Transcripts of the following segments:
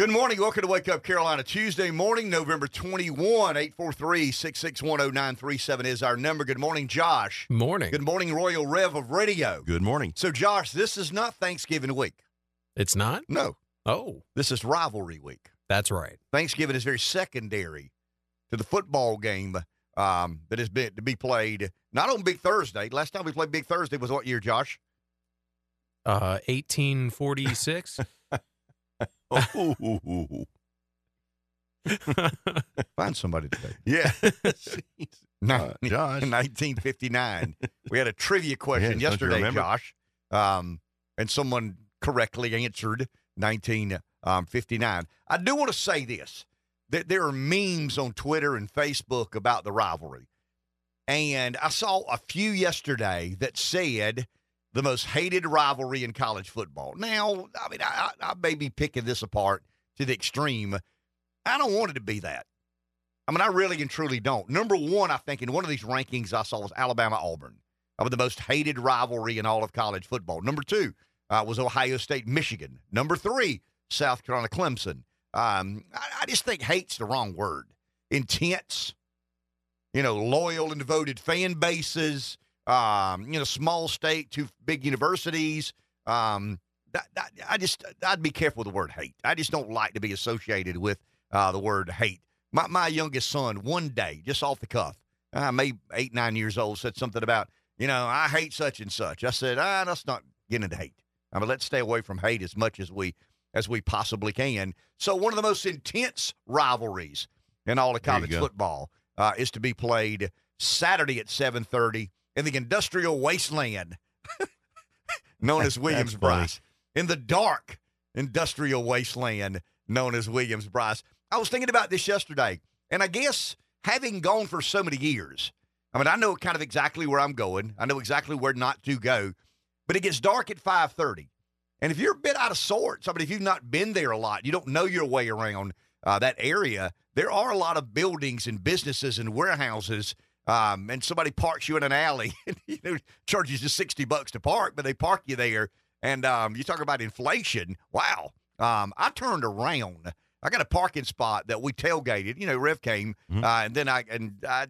Good morning. Welcome to Wake Up Carolina. Tuesday morning, November 21, 843 661 0937 is our number. Good morning, Josh. Morning. Good morning, Royal Rev of Radio. Good morning. So, Josh, this is not Thanksgiving week. It's not? No, Oh, this is rivalry week. that's right. Thanksgiving is very secondary to the football game um, that has been to be played not on Big Thursday. Last time we played Big Thursday was what year, Josh? Uh, 1846. Ooh. Find somebody today. yeah. No, Uh, Josh. 1959. we had a trivia question Yes, yesterday. Josh, um, and someone correctly answered 1959. I do want to say this: that there are memes on Twitter and Facebook about the rivalry, and I saw a few yesterday that said the most hated rivalry in college football. Now, I mean, I, I may be picking this apart to the extreme. I don't want it to be that. I mean, I really and truly don't. Number one, I think in one of these rankings I saw was Alabama Auburn, of the most hated rivalry in all of college football. Number two uh, was Ohio State Michigan. Number three, South Carolina Clemson. Um, I, I just think hate's the wrong word. Intense, you know, loyal and devoted fan bases. Um, you know, small state, two big universities. Um, that, that, I just I'd be careful with the word hate. I just don't like to be associated with uh, the word hate. My my youngest son one day, just off the cuff, uh, maybe eight nine years old, said something about you know I hate such and such. I said ah, let's not get into hate. I mean, let's stay away from hate as much as we as we possibly can. So one of the most intense rivalries in all of college football uh, is to be played Saturday at seven thirty in the industrial wasteland known as Williams. Brice in the dark industrial wasteland known as Williams Brice. I was thinking about this yesterday, and I guess having gone for so many years, I mean, I know kind of exactly where I'm going. I know exactly where not to go, but it gets dark at 5:30, and if you're a bit out of sorts, I mean, if you've not been there a lot, you don't know your way around uh, that area. There are a lot of buildings and businesses and warehouses. Um, and somebody parks you in an alley, and you know, charges you sixty bucks to park, but they park you there. And um, you talk about inflation. Wow. Um, I turned around. I got a parking spot that we tailgated. You know, Rev came, Mhm. uh, and then I and I,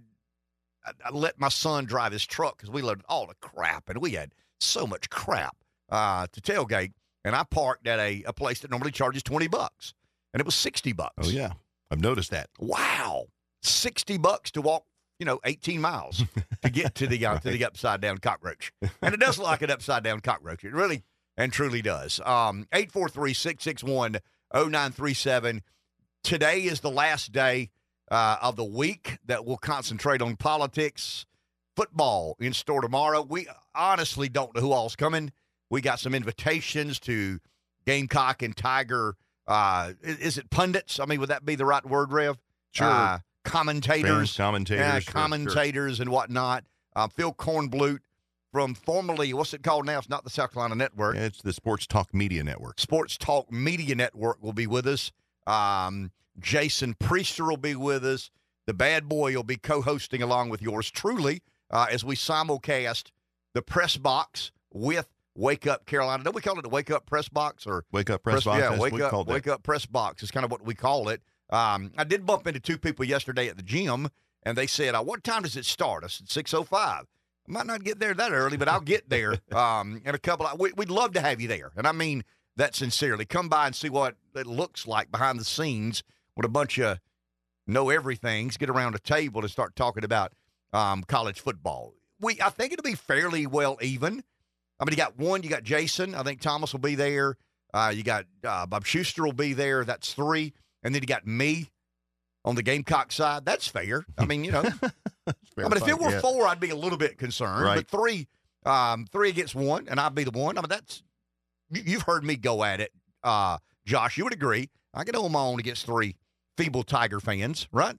I, I let my son drive his truck because we loaded all the crap, and we had so much crap uh, to tailgate. And I parked at a, a place that normally charges twenty bucks, and it was sixty bucks. Oh, yeah. I've noticed that. Wow, sixty bucks to walk, you know, eighteen miles to get to the uh, to the upside down cockroach, and it does look like an upside down cockroach. It really and truly does. Um, eight four three six six one zero nine three seven. Today is the last day uh, of the week that we'll concentrate on politics, football in store tomorrow. We honestly don't know who all's coming. We got some invitations to Gamecock and Tiger. Uh, is, is it pundits? I mean, would that be the right word, Rev? Sure. Uh, commentators, Fans, commentators. yeah, sure, sure. commentators and whatnot. Uh, Phil Kornblut from formerly, what's it called now? It's not the South Carolina Network. It's the Sports Talk Media Network. Sports Talk Media Network will be with us. Um, Jason Priester will be with us. The Bad Boy will be co-hosting along with yours truly uh, as we simulcast the press box with Wake Up Carolina. Don't we call it the Wake Up Press Box or Wake Up Press, Box. Yeah, wake up, that. wake up press box is kind of what we call it. Um, I did bump into two people yesterday at the gym, and they said, uh, "What time does it start?" I said, 6.05. I might not get there that early, but I'll get there. um, and a couple, of, we, we'd love to have you there, and I mean that sincerely. Come by and see what it looks like behind the scenes with a bunch of know everythings. Get around a table and start talking about um, college football. We, I think it'll be fairly well even. I mean, you got one, you got Jason. I think Thomas will be there. Uh, you got uh, Bob Schuster will be there. That's three. And then you got me on the Gamecock side. That's fair. I mean, you know, Fair I mean, if it were yeah. four, I'd be a little bit concerned. Right. But three, um, three against one, and I'd be the one. I mean, that's you, you've heard me go at it, uh, Josh. You would agree? I can hold my own against three feeble Tiger fans, right?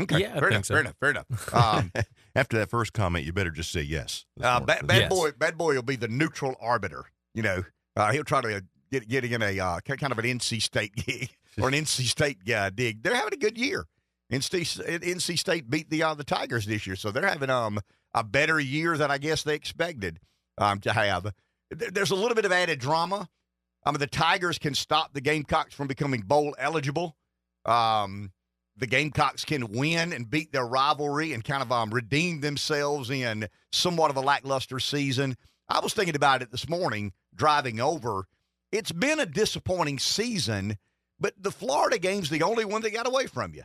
Okay, Yeah, I fair think enough. so. Fair enough. Fair enough. Um, After that first comment, you better just say yes. Uh, bad, bad Yes. boy, bad boy will be the neutral arbiter. You know, uh, he'll try to get get in a uh, kind of an NC State gig or an NC State guy dig. They're having a good year. NC NC State beat the uh, the Tigers this year, so they're having um a better year than I guess they expected um to have. There's a little bit of added drama I mean, the Tigers can stop the Gamecocks from becoming bowl eligible. Um, the Gamecocks can win and beat their rivalry and kind of um, redeem themselves in somewhat of a lackluster season. I was thinking about it this morning driving over. It's been a disappointing season, but the Florida game's the only one that got away from you.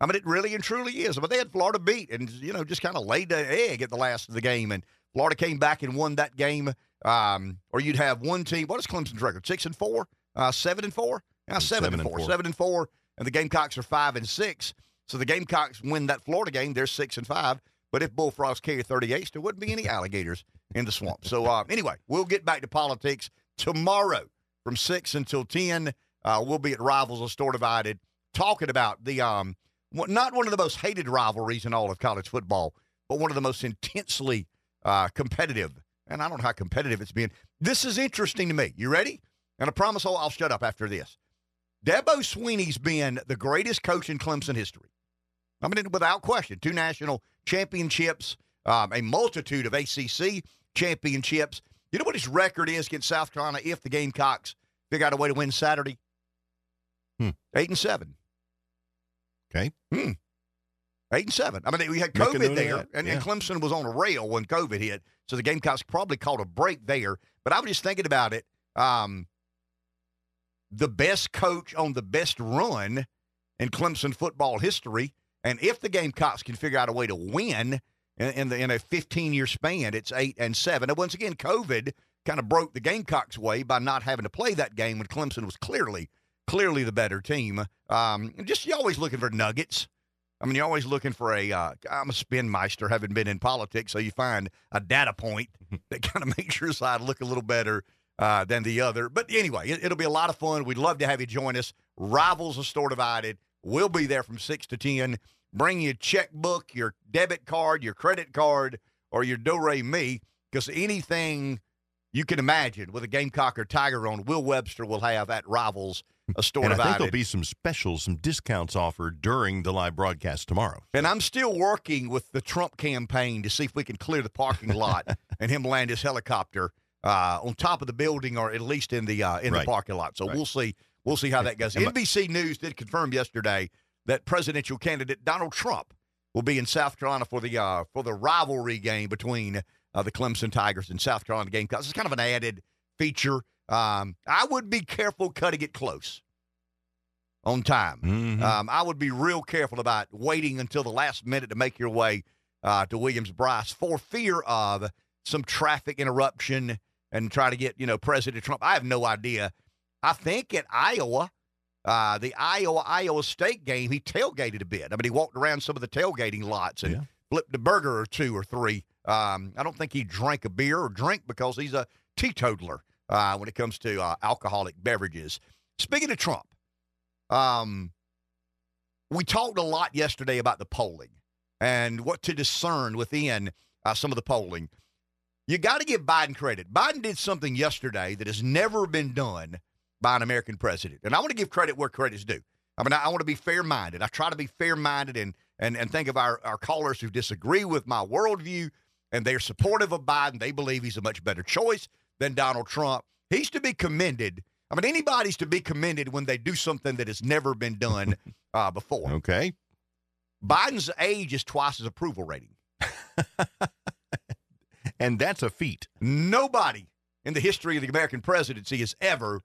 I mean, it really and truly is. But they had Florida beat and, you know, just kind of laid the egg at the last of the game. And Florida came back and won that game. Um, or you'd have one team. What is Clemson's record? Six and four? Uh, seven and four? Yeah, seven, Seven and and four. four. Seven and four. And the Gamecocks are five and six. So the Gamecocks win that Florida game. They're six and five. But if Bullfrogs carry 38, there wouldn't be any alligators in the swamp. So uh, anyway, we'll get back to politics tomorrow from six until ten. Uh, we'll be at Rivals of Store Divided talking about the um, not one of the most hated rivalries in all of college football, but one of the most intensely uh, competitive. And I don't know how competitive it's been. This is interesting to me. You ready? And I promise I'll, I'll shut up after this. Dabo Swinney's been the greatest coach in Clemson history. I mean, without question, two national championships, um, a multitude of ACC championships. You know what his record is against South Carolina if the Gamecocks figure out a way to win Saturday? Hmm. Eight and seven. Okay. Hmm. Eight and seven. I mean, we had Make a note COVID there, and, Yeah. and Clemson was on a rail when COVID hit, so the Gamecocks probably caught a break there. But I was just thinking about it. Um, the best coach on the best run in Clemson football history, and if the Gamecocks can figure out a way to win in, in, the, in a 15 year span, it's eight and seven. And once again, COVID kind of broke the Gamecocks' way by not having to play that game when Clemson was clearly, clearly the better team. Um, just you're always looking for nuggets. I mean, you're always looking for a. Uh, I'm a spin meister, having been in politics, so you find a data point that kind of makes your side look a little better uh, than the other. But anyway, it, it'll be a lot of fun. We'd love to have you join us. Rivals of Store Divided. We'll be there from six to ten. Bring your checkbook, your debit card, your credit card, or your Do Mi, because anything you can imagine with a Gamecock or Tiger on, Will Webster will have at Rivals a Store And I think there'll be some specials, some discounts offered during the live broadcast tomorrow. And I'm still working with the Trump campaign to see if we can clear the parking lot and him land his helicopter uh, on top of the building or at least in the uh, in Right. the parking lot. So Right. we'll see we'll see how that goes. NBC News did confirm yesterday that presidential candidate Donald Trump will be in South Carolina for the uh, for the rivalry game between uh, the Clemson Tigers and South Carolina Gamecocks. It's kind of an added feature. Um, I would be careful cutting it close on time. Mhm. Um, I would be real careful about waiting until the last minute to make your way uh, to Williams Brice for fear of some traffic interruption and try to get you know President Trump. I have no idea. I think at Iowa, uh, the Iowa Iowa State game, he tailgated a bit. I mean, he walked around some of the tailgating lots and Yeah. flipped a burger or two or three. Um, I don't think he drank a beer or drink because he's a teetotaler uh, when it comes to uh, alcoholic beverages. Speaking of Trump, um, we talked a lot yesterday about the polling and what to discern within uh, some of the polling. You got to give Biden credit. Biden did something yesterday that has never been done by an American president. And I want to give credit where credit's due. I mean, I, I want to be fair minded. I try to be fair minded and, and, and think of our, our callers who disagree with my worldview and they're supportive of Biden. They believe he's a much better choice than Donald Trump. He's to be commended. I mean, anybody's to be commended when they do something that has never been done uh, before. Okay. Biden's age is twice his approval rating. And that's a feat. Nobody in the history of the American presidency has ever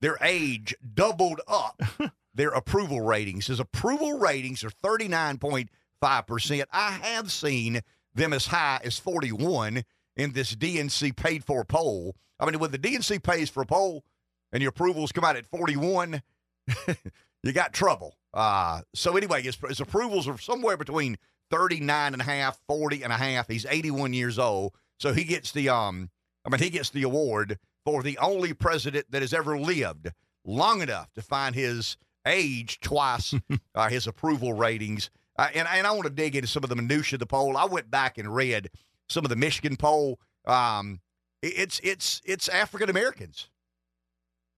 their age doubled up their approval ratings. His approval ratings are 39.5%. I have seen them as high as 41 in this DNC paid for poll. I mean, when the DNC pays for a poll and your approvals come out at 41, you got trouble. Uh, so anyway, his, his approvals are somewhere between 39 and a half, 40 and a half. He's 81 years old. So he gets the um I mean he gets the award for the only president that has ever lived long enough to find his age twice uh, his approval ratings. Uh, and and I want to dig into some of the minutia of the poll. I went back and read some of the Michigan poll. Um, it's it's it's African Americans.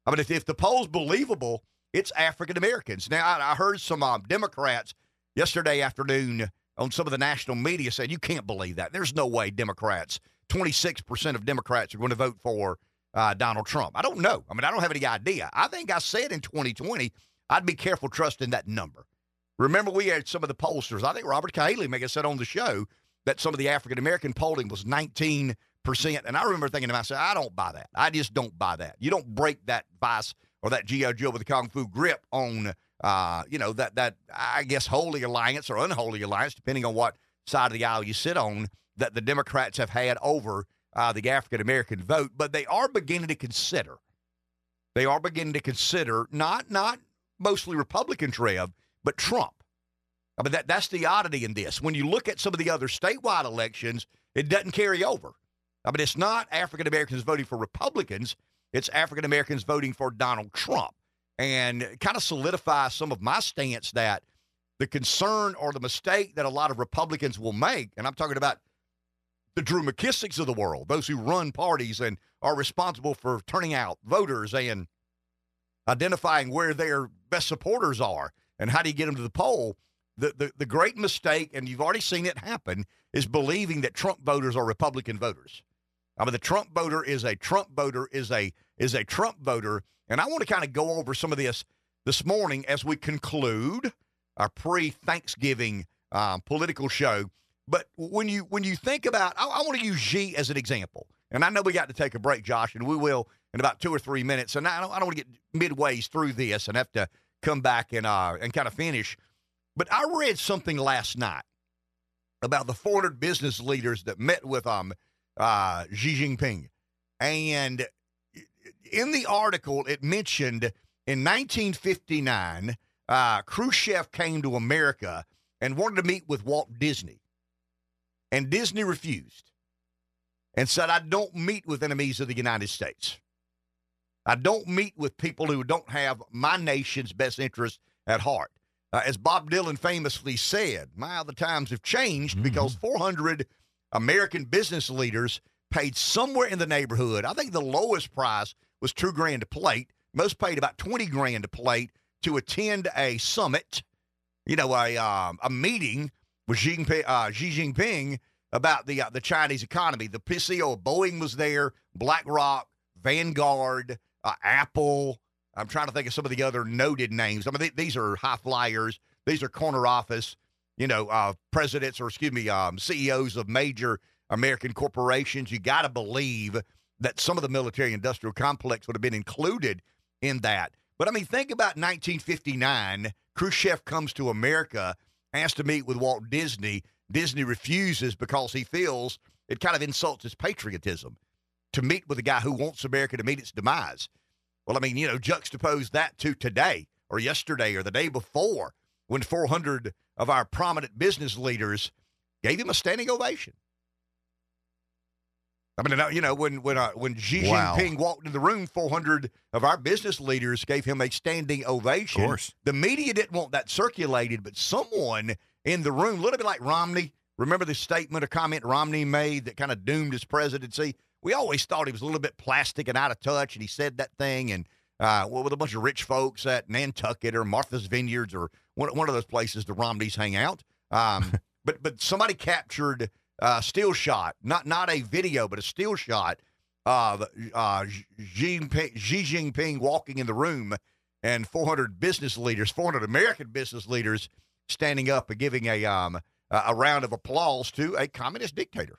I mean, if, if the poll's believable, it's African Americans. Now, I, I heard some um, Democrats yesterday afternoon on some of the national media saying, you can't believe that. There's no way Democrats, 26% of Democrats are going to vote for uh, Donald Trump? I don't know. I mean, I don't have any idea. I think I said in 2020 I'd be careful trusting that number. Remember, we had some of the pollsters. I think Robert Cahaly may have said on the show that some of the African American polling was 19 percent, and I remember thinking to myself, I don't buy that. I just don't buy that. You don't break that vice or that GI Joe with the kung fu grip on, uh, you know, that that I guess holy alliance or unholy alliance, depending on what side of the aisle you sit on, that the Democrats have had over uh, the African American vote. But they are beginning to consider. They are beginning to consider not not mostly Republican Trev, but Trump. I mean that that's the oddity in this. When you look at some of the other statewide elections, it doesn't carry over. I mean, it's not African Americans voting for Republicans, it's African Americans voting for Donald Trump. And kind of solidify some of my stance that the concern or the mistake that a lot of Republicans will make, and I'm talking about the Drew McKissicks of the world, those who run parties and are responsible for turning out voters and identifying where their best supporters are and how do you get them to the poll. The, the, the great mistake, and you've already seen it happen, is believing that Trump voters are Republican voters. I mean, the Trump voter is a Trump voter is a is a Trump voter, and I want to kind of go over some of this this morning as we conclude our pre-Thanksgiving um, political show. But when you when you think about, I, I want to use Xi as an example, and I know we got to take a break, Josh, and we will in about two or three minutes. And I don't, I don't want to get midways through this and have to come back and uh, and kind of finish. But I read something last night about the 400 business leaders that met with um uh, Xi Jinping. And in the article, it mentioned in 1959, uh, Khrushchev came to America and wanted to meet with Walt Disney. And Disney refused and said, I don't meet with enemies of the United States. I don't meet with people who don't have my nation's best interest at heart. Uh, as Bob Dylan famously said, my, the times have changed mm-hmm. because 400 American business leaders paid somewhere in the neighborhood. I think the lowest price was two grand a plate. Most paid about 20 grand a plate to attend a summit, you know, a, um, a meeting with Xi Jinping, uh, Xi Jinping about the, uh, the Chinese economy. The CEO of Boeing was there, BlackRock, Vanguard, uh, Apple. I'm trying to think of some of the other noted names. I mean, th- these are high flyers. These are corner office you know, uh, presidents or excuse me, um, CEOs of major American corporations. You got to believe that some of the military industrial complex would have been included in that. But I mean, think about 1959. Khrushchev comes to America, asks to meet with Walt Disney. Disney refuses because he feels it kind of insults his patriotism to meet with a guy who wants America to meet its demise. Well, I mean, you know, juxtapose that to today or yesterday or the day before when 400 of our prominent business leaders gave him a standing ovation. I mean, you know, when when uh, when Xi wow. Jinping walked in the room, 400 of our business leaders gave him a standing ovation. Of course. The media didn't want that circulated, but someone in the room, a little bit like Romney, remember the statement or comment Romney made that kind of doomed his presidency? We always thought he was a little bit plastic and out of touch, and he said that thing, and uh, with a bunch of rich folks at Nantucket or Martha's Vineyards or one, one of those places the Romneys hang out. Um, but but somebody captured a uh, still shot, not not a video, but a still shot of uh, Xi, Jinping, Xi Jinping walking in the room and 400 business leaders, 400 American business leaders standing up and giving a um, a round of applause to a communist dictator.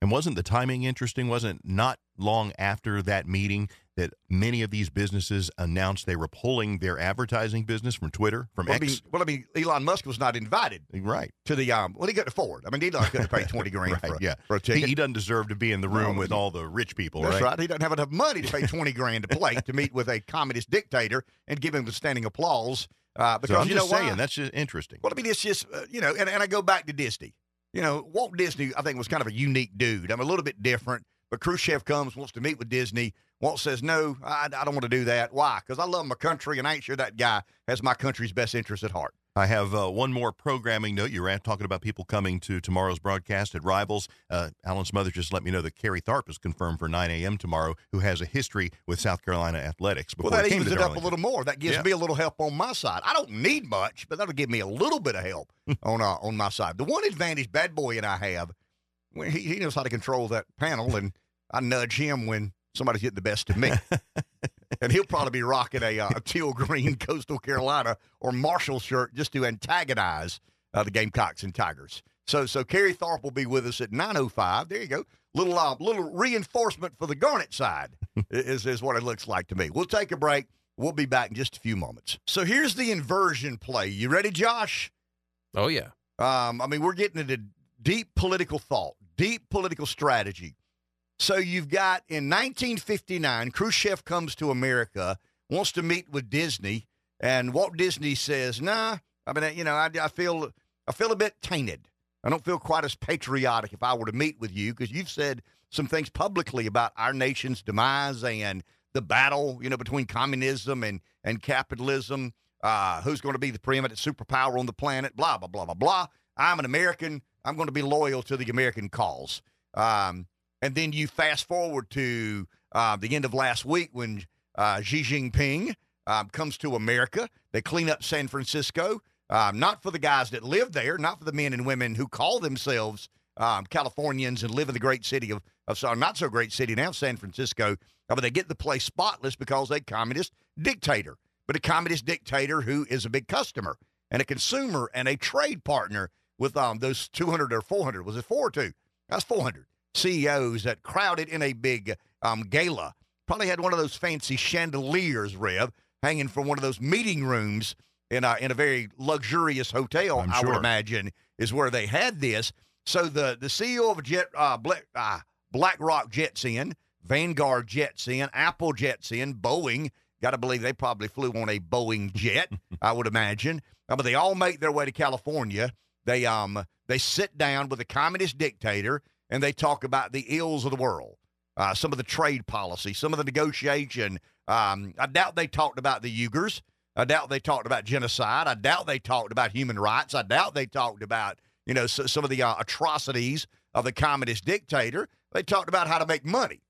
And wasn't the timing interesting? Wasn't not long after that meeting that many of these businesses announced they were pulling their advertising business from Twitter, from well, X? I mean, well, I mean, Elon Musk was not invited, right, to the um. Well, he couldn't afford. I mean, Elon couldn't pay twenty grand right, for, a, yeah. for a ticket. He, he, doesn't deserve to be in the room no, with he, all the rich people. That's right? right. He doesn't have enough money to pay twenty grand a plate to meet with a communist dictator and give him the standing applause. Uh, because so I'm you know saying why? that's just interesting. Well, I mean, it's just uh, you know, and, and I go back to Disney. You know, Walt Disney, I think, was kind of a unique dude. I'm a little bit different, but Khrushchev comes, wants to meet with Disney. Walt says, No, I, I don't want to do that. Why? Because I love my country, and I ain't sure that guy has my country's best interest at heart. I have uh, one more programming note. You were talking about people coming to tomorrow's broadcast at Rivals. Uh, Alan Smothers just let me know that Kerry Tharp is confirmed for 9 a.m. tomorrow, who has a history with South Carolina athletics. Well, that evens it up a little more. That gives yeah. me a little help on my side. I don't need much, but that'll give me a little bit of help on uh, on my side. The one advantage Bad Boy and I have, he, he knows how to control that panel, and I nudge him when somebody's getting the best of me. and he'll probably be rocking a, uh, a teal green Coastal Carolina or Marshall shirt just to antagonize uh, the Gamecocks and Tigers. So, so Kerry Tharp will be with us at 9:05. There you go. Little, uh, little reinforcement for the Garnet side is is what it looks like to me. We'll take a break. We'll be back in just a few moments. So here's the inversion play. You ready, Josh? Oh yeah. Um, I mean, we're getting into deep political thought, deep political strategy. So you've got in 1959, Khrushchev comes to America, wants to meet with Disney, and Walt Disney says, "Nah, I mean, you know, I, I feel I feel a bit tainted. I don't feel quite as patriotic if I were to meet with you because you've said some things publicly about our nation's demise and the battle, you know, between communism and and capitalism. Uh, who's going to be the preeminent superpower on the planet? Blah blah blah blah blah. I'm an American. I'm going to be loyal to the American cause." Um, and then you fast forward to uh, the end of last week when uh, Xi Jinping um, comes to America. They clean up San Francisco, um, not for the guys that live there, not for the men and women who call themselves um, Californians and live in the great city of, of so not so great city now, San Francisco. Uh, but they get the place spotless because a communist dictator, but a communist dictator who is a big customer and a consumer and a trade partner with um, those 200 or 400. Was it four or two? That's 400 CEOs that crowded in a big um, gala. Probably had one of those fancy chandeliers, Rev, hanging from one of those meeting rooms in a, in a very luxurious hotel, I'm I would imagine, is where they had this. So the, the CEO of Jet, uh, Black, uh, BlackRock jets in, Vanguard jets in, Apple jets in, Boeing. Got to believe they probably flew on a Boeing jet, I would imagine. Uh, but they all make their way to California. They um they sit down with a communist dictator and they talk about the ills of the world, uh, some of the trade policy, some of the negotiation. Um, I doubt they talked about the Uyghurs. I doubt they talked about genocide. I doubt they talked about human rights. I doubt they talked about you know s some of the uh, atrocities of the communist dictator. They talked about how to make money.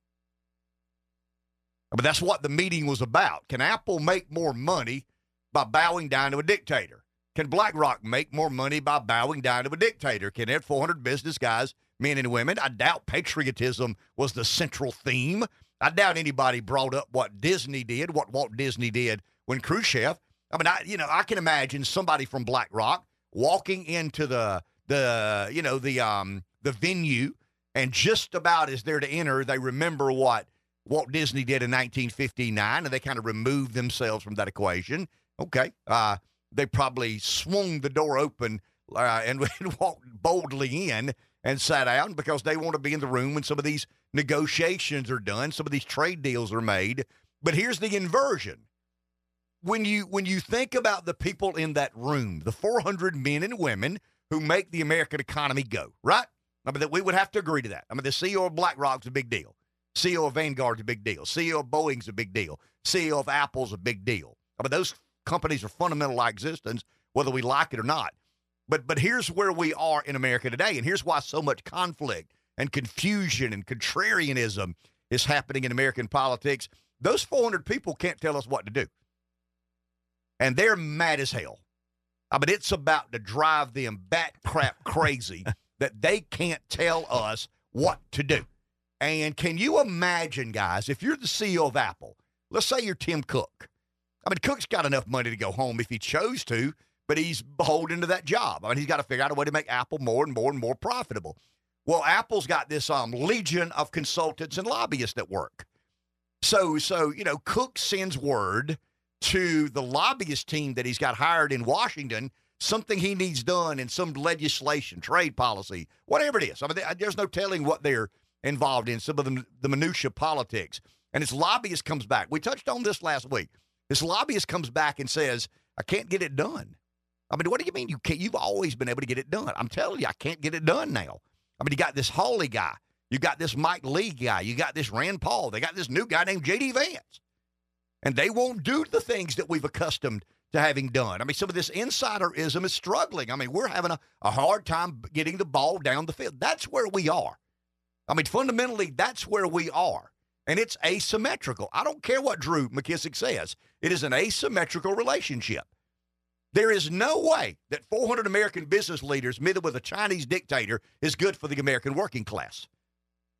But that's what the meeting was about. Can Apple make more money by bowing down to a dictator? Can BlackRock make more money by bowing down to a dictator? Can their 400 business guys, men and women? I doubt patriotism was the central theme. I doubt anybody brought up what Disney did, what Walt Disney did when Khrushchev. I mean, I you know I can imagine somebody from BlackRock walking into the the you know the um the venue and just about as they're to enter, they remember what Walt Disney did in 1959, and they kind of remove themselves from that equation. Okay, uh, they probably swung the door open uh, and walked boldly in and sat out because they want to be in the room when some of these negotiations are done, some of these trade deals are made. But here's the inversion. When you when you think about the people in that room, the 400 men and women who make the American economy go, right? I mean, that we would have to agree to that. I mean, the CEO of BlackRock's a big deal. CEO of Vanguard's a big deal. CEO of Boeing's a big deal. CEO of Apple's a big deal. I mean, those companies are fundamental to existence, whether we like it or not. But but here's where we are in America today, and here's why so much conflict and confusion and contrarianism is happening in American politics. Those 400 people can't tell us what to do, and they're mad as hell. I mean, it's about to drive them bat crap crazy that they can't tell us what to do. And can you imagine, guys, if you're the CEO of Apple, let's say you're Tim Cook. I mean, Cook's got enough money to go home if he chose to, but he's beholden to that job. I mean, he's got to figure out a way to make Apple more and more and more profitable. Well, Apple's got this um, legion of consultants and lobbyists at work. So, so you know, Cook sends word to the lobbyist team that he's got hired in Washington something he needs done in some legislation, trade policy, whatever it is. I mean, there's no telling what they're involved in. Some of the, the minutia politics, and his lobbyist comes back. We touched on this last week. His lobbyist comes back and says, "I can't get it done." I mean, what do you mean you can't? You've always been able to get it done. I'm telling you, I can't get it done now. I mean, you got this Hawley guy, you got this Mike Lee guy, you got this Rand Paul, they got this new guy named J.D. Vance, and they won't do the things that we've accustomed to having done. I mean, some of this insiderism is struggling. I mean, we're having a, a hard time getting the ball down the field. That's where we are. I mean, fundamentally, that's where we are. And it's asymmetrical. I don't care what Drew McKissick says. It is an asymmetrical relationship. There is no way that 400 American business leaders meeting with a Chinese dictator is good for the American working class.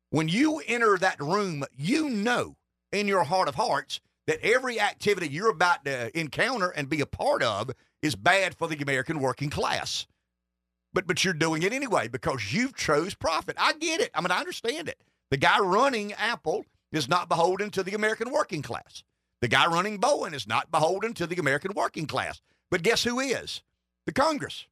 When you enter that room, you know in your heart of hearts that every activity you're about to encounter and be a part of is bad for the American working class. But but you're doing it anyway because you've chose profit. I get it. I mean, I understand it. The guy running Apple is not beholden to the American working class. The guy running Boeing is not beholden to the American working class. But guess who is? The Congress.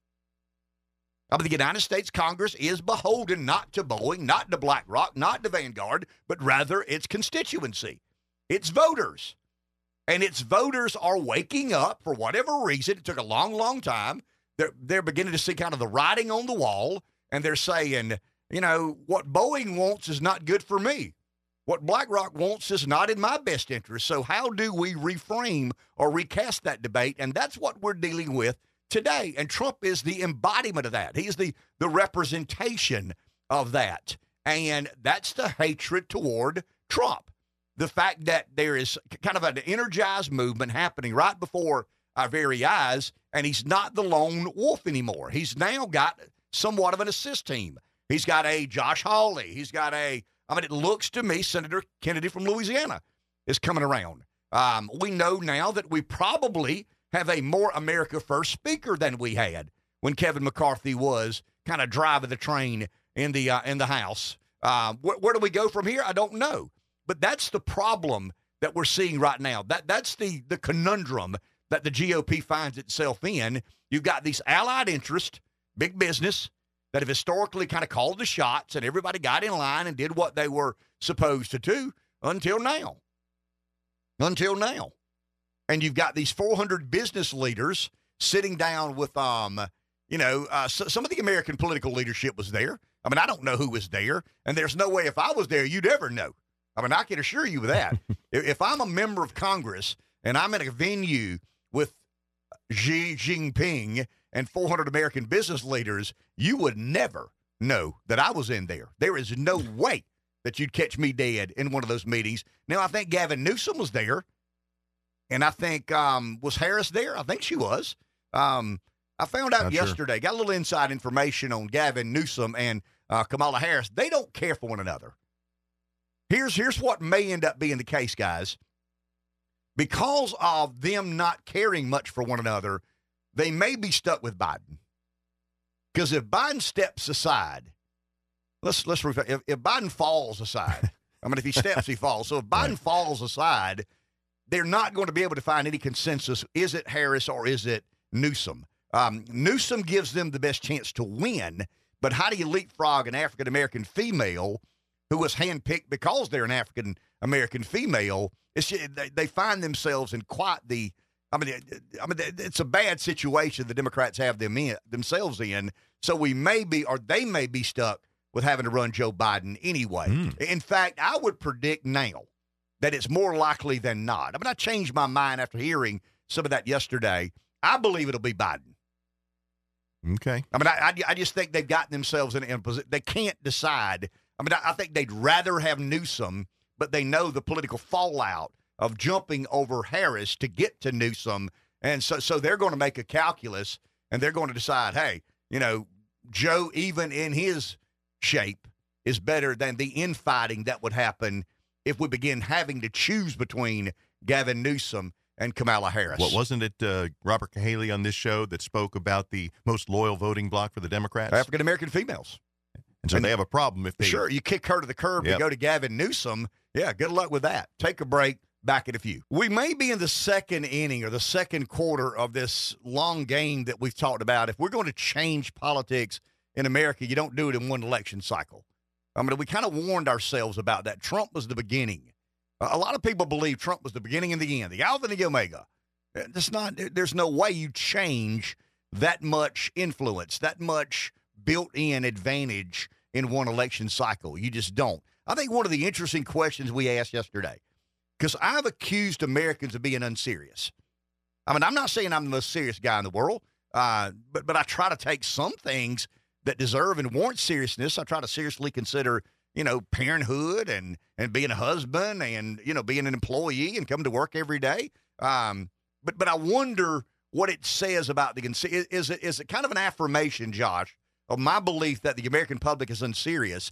Mean, the United States Congress is beholden not to Boeing, not to BlackRock, not to Vanguard, but rather its constituency, its voters. And its voters are waking up for whatever reason. It took a long, long time. They're, they're beginning to see kind of the writing on the wall, and they're saying, you know, what Boeing wants is not good for me. What BlackRock wants is not in my best interest. So, how do we reframe or recast that debate? And that's what we're dealing with today. And Trump is the embodiment of that. He's the, the representation of that. And that's the hatred toward Trump. The fact that there is kind of an energized movement happening right before our very eyes, and he's not the lone wolf anymore. He's now got somewhat of an assist team. He's got a Josh Hawley. He's got a I mean, it looks to me Senator Kennedy from Louisiana is coming around. Um, we know now that we probably have a more America First speaker than we had when Kevin McCarthy was kind of driving the train in the uh, in the House. Uh, wh- where do we go from here? I don't know, but that's the problem that we're seeing right now. That that's the the conundrum that the GOP finds itself in. You've got these allied interests, big business, that have historically kind of called the shots and everybody got in line and did what they were supposed to do until now. Until now. And you've got these 400 business leaders sitting down with, um, you know, uh, so, some of the American political leadership was there. I mean, I don't know who was there, and there's no way if I was there you'd ever know. I mean, I can assure you of that. if I'm a member of Congress and I'm in a venue with Xi Jinping and 400 American business leaders, you would never know that I was in there. There is no way that you'd catch me dead in one of those meetings. Now, I think Gavin Newsom was there, and I think um, was Harris there. I think she was. Um, I found out Not sure. yesterday. Got a little inside information on Gavin Newsom and uh, Kamala Harris. They don't care for one another. Here's here's what may end up being the case, guys. Because of them not caring much for one another, they may be stuck with Biden. Because if Biden steps aside, let's let's if, if Biden falls aside, I mean if he steps, he falls. So if Biden Right. falls aside, they're not going to be able to find any consensus. Is it Harris or is it Newsom? Um, Newsom gives them the best chance to win, but how do you leapfrog an African American female who was handpicked because they're an African American female? It's they, they find themselves in quite the I mean, I mean, it's a bad situation the Democrats have them in themselves in. So we may be, or they may be stuck with having to run Joe Biden anyway. Hmm. In fact, I would predict now that it's more likely than not. I mean, I changed my mind after hearing some of that yesterday. I believe it'll be Biden. Okay. I mean, I, I, I just think they've gotten themselves in, in a position. They can't decide. I mean, I, I think they'd rather have Newsom, but they know the political fallout of jumping over Harris to get to Newsom. And so, so they're going to make a calculus and they're going to decide, hey, you know, Joe, even in his shape, is better than the infighting that would happen if we begin having to choose between Gavin Newsom and Kamala Harris. What wasn't it uh, Robert Cahaly on this show that spoke about the most loyal voting bloc for the Democrats? African American females. And so and- they have a problem if they Sure, you kick her to the curb Yep. to go to Gavin Newsom. Yeah, good luck with that. Take a break. Back in a few. We may be in the second inning or the second quarter of this long game that we've talked about. If we're going to change politics in America, you don't do it in one election cycle. I mean, we kind of warned ourselves about that. Trump was the beginning. A a lot of people believe Trump was the beginning and the end, the Alpha and the Omega. Eh, it's not. There's no way you change that much influence, that much built-in advantage in one election cycle. You just don't. I think one of the interesting questions we asked yesterday, because I've accused Americans of being unserious. I mean, I'm not saying I'm the most serious guy in the world, uh, but but I try to take some things that deserve and warrant seriousness. I try to seriously consider, you know, parenthood and and being a husband and you know being an employee and coming to work every day. Um, but but I wonder what it says about the is, is it is it kind of an affirmation, Josh, of my belief that the American public is unserious.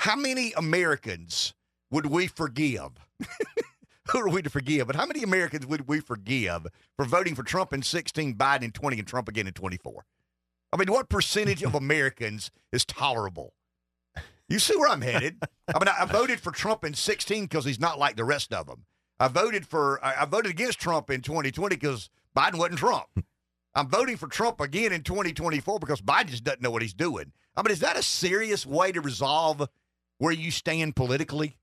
How many Americans would we forgive? Who are we to forgive? But how many Americans would we forgive for voting for Trump in 16, Biden in 20, and Trump again in 24? I mean, what percentage of Americans is tolerable? You see where I'm headed? I mean, I, I voted for Trump in 16 because he's not like the rest of them. I voted for I, I voted against Trump in 2020 because Biden wasn't Trump. I'm voting for Trump again in 2024 because Biden just doesn't know what he's doing. I mean, is that a serious way to resolve where you stand politically?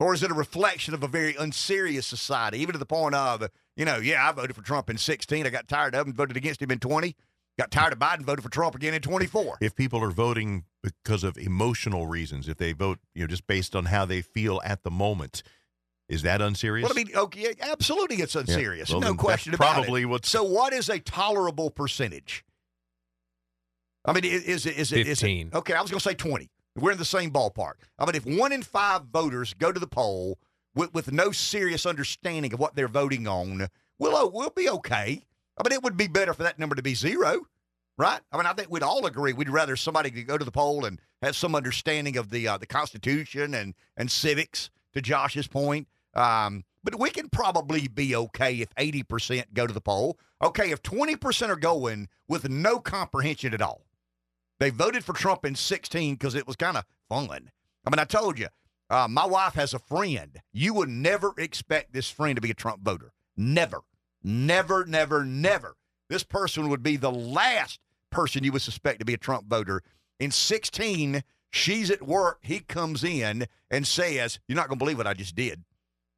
Or is it a reflection of a very unserious society, even to the point of, you know, yeah, I voted for Trump in 16. I got tired of him, voted against him in 20. Got tired of Biden, voted for Trump again in 24. If people are voting because of emotional reasons, if they vote, you know, just based on how they feel at the moment, is that unserious? Well, I mean, okay, absolutely, it's unserious. Well, no question about probably it. what's- So, what is a tolerable percentage? I mean, is it is it is it 15. okay? I was going to say twenty. We're in the same ballpark. I mean, if one in five voters go to the poll with, with no serious understanding of what they're voting on, we'll oh, we'll be okay. I mean, it would be better for that number to be zero, right? I mean, I think we'd all agree we'd rather somebody go to the poll and have some understanding of the uh, the Constitution and and civics. To Josh's point, um, but we can probably be okay if eighty percent go to the poll. Okay, if twenty percent are going with no comprehension at all. They voted for Trump in 16 because it was kind of fun. I mean, I told you, uh, my wife has a friend. You would never expect this friend to be a Trump voter. Never, never, never, never. This person would be the last person you would suspect to be a Trump voter. In 16, she's at work. He comes in and says, You're not going to believe what I just did.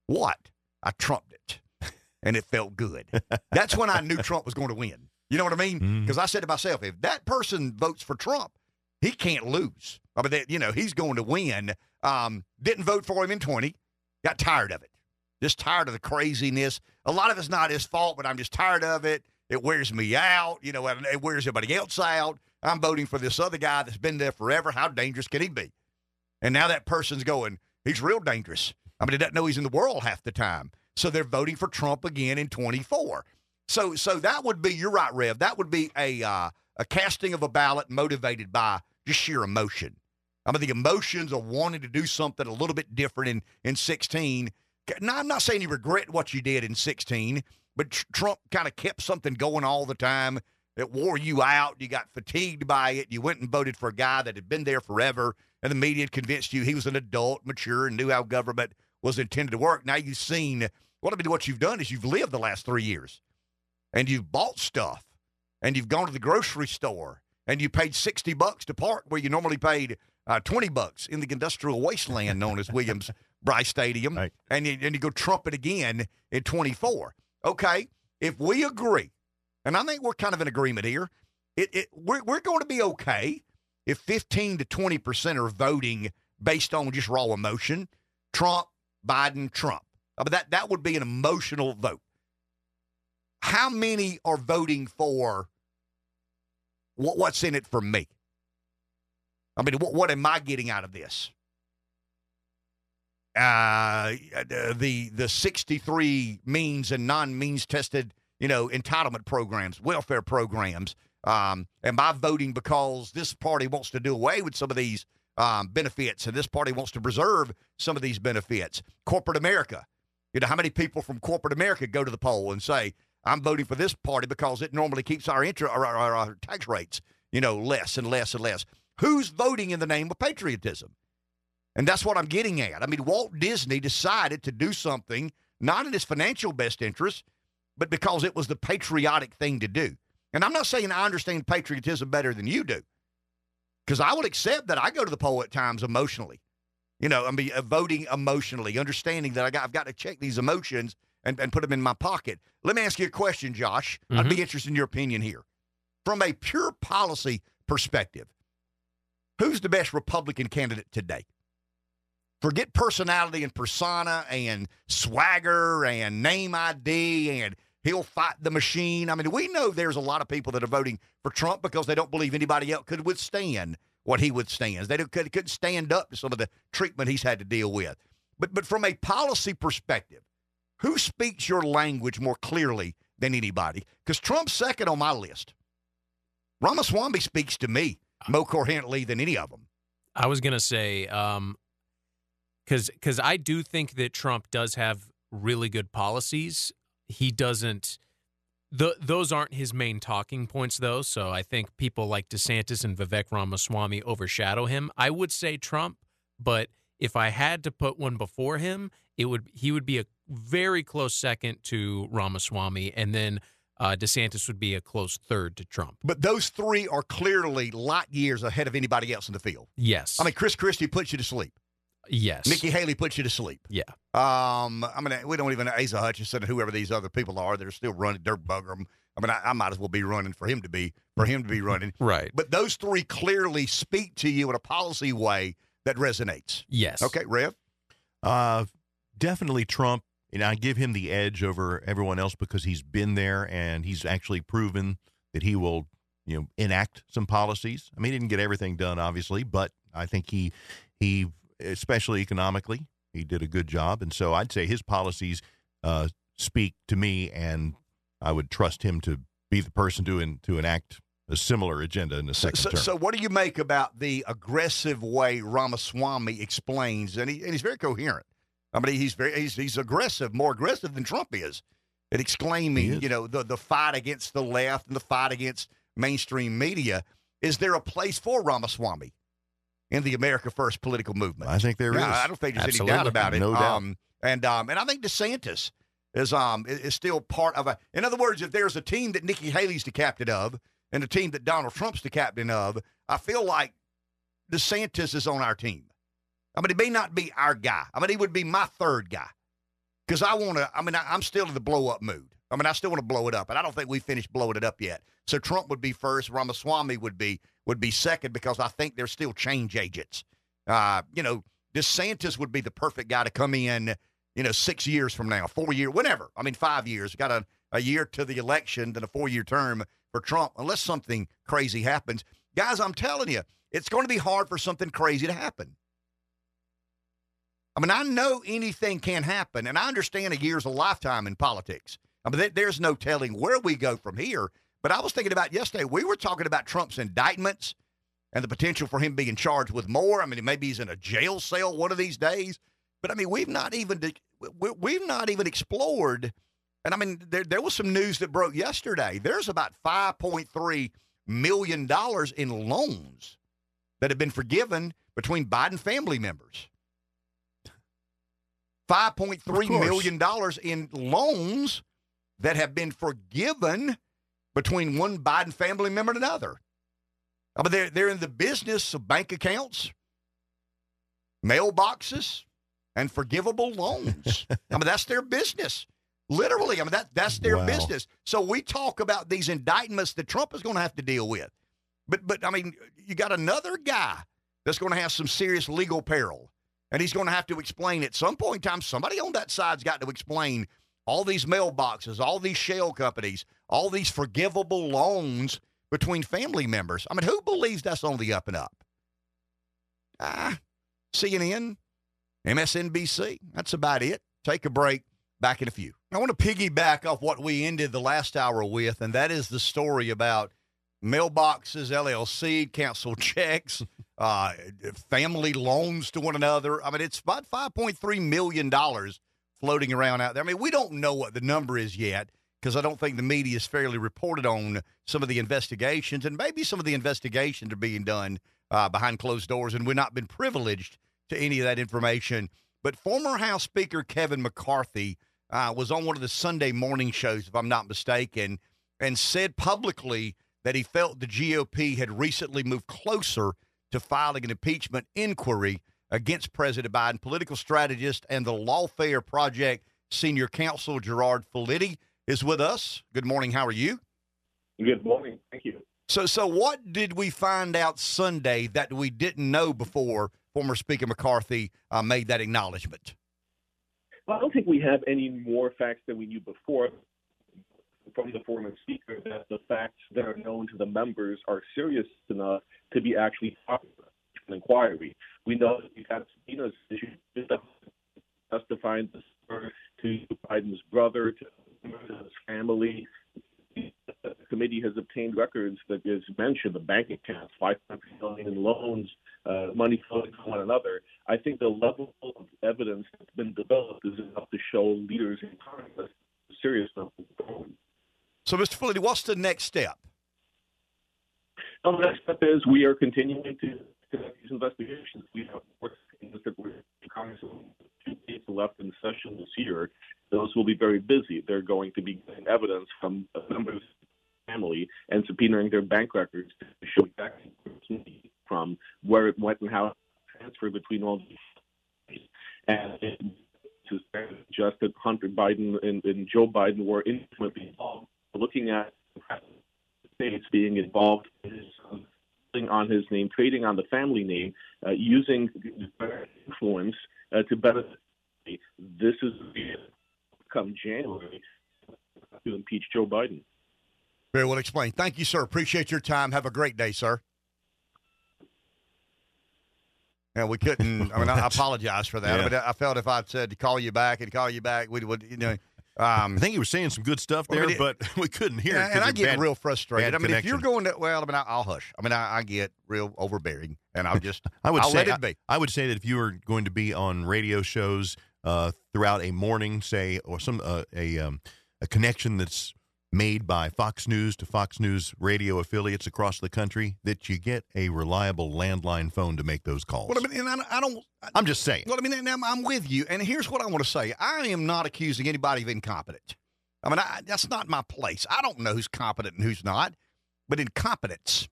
What? I trumped it. And it felt good. That's when I knew Trump was going to win. You know what I mean? Because I said to myself, if that person votes for Trump, he can't lose. I mean, that, you know, he's going to win. Um, didn't vote for him in 20. Got tired of it. Just tired of the craziness. A lot of it's not his fault, but I'm just tired of it. It wears me out. You know, it wears everybody else out. I'm voting for this other guy that's been there forever. How dangerous can he be? And now that person's going, he's real dangerous. I mean, he doesn't know he's in the world half the time. So they're voting for Trump again in 24. So, so that would be you're right, Rev. That would be a uh, a casting of a ballot motivated by just sheer emotion. I mean, the emotions of wanting to do something a little bit different in in 16. Now, I'm not saying you regret what you did in 16, but tr- Trump kind of kept something going all the time that wore you out. You got fatigued by it. You went and voted for a guy that had been there forever, and the media convinced you he was an adult, mature, and knew how government was intended to work. Now you've seen what I mean. What you've done is you've lived the last three years and you've bought stuff and you've gone to the grocery store and you paid 60 bucks to park where you normally paid uh, 20 bucks in the industrial wasteland known as Williams Brice Stadium. Right. And, you, and you go trump it again in 24. Okay. If we agree, and I think we're kind of in agreement here, it, it we're, we're going to be okay if 15 to 20% are voting based on just raw emotion. Trump, Biden, Trump. Uh, But that, that would be an emotional vote how many are voting for what, what's in it for me? I mean, what, what am I getting out of this? Uh, the the 63 means and non-means tested, you know, entitlement programs, welfare programs. Um, am I voting because this party wants to do away with some of these um, benefits and this party wants to preserve some of these benefits? Corporate America. You know, how many people from corporate America go to the poll and say, I'm voting for this party because it normally keeps our, inter- our, our, our tax rates, you know, less and less and less. Who's voting in the name of patriotism? And that's what I'm getting at. I mean, Walt Disney decided to do something not in his financial best interest, but because it was the patriotic thing to do. And I'm not saying I understand patriotism better than you do, because I would accept that I go to the poll at times emotionally. You know, I mean, uh, voting emotionally, understanding that I got, I've got to check these emotions and, and put them in my pocket. Let me ask you a question, Josh. I'd be interested in your opinion here. From a pure policy perspective, who's the best Republican candidate today? Forget personality and persona and swagger and name ID and he'll fight the machine. I mean, we know there's a lot of people that are voting for Trump because they don't believe anybody else could withstand what he withstands. They could, couldn't stand up to some of the treatment he's had to deal with. But but from a policy perspective, who speaks your language more clearly than anybody? Because Trump's second on my list. Ramaswamy speaks to me more coherently than any of them. I was gonna say, um, because because I do think that Trump does have really good policies. He doesn't. The, those aren't his main talking points, though. So I think people like DeSantis and Vivek Ramaswamy overshadow him. I would say Trump, but if I had to put one before him, it would he would be a very close second to Ramaswamy, and then uh, DeSantis would be a close third to Trump. But those three are clearly light years ahead of anybody else in the field. Yes. I mean, Chris Christie puts you to sleep. Yes. Nikki Haley puts you to sleep. Yeah. Um, I mean, we don't even know Asa Hutchinson and whoever these other people are. They're still running. Doug Burgum. I mean, I, I might as well be running for him to be for him to be running. Right. But those three clearly speak to you in a policy way that resonates. Yes. Okay, Rev. Uh, definitely Trump. And I give him the edge over everyone else because he's been there and he's actually proven that he will, you know, enact some policies. I mean, he didn't get everything done, obviously, but I think he, he, especially economically, he did a good job. And so I'd say his policies uh, speak to me, and I would trust him to be the person to en- to enact a similar agenda in the second So, term. so, what do you make about the aggressive way Ramaswamy explains, and, he, and he's very coherent. I mean, he's very he's, he's aggressive, more aggressive than Trump is, at exclaiming, you know, the the fight against the left and the fight against mainstream media. Is there a place for Ramaswamy in the America First political movement? I think there is. Yeah, I don't think there's any doubt about it. No doubt. Um, and um, and I think DeSantis is um is is still part of a. In other words, if there's a team that Nikki Haley's the captain of, and a team that Donald Trump's the captain of, I feel like DeSantis is on our team. I mean, he may not be our guy. I mean, he would be my third guy because I want to. I mean, I, I'm still in the blow up mood. I mean, I still want to blow it up, and I don't think we finished blowing it up yet. So Trump would be first. Ramaswamy would be would be second because I think they're still change agents. Uh, you know, DeSantis would be the perfect guy to come in. You know, six years from now, four year, whatever. I mean, five years. Got a, a year to the election, then a four year term for Trump, unless something crazy happens. Guys, I'm telling you, it's going to be hard for something crazy to happen. I mean, I know anything can happen, and I understand a year's a lifetime in politics. I mean, there's no telling where we go from here. But I was thinking about yesterday, we were talking about Trump's indictments and the potential for him being charged with more. I mean, maybe he's in a jail cell one of these days. But I mean, we've not even we- we've not even explored. And I mean, there there was some news that broke yesterday. There's about 5.3 million dollars in loans that have been forgiven between Biden family members. $5.3 course. million dollars in loans that have been forgiven between one Biden family member and another. I mean, they're, they're in the business of bank accounts, mailboxes, and forgivable loans. I mean, that's their business. Literally, I mean, that, that's their Wow. business. So we talk about these indictments that Trump is going to have to deal with. But, but I mean, you got another guy that's going to have some serious legal peril. And he's going to have to explain at some point in time, somebody on that side's got to explain all these mailboxes, all these shell companies, all these forgivable loans between family members. I mean, who believes that's on the up and up? Ah, CNN, MSNBC. That's about it. Take a break. Back in a few. I want to piggyback off what we ended the last hour with, and that is the story about mailboxes, LLC, canceled checks, uh, family loans to one another. I mean, it's about $5.3 million floating around out there. I mean, we don't know what the number is yet because I don't think the media has fairly reported on some of the investigations, and maybe some of the investigations are being done uh, behind closed doors, and we've not been privileged to any of that information. But former House Speaker Kevin McCarthy uh, was on one of the Sunday morning shows, if I'm not mistaken, and said publicly that he felt the GOP had recently moved closer to filing an impeachment inquiry against President Biden. Political strategist and the Lawfare Project senior counsel Gerard Filitti is with us. Good morning. How are you? Good morning. Thank you. So, so what did we find out Sunday that we didn't know before former Speaker McCarthy uh, made that acknowledgement? Well, I don't think we have any more facts than we knew before from the former speaker that the facts that are known to the members are serious enough to be actually talked about in an inquiry. We know that you have had subpoenas issued testifying to Biden's brother, to his family. The committee has obtained records that is mentioned the bank accounts, 500 million in loans, uh, money flowing from one another. I think the level of evidence that's been developed is enough to show leaders in Congress serious enough So, Mr. Flutie, what's the next step? Well, the next step is we are continuing to conduct these investigations. We have four we're Congress two days left in the session this year. Those will be very busy. They're going to be getting evidence from members of the family and subpoenaing their bank records to show exactly from where it went and how it transferred between all these. And is just that Hunter Biden and, and Joe Biden were intimately involved. Looking at the states being involved in um, on his name, trading on the family name, uh, using influence uh, to benefit. This is come January to impeach Joe Biden. Very well explained. Thank you, sir. Appreciate your time. Have a great day, sir. And we couldn't. I mean, I apologize for that. Yeah. But I felt if I'd said to call you back and call you back, we would, you know. Um, I think he was saying some good stuff there, I mean, but we couldn't hear it. and I get bad- real frustrated. I mean, if you're going to, well, I mean, I, I'll hush. I mean, I, I get real overbearing, and I'll just, I would I'll say let it be. I, would say that if you were going to be on radio shows uh, throughout a morning, say, or some uh, a um, a connection that's made by Fox News to Fox News radio affiliates across the country, that you get a reliable landline phone to make those calls. Well, I mean, and I, I don't. I'm just saying. Well, I mean, and I'm, I'm with you. And here's what I want to say: I am not accusing anybody of incompetence. I mean, I, that's not my place. I don't know who's competent and who's not. But incompetence,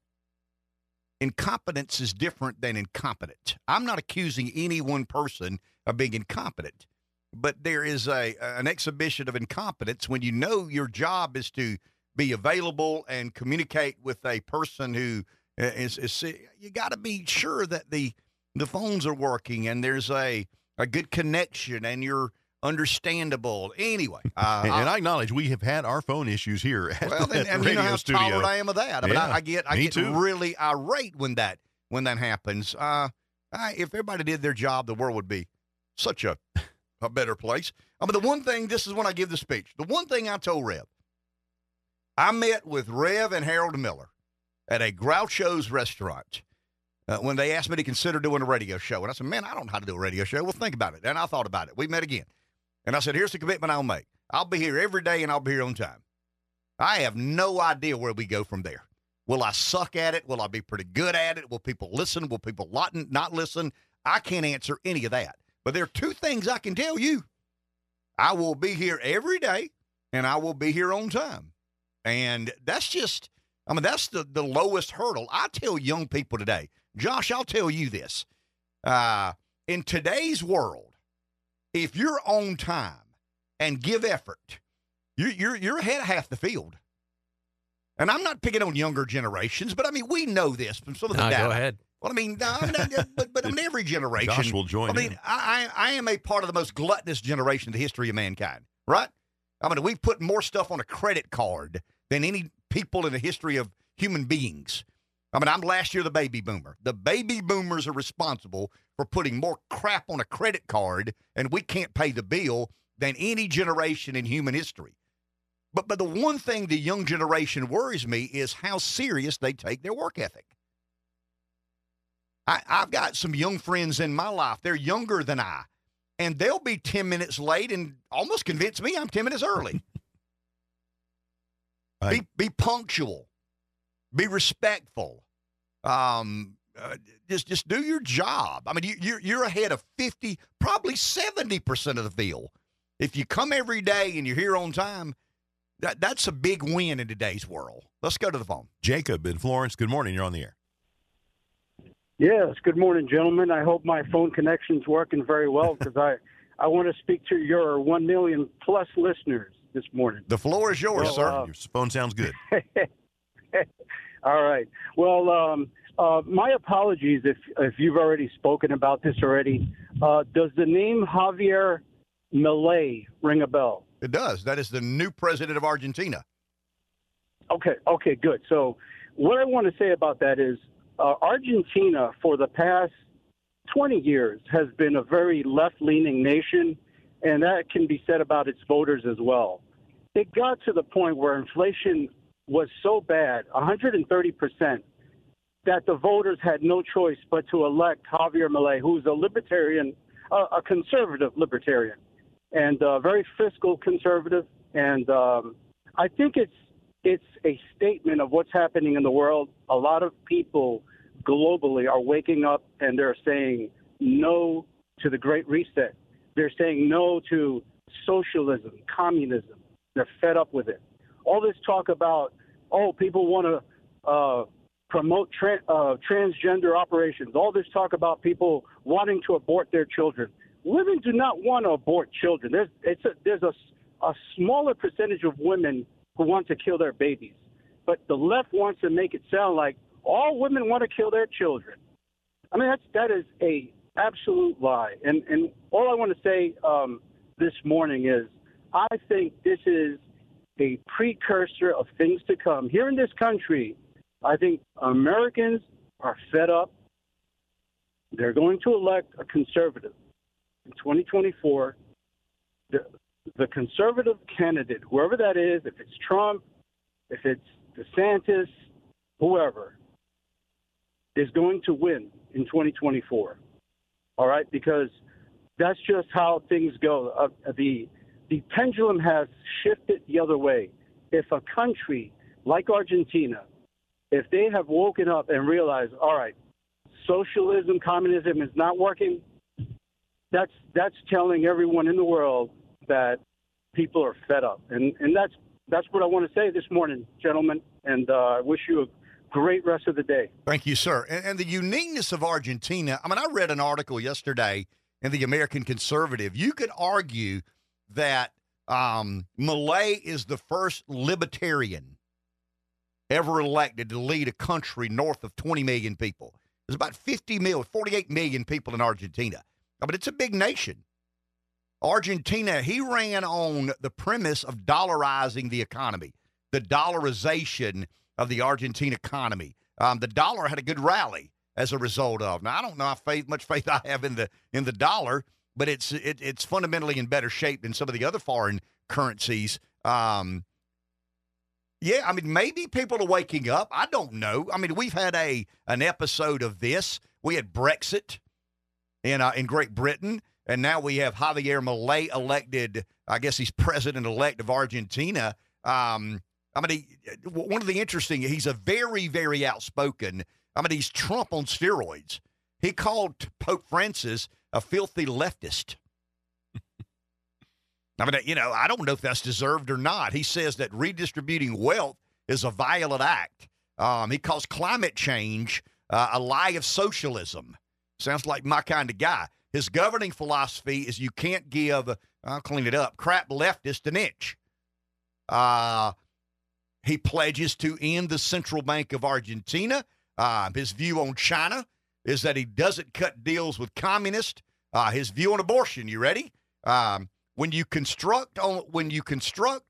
incompetence is different than incompetent. I'm not accusing any one person of being incompetent, but there is a an exhibition of incompetence when you know your job is to be available and communicate with a person who uh, is, is you got to be sure that the the phones are working and there's a a good connection and you're understandable. Anyway, uh, and, and I- acknowledge we have had our phone issues here at, well, at and, the and you know how studio. tolerant I am of that. I mean, Yeah, I, I get I get too. really irate when that when that happens. Uh, I, if everybody did their job, the world would be such a a better place. I mean, the one thing this is when I give the speech. The one thing I told Rev, I met with Rev and Harold Miller at a Groucho's restaurant. Uh, when they asked me to consider doing a radio show, and I said, "Man, I don't know how to do a radio show." Well, think about it. And I thought about it. We met again, and I said, "Here's the commitment I'll make. I'll be here every day, and I'll be here on time." I have no idea where we go from there. Will I suck at it? Will I be pretty good at it? Will people listen? Will people not listen? I can't answer any of that. But there are two things I can tell you. I will be here every day and I will be here on time. And that's just, I mean, that's the, the lowest hurdle. I tell young people today, Josh, I'll tell you this. Uh, in today's world, if you're on time and give effort, you're, you're, you're ahead of half the field. And I'm not picking on younger generations, but I mean, we know this from some of the Nah, data. go ahead. Well, I mean, no, I- but, but every generation. Josh will join I mean, in. I I am a part of the most gluttonous generation in the history of mankind, right? I mean, we've put more stuff on a credit card than any people in the history of human beings. I mean, I'm last year the baby boomer. The baby boomers are responsible for putting more crap on a credit card, and we can't pay the bill than any generation in human history. But but the one thing the young generation worries me is how serious they take their work ethic. I, I've got some young friends in my life. They're younger than I, and they'll be 10 minutes late and almost convince me I'm 10 minutes early. I- be, be punctual, be respectful. Um, uh, just just do your job. I mean, you, you're you're ahead of 50, probably 70 percent of the field. If you come every day and you're here on time, that that's a big win in today's world. Let's go to the phone. Jacob in Florence. Good morning. You're on the air. Yes. Good morning, gentlemen. I hope my phone connection's working very well because I, I want to speak to your one million plus listeners this morning. The floor is yours, Well, sir. uh, Your phone sounds good. All right. Well, um, uh, my apologies if if you've already spoken about this already. Uh, does the name Javier Milei ring a bell? it does. That is the new president of Argentina. Okay, okay, good. So, what I want to say about that is uh, Argentina, for the past 20 years, has been a very left leaning nation, and that can be said about its voters as well. It got to the point where inflation was so bad 130%. that the voters had no choice but to elect Javier Milei, who's a libertarian, uh, a conservative libertarian, and uh, very fiscal conservative. And um, I think it's it's a statement of what's happening in the world. A lot of people globally are waking up and they're saying no to the Great Reset. They're saying no to socialism, communism. They're fed up with it. All this talk about, oh, people want to uh, promote tra- uh, transgender operations. All this talk about people wanting to abort their children. Women do not want to abort children. There's, a, there's a, a smaller percentage of women who want to kill their babies. But the left wants to make it sound like all women want to kill their children. I mean, that's, that is a absolute lie. And, and all I want to say um, this morning is I think this is a precursor of things to come. Here in this country, I think Americans are fed up. They're going to elect a conservative in 2024. The, the conservative candidate, whoever that is, if it's Trump, if it's DeSantis, whoever, is going to win in 2024. All right, because that's just how things go. Uh, the the pendulum has shifted the other way. If a country like Argentina, if they have woken up and realized, all right, socialism, communism is not working, that's that's telling everyone in the world that people are fed up, and and that's that's what I want to say this morning, gentlemen. And uh, I wish you a great rest of the day. Thank you, sir. And, and the uniqueness of Argentina. I mean, I read an article yesterday in the American Conservative. You could argue that um, Milei is the first libertarian ever elected to lead a country north of 20 million people. There's about 50 million, 48 million people in Argentina. I mean, it's a big nation. Argentina, he ran on the premise of dollarizing the economy, the dollarization of the Argentine economy. Um, the dollar had a good rally as a result of. Now, I don't know how faith, much faith I have in the in the dollar, but it's it, it's fundamentally in better shape than some of the other foreign currencies. Um, yeah, I mean, maybe people are waking up. I don't know. I mean, we've had a an episode of this. We had Brexit in uh, in Great Britain, and now we have Javier Milei elected. I guess he's president elect of Argentina. Um, I mean, he, one of the interesting. He's a very very outspoken. I mean, he's Trump on steroids. He called Pope Francis a filthy leftist. I mean, you know, I don't know if that's deserved or not. He says that redistributing wealth is a violent act. Um, he calls climate change uh, a lie of socialism. Sounds like my kind of guy. His governing philosophy is you can't give, I'll clean it up, crap leftist an inch. Uh, he pledges to end the Central Bank of Argentina. Uh, his view on China is that he doesn't cut deals with communists. Uh, his view on abortion, you ready? Um, when you construct on when you construct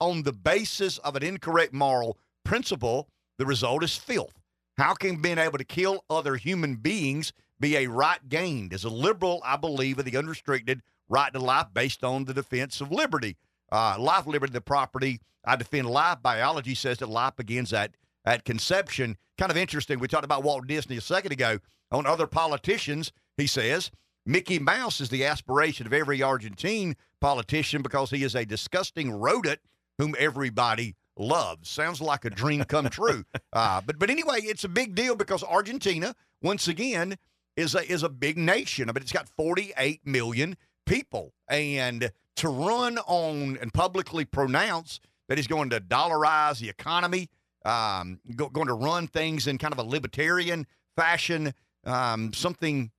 on the basis of an incorrect moral principle, the result is filth. How can being able to kill other human beings be a right gained? As a liberal, I believe in the unrestricted right to life based on the defense of liberty. Uh, life, liberty, the property. I defend life. Biology says that life begins at at conception. Kind of interesting. We talked about Walt Disney a second ago. On other politicians, he says Mickey Mouse is the aspiration of every Argentine politician because he is a disgusting rodent whom everybody loves. Sounds like a dream come true. Uh, but but anyway, it's a big deal because Argentina, once again, is a is a big nation. I mean, it's got 48 million people, and to run on and publicly pronounce that he's going to dollarize the economy, um, go, going to run things in kind of a libertarian fashion, um, something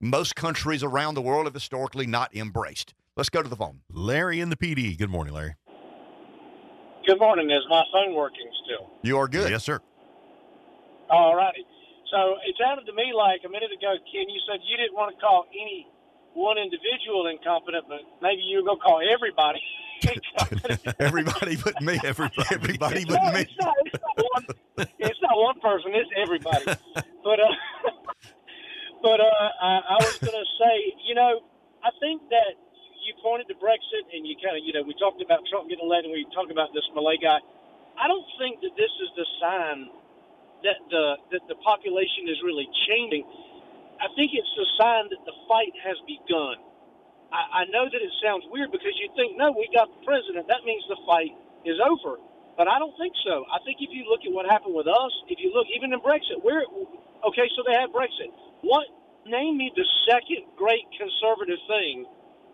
most countries around the world have historically not embraced. Let's go to the phone. Larry in the PD. Good morning, Larry. Good morning. Is my phone working still? You are good. Yes, sir. All righty. So it sounded to me like a minute ago, Ken, you said you didn't want to call any one individual incompetent, but maybe you to call everybody. everybody but me. Everybody, everybody but no, me. It's not, it's, not one, it's not one person. It's everybody. But uh, but uh, I, I was going to say, you know, I think that you pointed to Brexit and you kind of, you know, we talked about Trump getting elected and we talked about this Milei guy. I don't think that this is the sign that the that the population is really changing. I think it's a sign that the fight has begun. I, I know that it sounds weird because you think, no, we got the president. That means the fight is over. But I don't think so. I think if you look at what happened with us, if you look even in Brexit, we're okay. So they had Brexit. What? Name me the second great conservative thing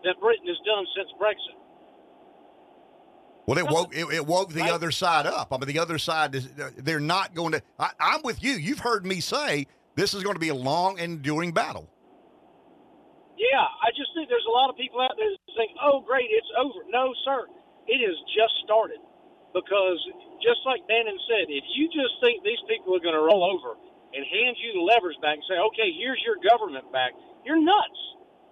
that Britain has done since Brexit. Well, it woke it, it woke the Right. other side up. I mean, the other side is they're not going to. I, I'm with you. You've heard me say this is going to be a long, enduring battle. Yeah, I just think there's a lot of people out there that think, "Oh, great, it's over." No, sir, it has just started. Because just like Bannon said, if you just think these people are going to roll over and hand you the levers back and say, "Okay, here's your government back," you're nuts.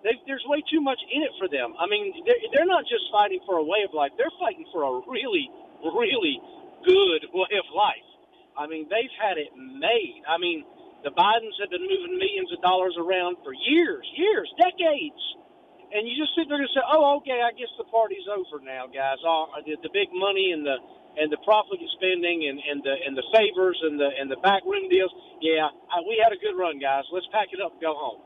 They, there's way too much in it for them. I mean, they're, they're not just fighting for a way of life; they're fighting for a really, really good way of life. I mean, they've had it made. I mean, the Bidens have been moving millions of dollars around for years, years, decades. And you just sit there and say, "Oh, okay, I guess the party's over now, guys. All uh, the, the big money and the and the profligate spending and, and the and the favors and the and the backroom deals. Yeah, I, we had a good run, guys. Let's pack it up and go home.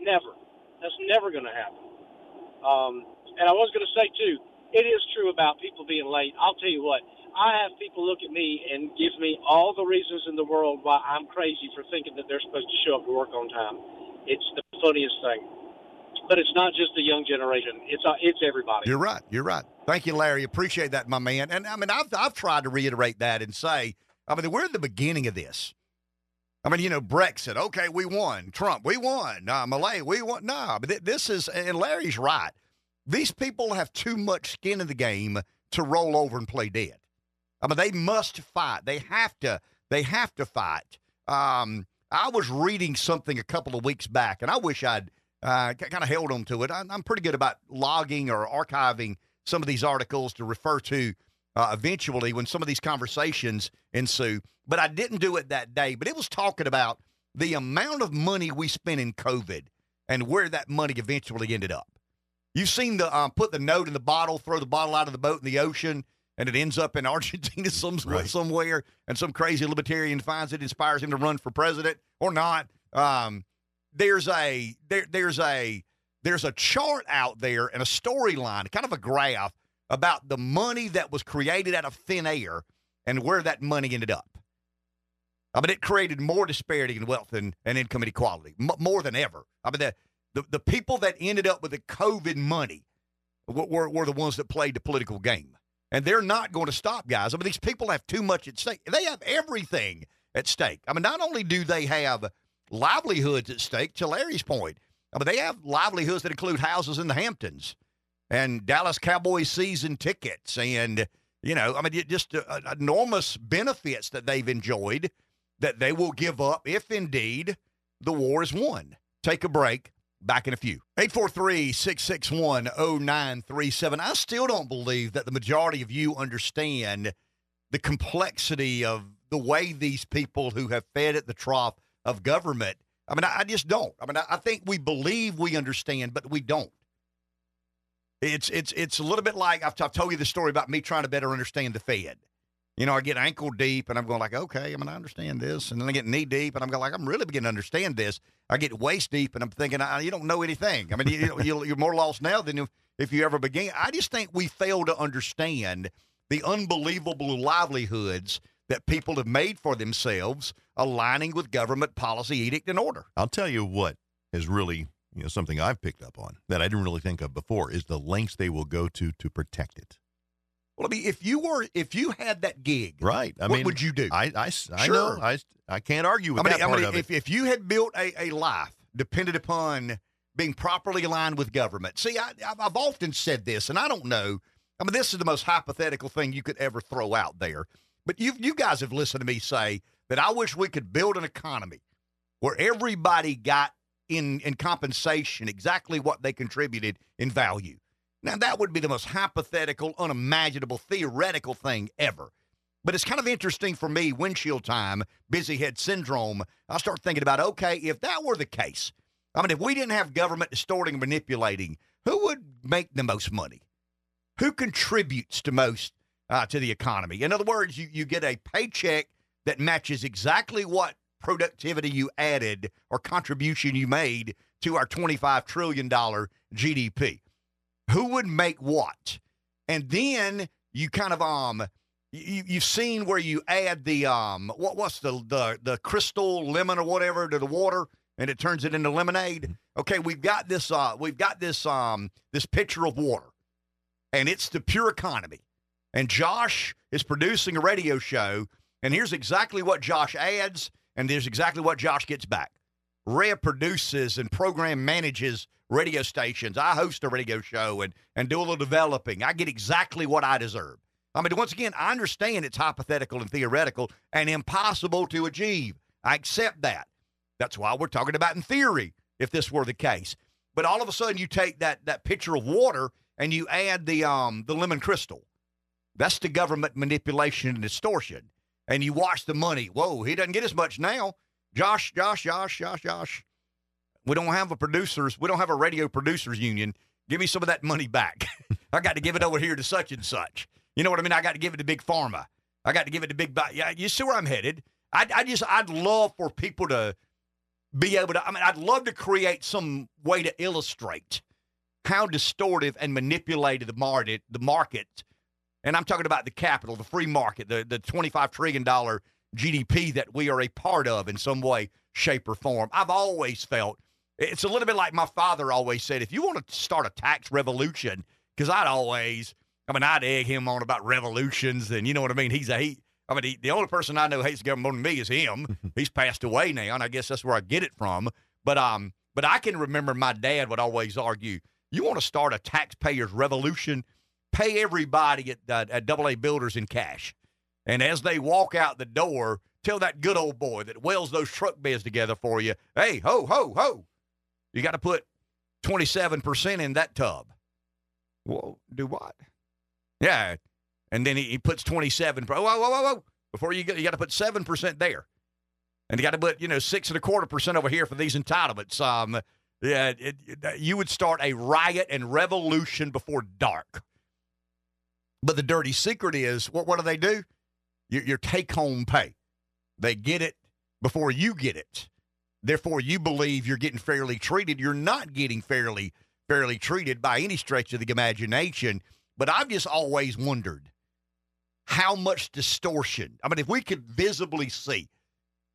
Never. That's never going to happen. Um, and I was going to say too, it is true about people being late. I'll tell you what. I have people look at me and give me all the reasons in the world why I'm crazy for thinking that they're supposed to show up to work on time. It's the funniest thing. But it's not just the young generation. It's uh, it's everybody. You're right. You're right. Thank you, Larry. Appreciate that, my man. And I mean, I've I've tried to reiterate that and say, I mean, we're at the beginning of this. I mean, you know, Brexit. Okay, we won. Trump, we won. Uh, Milei, we won. No, but th- this is, and Larry's right. These people have too much skin in the game to roll over and play dead. I mean, they must fight. They have to. They have to fight. Um, I was reading something a couple of weeks back, and I wish I'd uh, kind of held on to it. I'm, I'm pretty good about logging or archiving some of these articles to refer to uh, eventually when some of these conversations ensue. But I didn't do it that day. But it was talking about the amount of money we spent in COVID and where that money eventually ended up. You've seen the um, put the note in the bottle, throw the bottle out of the boat in the ocean, and it ends up in Argentina some, Right. somewhere, and some crazy libertarian finds it, inspires him to run for president or not. Um, there's a there, there's a there's a chart out there and a storyline, kind of a graph about the money that was created out of thin air and where that money ended up. I mean, it created more disparity in wealth and, and income inequality, m- more than ever. I mean, the, the, the people that ended up with the COVID money were, were, were the ones that played the political game. And they're not going to stop, guys. I mean, these people have too much at stake. They have everything at stake. I mean, not only do they have livelihoods at stake, to Larry's point, I mean, they have livelihoods that include houses in the Hamptons and Dallas Cowboys season tickets and, you know, I mean, just uh, enormous benefits that they've enjoyed that they will give up if indeed the war is won. Take a break. Back in a few. 843 661 0937. I still don't believe that the majority of you understand the complexity of the way these people who have fed at the trough of government. I mean, I, I just don't. I mean, I, I think we believe we understand, but we don't. It's it's it's a little bit like I've, I've told you the story about me trying to better understand the Fed. You know, I get ankle deep and I'm going like, okay, I mean, I understand this, and then I get knee deep and I'm going like, I'm really beginning to understand this. I get waist deep and I'm thinking, I, you don't know anything. I mean, you, you, you're more lost now than if, if you ever began. I just think we fail to understand the unbelievable livelihoods that people have made for themselves, aligning with government policy, edict, and order. I'll tell you what is really you know something I've picked up on that I didn't really think of before is the lengths they will go to to protect it. Well, I mean, if you were, if you had that gig, Right. I what mean, would you do? I, I, Sure. know. I I can't argue with I mean, that I part mean of if, it. if you had built a, a life dependent upon being properly aligned with government, see, I, I've- I've often said this, and I don't know. I mean, this is the most hypothetical thing you could ever throw out there. But you you guys have listened to me say that I wish we could build an economy where everybody got in in compensation exactly what they contributed in value. Now that would be the most hypothetical, unimaginable, theoretical thing ever. But it's kind of interesting for me, windshield time, busy head syndrome. I start thinking about okay, if that were the case, I mean, if we didn't have government distorting and manipulating, who would make the most money? Who contributes to most uh, to the economy? In other words, you, you get a paycheck that matches exactly what productivity you added or contribution you made to our $25 trillion GDP. Who would make what? And then you kind of um you, you've seen where you add the um what what's the the the crystal lemon or whatever to the water and it turns it into lemonade. Okay, we've got this uh we've got this um this pitcher of water and it's the pure economy. And Josh is producing a radio show and here's exactly what Josh adds and there's exactly what Josh gets back. Red produces and program manages radio stations. I host a radio show and and do a little developing. I get exactly what I deserve. I mean, once again, I understand it's hypothetical and theoretical and impossible to achieve. I accept that. That's why we're talking about in theory, if this were the case. But all of a sudden, you take that that pitcher of water and you add the um the lemon crystal. That's the government manipulation and distortion. And you watch the money. Whoa, he doesn't get as much now. Josh, Josh, Josh, Josh, Josh. We don't have a producers. We don't have a radio producers union. Give me some of that money back. I got to give it over here to such and such. You know what I mean? I got to give it to Big Pharma. I got to give it to Big. Yeah, you see where I'm headed? I, I just I'd love for people to be able to. I mean, I'd love to create some way to illustrate how distortive and manipulated the market, the market, and I'm talking about the capital, the free market, the the 25 trillion dollar GDP that we are a part of in some way, shape, or form. I've always felt it's a little bit like my father always said: if you want to start a tax revolution, because I'd always I mean, I'd egg him on about revolutions, and you know what I mean. He's a he. I mean, he, the only person I know hates the government more than me is him. He's passed away now, and I guess that's where I get it from. But um, but I can remember my dad would always argue: you want to start a taxpayers' revolution, pay everybody at uh, at Double A Builders in cash, and as they walk out the door, tell that good old boy that welds those truck beds together for you, hey, ho, ho, ho, you got to put twenty seven percent in that tub. Well, do what? Yeah. And then he, he puts 27. Whoa, whoa, whoa, whoa. Before you get, you got to put 7% there. And you got to put, you know, six and a quarter percent over here for these entitlements. Um, yeah, it, it, you would start a riot and revolution before dark. But the dirty secret is what, what do they do? Your, your take home pay. They get it before you get it. Therefore, you believe you're getting fairly treated. You're not getting fairly fairly treated by any stretch of the imagination. But I've just always wondered how much distortion. I mean, if we could visibly see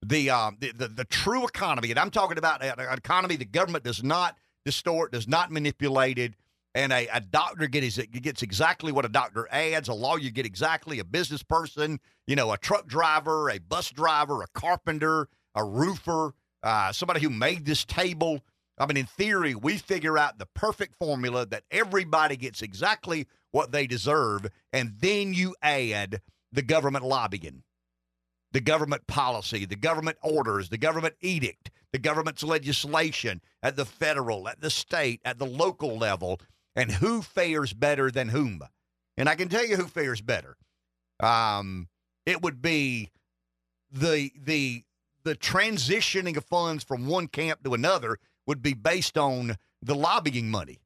the um, the, the, the true economy, and I'm talking about an economy the government does not distort, does not manipulate it, and a, a doctor gets gets exactly what a doctor adds, a lawyer get exactly, a business person, you know, a truck driver, a bus driver, a carpenter, a roofer, uh, somebody who made this table. I mean, in theory, we figure out the perfect formula that everybody gets exactly what they deserve, and then you add the government lobbying, the government policy, the government orders, the government edict, the government's legislation at the federal, at the state, at the local level, and who fares better than whom. And I can tell you who fares better. Um, it would be the the the transitioning of funds from one camp to another would be based on the lobbying money.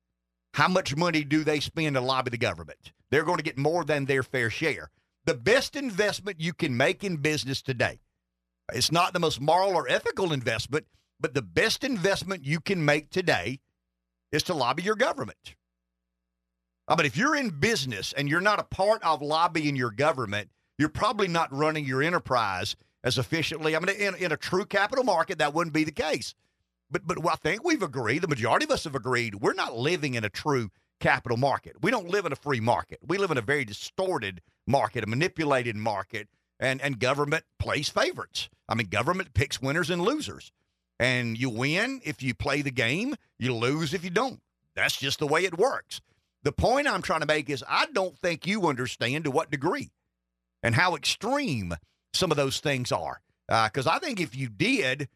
How much money do they spend to lobby the government? They're going to get more than their fair share. The best investment you can make in business today, it's not the most moral or ethical investment, but the best investment you can make today is to lobby your government. Uh, I mean, if you're in business and you're not a part of lobbying your government, you're probably not running your enterprise as efficiently. I mean, in, in a true capital market, that wouldn't be the case. But but I think we've agreed, the majority of us have agreed, we're not living in a true capital market. We don't live in a free market. We live in a very distorted market, a manipulated market, and and government plays favorites. I mean, government picks winners and losers. And you win if you play the game, you lose if you don't. That's just the way it works. The point I'm trying to make is I don't think you understand to what degree and how extreme some of those things are. Because uh, I think if you did,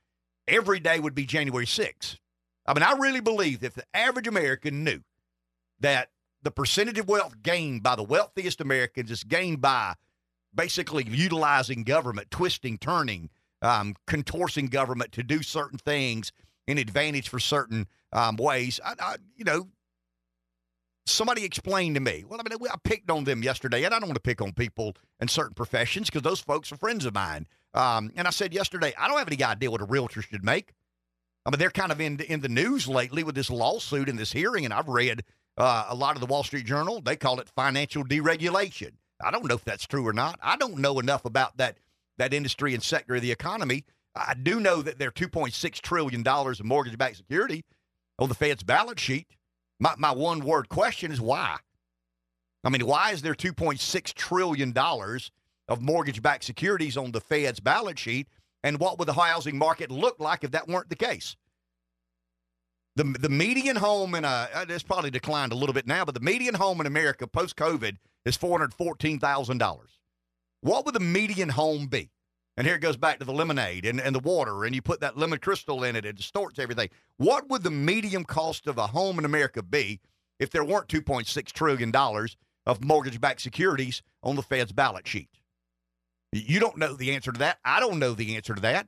every day would be January 6th. I mean, I really believe that if the average American knew that the percentage of wealth gained by the wealthiest Americans is gained by basically utilizing government, twisting, turning, um, contorting government to do certain things in advantage for certain um, ways. I, I, you know, somebody explained to me. Well, I mean, I picked on them yesterday, and I don't want to pick on people in certain professions because those folks are friends of mine. Um, and I said yesterday, I don't have any idea what a realtor should make. I mean, they're kind of in in the news lately with this lawsuit and this hearing, and I've read uh, a lot of the Wall Street Journal. They call it financial deregulation. I don't know if that's true or not. I don't know enough about that that industry and sector of the economy. I do know that there are 2.6 trillion dollars of mortgage-backed security on the Fed's balance sheet. My my one word question is why. I mean, why is there 2.6 trillion dollars of mortgage-backed securities on the Fed's balance sheet? And what would the housing market look like if that weren't the case? The, the median home in a uh, it's probably declined a little bit now, but the median home in America post COVID is four hundred fourteen thousand dollars. What would the median home be? And here it goes back to the lemonade and, and the water, and you put that lemon crystal in it, it distorts everything. What would the medium cost of a home in America be if there weren't two point six trillion dollars of mortgage-backed securities on the Fed's balance sheet? You don't know the answer to that. I don't know the answer to that.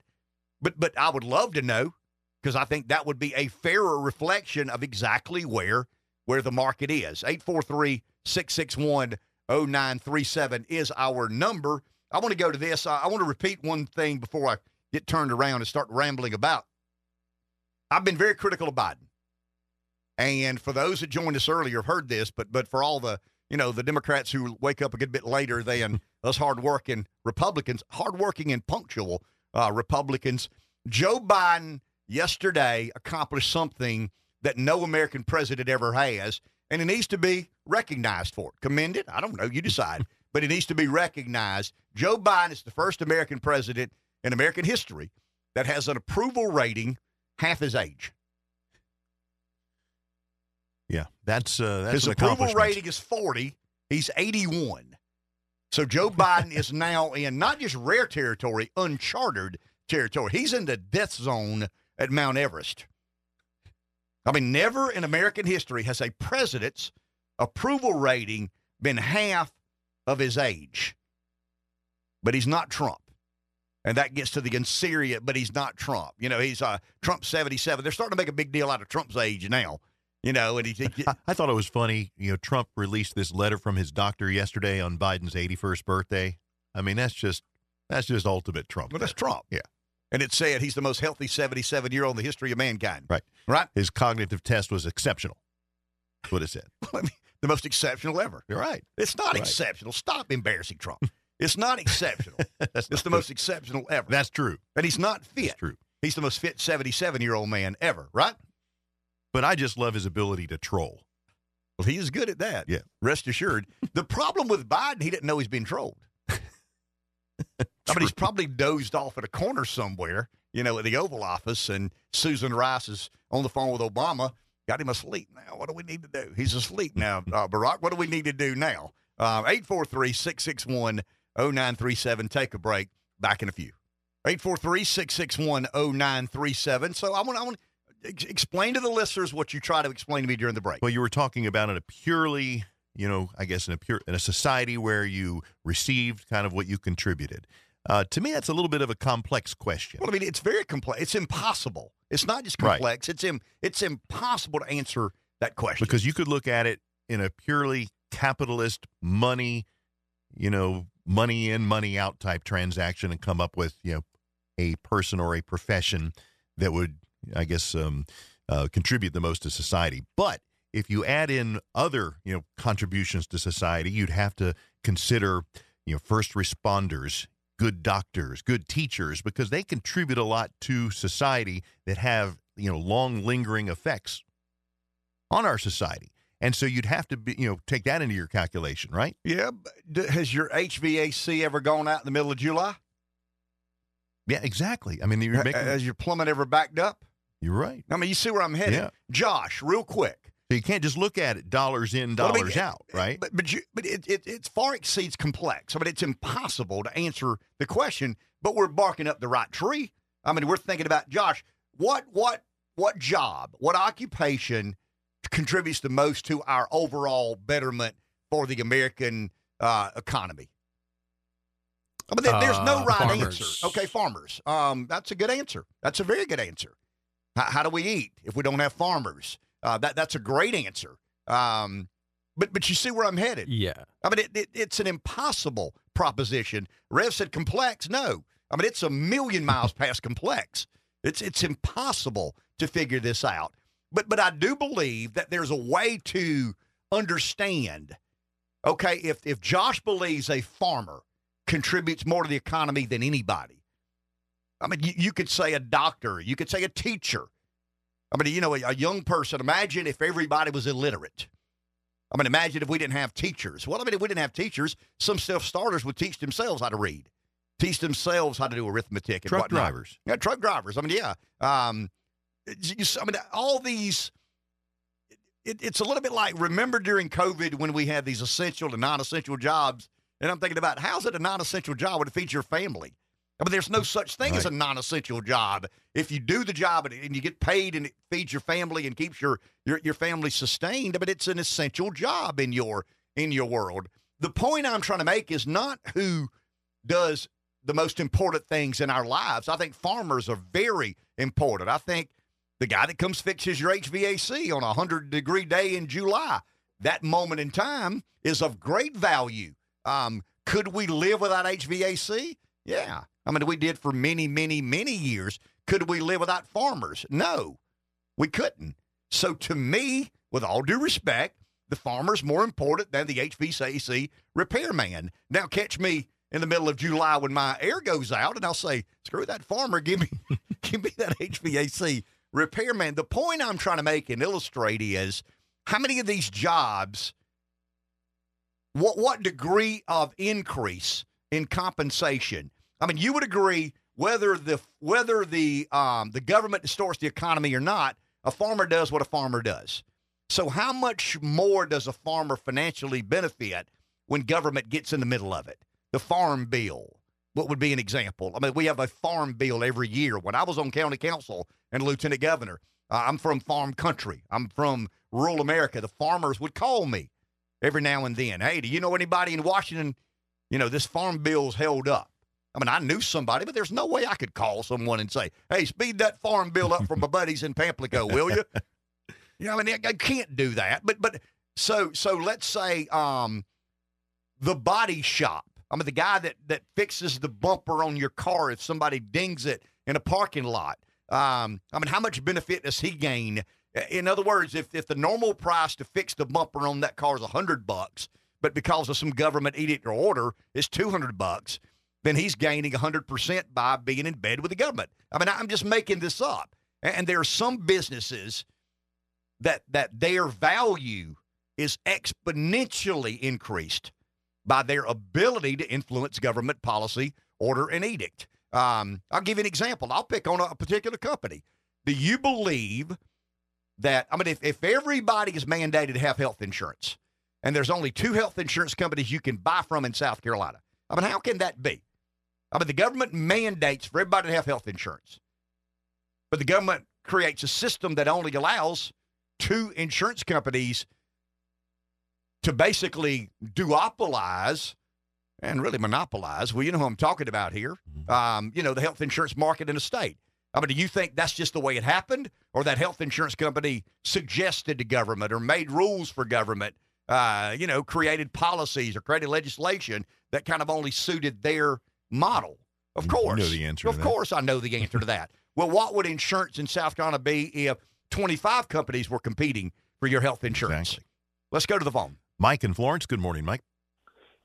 But but I would love to know because I think that would be a fairer reflection of exactly where where the market is. 843-661-0937 is our number. I want to go to this. I, I want to repeat one thing before I get turned around and start rambling about. I've been very critical of Biden. And for those that joined us earlier have heard this, but but for all the you know, the Democrats who wake up a good bit later than us hardworking Republicans, hardworking and punctual uh, Republicans. Joe Biden yesterday accomplished something that no American president ever has, and it needs to be recognized for it. Commended? I don't know. You decide. But it needs to be recognized. Joe Biden is the first American president in American history that has an approval rating half his age. Yeah, that's uh, that's his approval rating is 40. He's 81. So Joe Biden is now in not just rare territory, uncharted territory. He's in the death zone at Mount Everest. I mean, never in American history has a president's approval rating been half of his age. But he's not Trump. And that gets to the inserious, but he's not Trump. You know, he's uh, Trump 77. They're starting to make a big deal out of Trump's age now. You know, and he, he I, I thought it was funny. You know, Trump released this letter from his doctor yesterday on Biden's 81st birthday. I mean, that's just that's just ultimate Trump. Well, that's. Trump. Yeah. And it said he's the most healthy 77 year old in the history of mankind. Right. Right? His cognitive test was exceptional. That's what it said. I mean, the most exceptional ever. You're right. It's not Right. exceptional. Stop embarrassing Trump. It's not exceptional. that's it's not the true. most exceptional ever. That's true. and he's not That's fit. true. He's the most fit 77 year old man ever, right? But I just love his ability to troll. Well, he is good at that. Yeah. Rest assured. the problem with Biden, he didn't know he's being trolled. I mean, he's probably dozed off at a corner somewhere, you know, at the Oval Office, and Susan Rice is on the phone with Obama. Got him asleep now. What do we need to do? He's asleep now, uh, Barack. What do we need to do now? Uh, 843 661 0937. Take a break. Back in a few. 843 661 0937. So I want, I want to explain to the listeners what you try to explain to me during the break. Well, you were talking about in a purely, you know, I guess in a pure in a society where you received kind of what you contributed. Uh, to me, that's a little bit of a complex question. Well, I mean, it's very complex. It's impossible. It's not just Right. complex. It's Im- it's impossible to answer that question. because you could look at it in a purely capitalist money, you know, money in, money out type transaction and come up with, you know, a person or a profession that would, I guess, um, uh, contribute the most to society. But if you add in other, you know, contributions to society, you'd have to consider, you know, first responders, good doctors, good teachers, because they contribute a lot to society that have, you know, long lingering effects on our society. And so you'd have to be, you know, take that into your calculation, right? yeah, has your HVAC ever gone out in the middle of July? Yeah, exactly. I mean, you're making, Has your plumbing ever backed up? you're right. I mean, you see where I'm headed. Yeah. Josh, real quick. So you can't just look at it dollars in, Well, I mean, dollars out, right? But but you, but it, it it far exceeds complex. I mean, it's impossible to answer the question. But we're barking up the right tree. I mean, we're thinking about Josh. What what what job? What occupation contributes the most to our overall betterment for the American uh, economy? I mean, there- there's no Uh, right farmers. answer. Okay, farmers. Um, that's a good answer. That's a very good answer. How, how do we eat if we don't have farmers? Uh, that that's a great answer. Um, but but you see where I'm headed. Yeah. I mean, it, it, it's an impossible proposition. Rev said complex. No, I mean, it's a million miles past complex. It's it's impossible to figure this out. But but I do believe that there's a way to understand. Okay, if if Josh believes a farmer contributes more to the economy than anybody, I mean, you, you could say a doctor, you could say a teacher. I mean, you know, a, a young person. Imagine if everybody was illiterate. I mean, imagine if we didn't have teachers. Well, I mean, if we didn't have teachers, some self starters would teach themselves how to read, teach themselves how to do arithmetic and Truck whatnot. drivers. Yeah, truck drivers. I mean, yeah. Um, I mean, all these. It, it's a little bit like remember during COVID when we had these essential and non-essential jobs, and I'm thinking about how's it a non-essential job it feeds your family? I mean, there's no such thing as a non-essential job. If you do the job and, and you get paid and it feeds your family and keeps your, your your family sustained, but it's an essential job in your in your world. The point I'm trying to make is not who does the most important things in our lives. I think farmers are very important. I think the guy that comes fixes your HVAC on a 100 degree day in July, that moment in time is of great value. Um, could we live without HVAC? Yeah. I mean, we did for many, many, many years. Could we live without farmers? No, we couldn't. So, to me, with all due respect, the farmer's more important than the HVAC repairman. Now, catch me in the middle of July when my air goes out, and I'll say, "Screw that farmer! Give me, give me that HVAC repairman." The point I'm trying to make and illustrate is how many of these jobs, what what degree of increase in compensation? I mean, you would agree whether the whether the um, the government distorts the economy or not, a farmer does what a farmer does. So, how much more does a farmer financially benefit when government gets in the middle of it? The farm bill, what would be an example? I mean, we have a farm bill every year. When I was on county council and lieutenant governor, uh, I'm from farm country. I'm from rural America. The farmers would call me every now and then. Hey, do you know anybody in Washington? You know, this farm bill's held up. I mean, I knew somebody, but there's no way I could call someone and say, "Hey, speed that farm bill up for my buddies in Pamplico, will you?" You know, I mean, I, I can't do that. But but so so let's say um, the body shop. I mean, the guy that that fixes the bumper on your car if somebody dings it in a parking lot. Um, I mean, how much benefit does he gain? In other words, if if the normal price to fix the bumper on that car is a hundred bucks, but because of some government edict or order, it's two hundred bucks, then he's gaining hundred percent by being in bed with the government. I mean, I'm just making this up. And, and there are some businesses that that their value is exponentially increased by their ability to influence government policy, order, and edict. Um, I'll give you an example. I'll pick on a, a particular company. Do you believe that? I mean, if, if everybody is mandated to have health insurance, and there's only two health insurance companies you can buy from in South Carolina, I mean, how can that be? I mean, the government mandates for everybody to have health insurance, but the government creates a system that only allows two insurance companies to basically duopolize and really monopolize. Well, you know who I'm talking about here. Um, you know, the health insurance market in the state. I mean, do you think that's just the way it happened, or that health insurance company suggested to government or made rules for government? Uh, you know, created policies or created legislation that kind of only suited their model. Of You course, know the answer to Of that. course, I know the answer to that. Well, what would insurance in South Carolina be if 25 companies were competing for your health insurance? Exactly. Let's go to the phone. Mike in Florence. Good morning, Mike.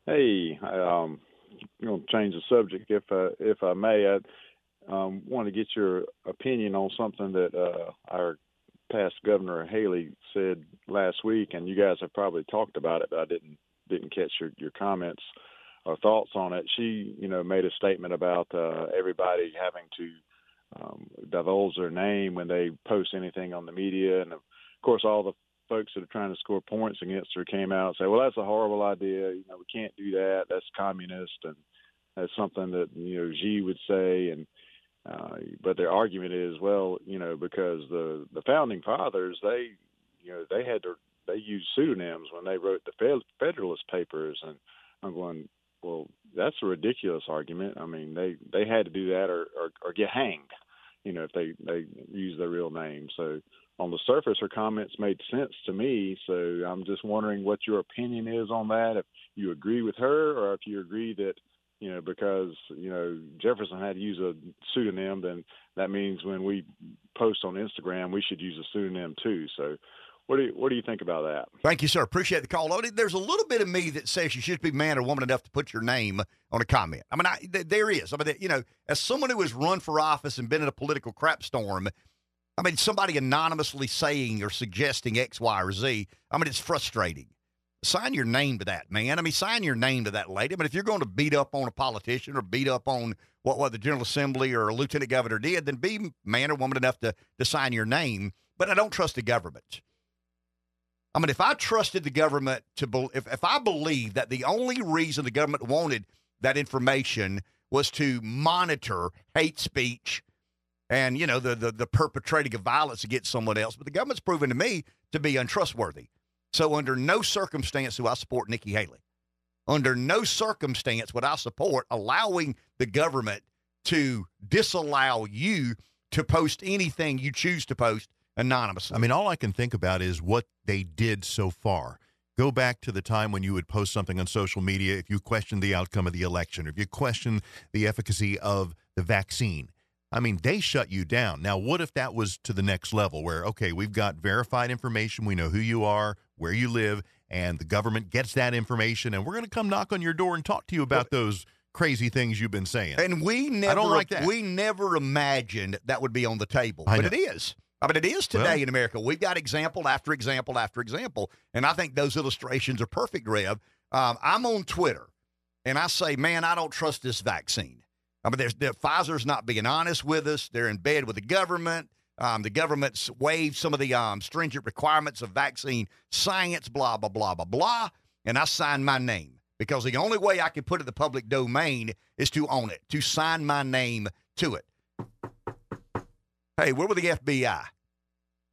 Hey, um, I'm going to change the subject if I, if I may. I um, want to get your opinion on something that uh, our past governor Haley said last week, and you guys have probably talked about it, but I didn't didn't catch your, your comments or thoughts on it. She, you know, made a statement about uh, everybody having to um, divulge their name when they post anything on the media, and of course, all the folks that are trying to score points against her came out and say, "Well, that's a horrible idea. You know, we can't do that. That's communist, and that's something that you know Xi would say." And uh, but their argument is, well, you know, because the the founding fathers, they, you know, they had to they used pseudonyms when they wrote the Federalist Papers, and I'm going, well, that's a ridiculous argument. I mean, they they had to do that or or, or get hanged, you know, if they they use their real name. So on the surface, her comments made sense to me. So I'm just wondering what your opinion is on that. If you agree with her, or if you agree that you know, because you know Jefferson had to use a pseudonym, then that means when we post on Instagram, we should use a pseudonym too. So, what do you what do you think about that? Thank you, sir. Appreciate the call. There's a little bit of me that says you should be man or woman enough to put your name on a comment. I mean, I, th- there is. I mean, you know, as someone who has run for office and been in a political crap storm, I mean, somebody anonymously saying or suggesting X, Y, or Z. I mean, it's frustrating sign your name to that, man. I mean, sign your name to that lady. I mean, if you're going to beat up on a politician or beat up on what, what the General Assembly or a lieutenant governor did, then be man or woman enough to, to sign your name. But I don't trust the government. I mean, if I trusted the government to, be, if, if I believed that the only reason the government wanted that information was to monitor hate speech and, you know, the, the, the perpetrating of violence against someone else, but the government's proven to me to be untrustworthy. So, under no circumstance do I support Nikki Haley. Under no circumstance would I support allowing the government to disallow you to post anything you choose to post anonymously. I mean, all I can think about is what they did so far. Go back to the time when you would post something on social media if you questioned the outcome of the election, or if you questioned the efficacy of the vaccine. I mean, they shut you down. Now, what if that was to the next level where, okay, we've got verified information, we know who you are, where you live, and the government gets that information, and we're going to come knock on your door and talk to you about those crazy things you've been saying. And we never, I don't like that. we never imagined that would be on the table, I but know. it is. I mean, it is today Well- in America. We've got example after example after example, and I think those illustrations are perfect, Rev. Um, I'm on Twitter, and I say, man, I don't trust this vaccine. I mean, there's, there, Pfizer's not being honest with us. They're in bed with the government. Um, the government's waived some of the um, stringent requirements of vaccine science, blah, blah, blah, blah, blah. And I sign my name because the only way I can put it in the public domain is to own it, to sign my name to it. Hey, were the FBI?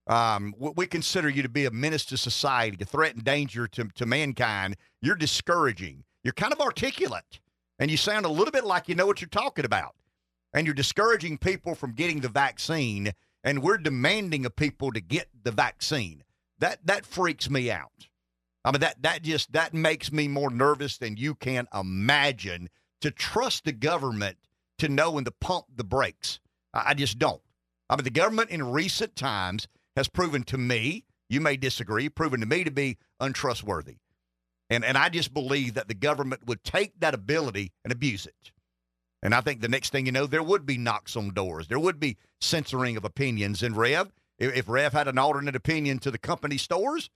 Um, we- consider you to be a menace to society, to threaten danger to, to mankind. You're discouraging. You're kind of articulate, and you sound a little bit like you know what you're talking about. And you're discouraging people from getting the vaccine, and we're demanding of people to get the vaccine. That that freaks me out. I mean that that just that makes me more nervous than you can imagine to trust the government to know when to pump the brakes. I, I just don't. I mean the government in recent times has proven to me, you may disagree, proven to me to be untrustworthy. And and I just believe that the government would take that ability and abuse it. And I think the next thing you know, there would be knocks on doors. There would be censoring of opinions. And Rev, if, if Rev had an alternate opinion to the company stores,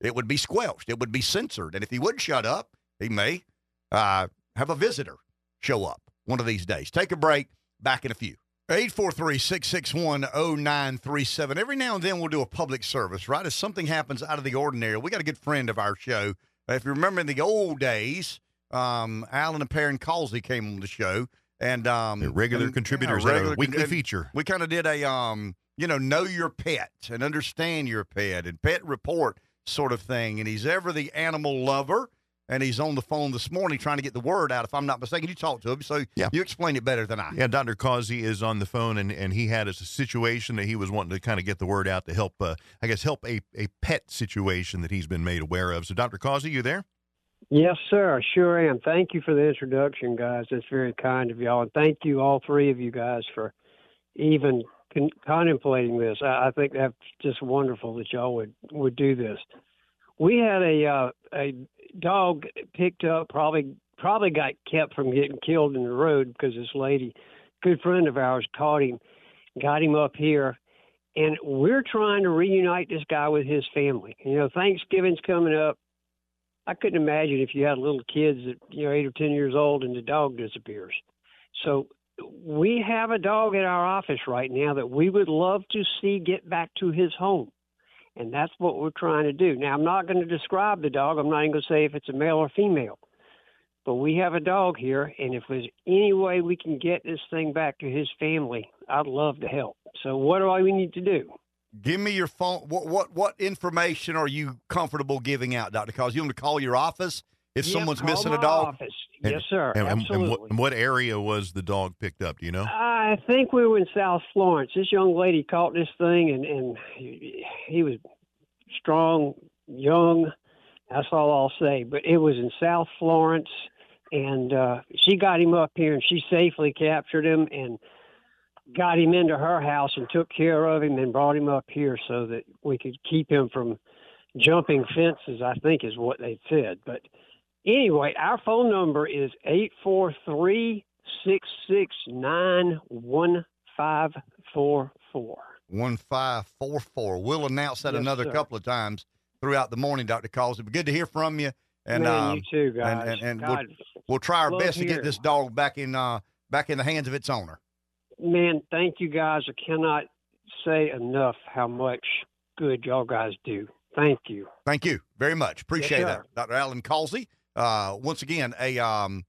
it would be squelched. It would be censored. And if he would shut up, he may uh, have a visitor show up one of these days. Take a break. Back in a few. 843 661 0937. Every now and then we'll do a public service, right? If something happens out of the ordinary, we got a good friend of our show. If you remember in the old days, um, Alan and Perrin Causey came on the show. And um, The regular and- contributors yeah, regular weekly feature. We kind of did a um, you know, know your pet and understand your pet and pet report sort of thing. And he's ever the animal lover. And he's on the phone this morning trying to get the word out. If I'm not mistaken, you talked to him, so Yeah. you explain it better than I. Yeah, Dr. Causey is on the phone, and, and he had a situation that he was wanting to kind of get the word out to help, uh, I guess, help a, a pet situation that he's been made aware of. So, Dr. Causey, you there? Yes, sir. I sure am. Thank you for the introduction, guys. That's very kind of y'all. And thank you, all three of you guys, for even con- contemplating this. I, I think that's just wonderful that y'all would, would do this. We had a uh, a dog picked up, probably probably got kept from getting killed in the road because this lady, good friend of ours, caught him, got him up here, and we're trying to reunite this guy with his family. You know, Thanksgiving's coming up. I couldn't imagine if you had little kids that you know eight or ten years old and the dog disappears. So we have a dog at our office right now that we would love to see get back to his home, and that's what we're trying to do. Now I'm not going to describe the dog. I'm not even going to say if it's a male or female, but we have a dog here, and if there's any way we can get this thing back to his family, I'd love to help. So what do I we need to do? Give me your phone. What what what information are you comfortable giving out, Doctor Cause? You want to call your office if Yep, someone's missing a dog? Office. And- yes, sir. And, Absolutely. and what, and what area was the dog picked up? Do you know? I think we were in South Florence. This young lady caught this thing, and and he, he was strong, young. That's all I'll say. But it was in South Florence. and uh, she got him up here, and she safely captured him and got him into her house and took care of him and brought him up here so that we could keep him from jumping fences. I think is what they said. But anyway, our phone number is eight four three six six nine one five four four. 1544. 1544. We'll announce that Yes, another sir. couple of times throughout the morning, Dr. Calls. It'd good to hear from you. And Man, um, you too, guys. and, and, and we'll, we'll try our best to get this dog back in uh, back in the hands of its owner. man, thank you guys. I cannot say enough how much good y'all guys do. Thank you. Thank you very much. Appreciate sir. that. Dr. Alan Causey, uh, once again, a um,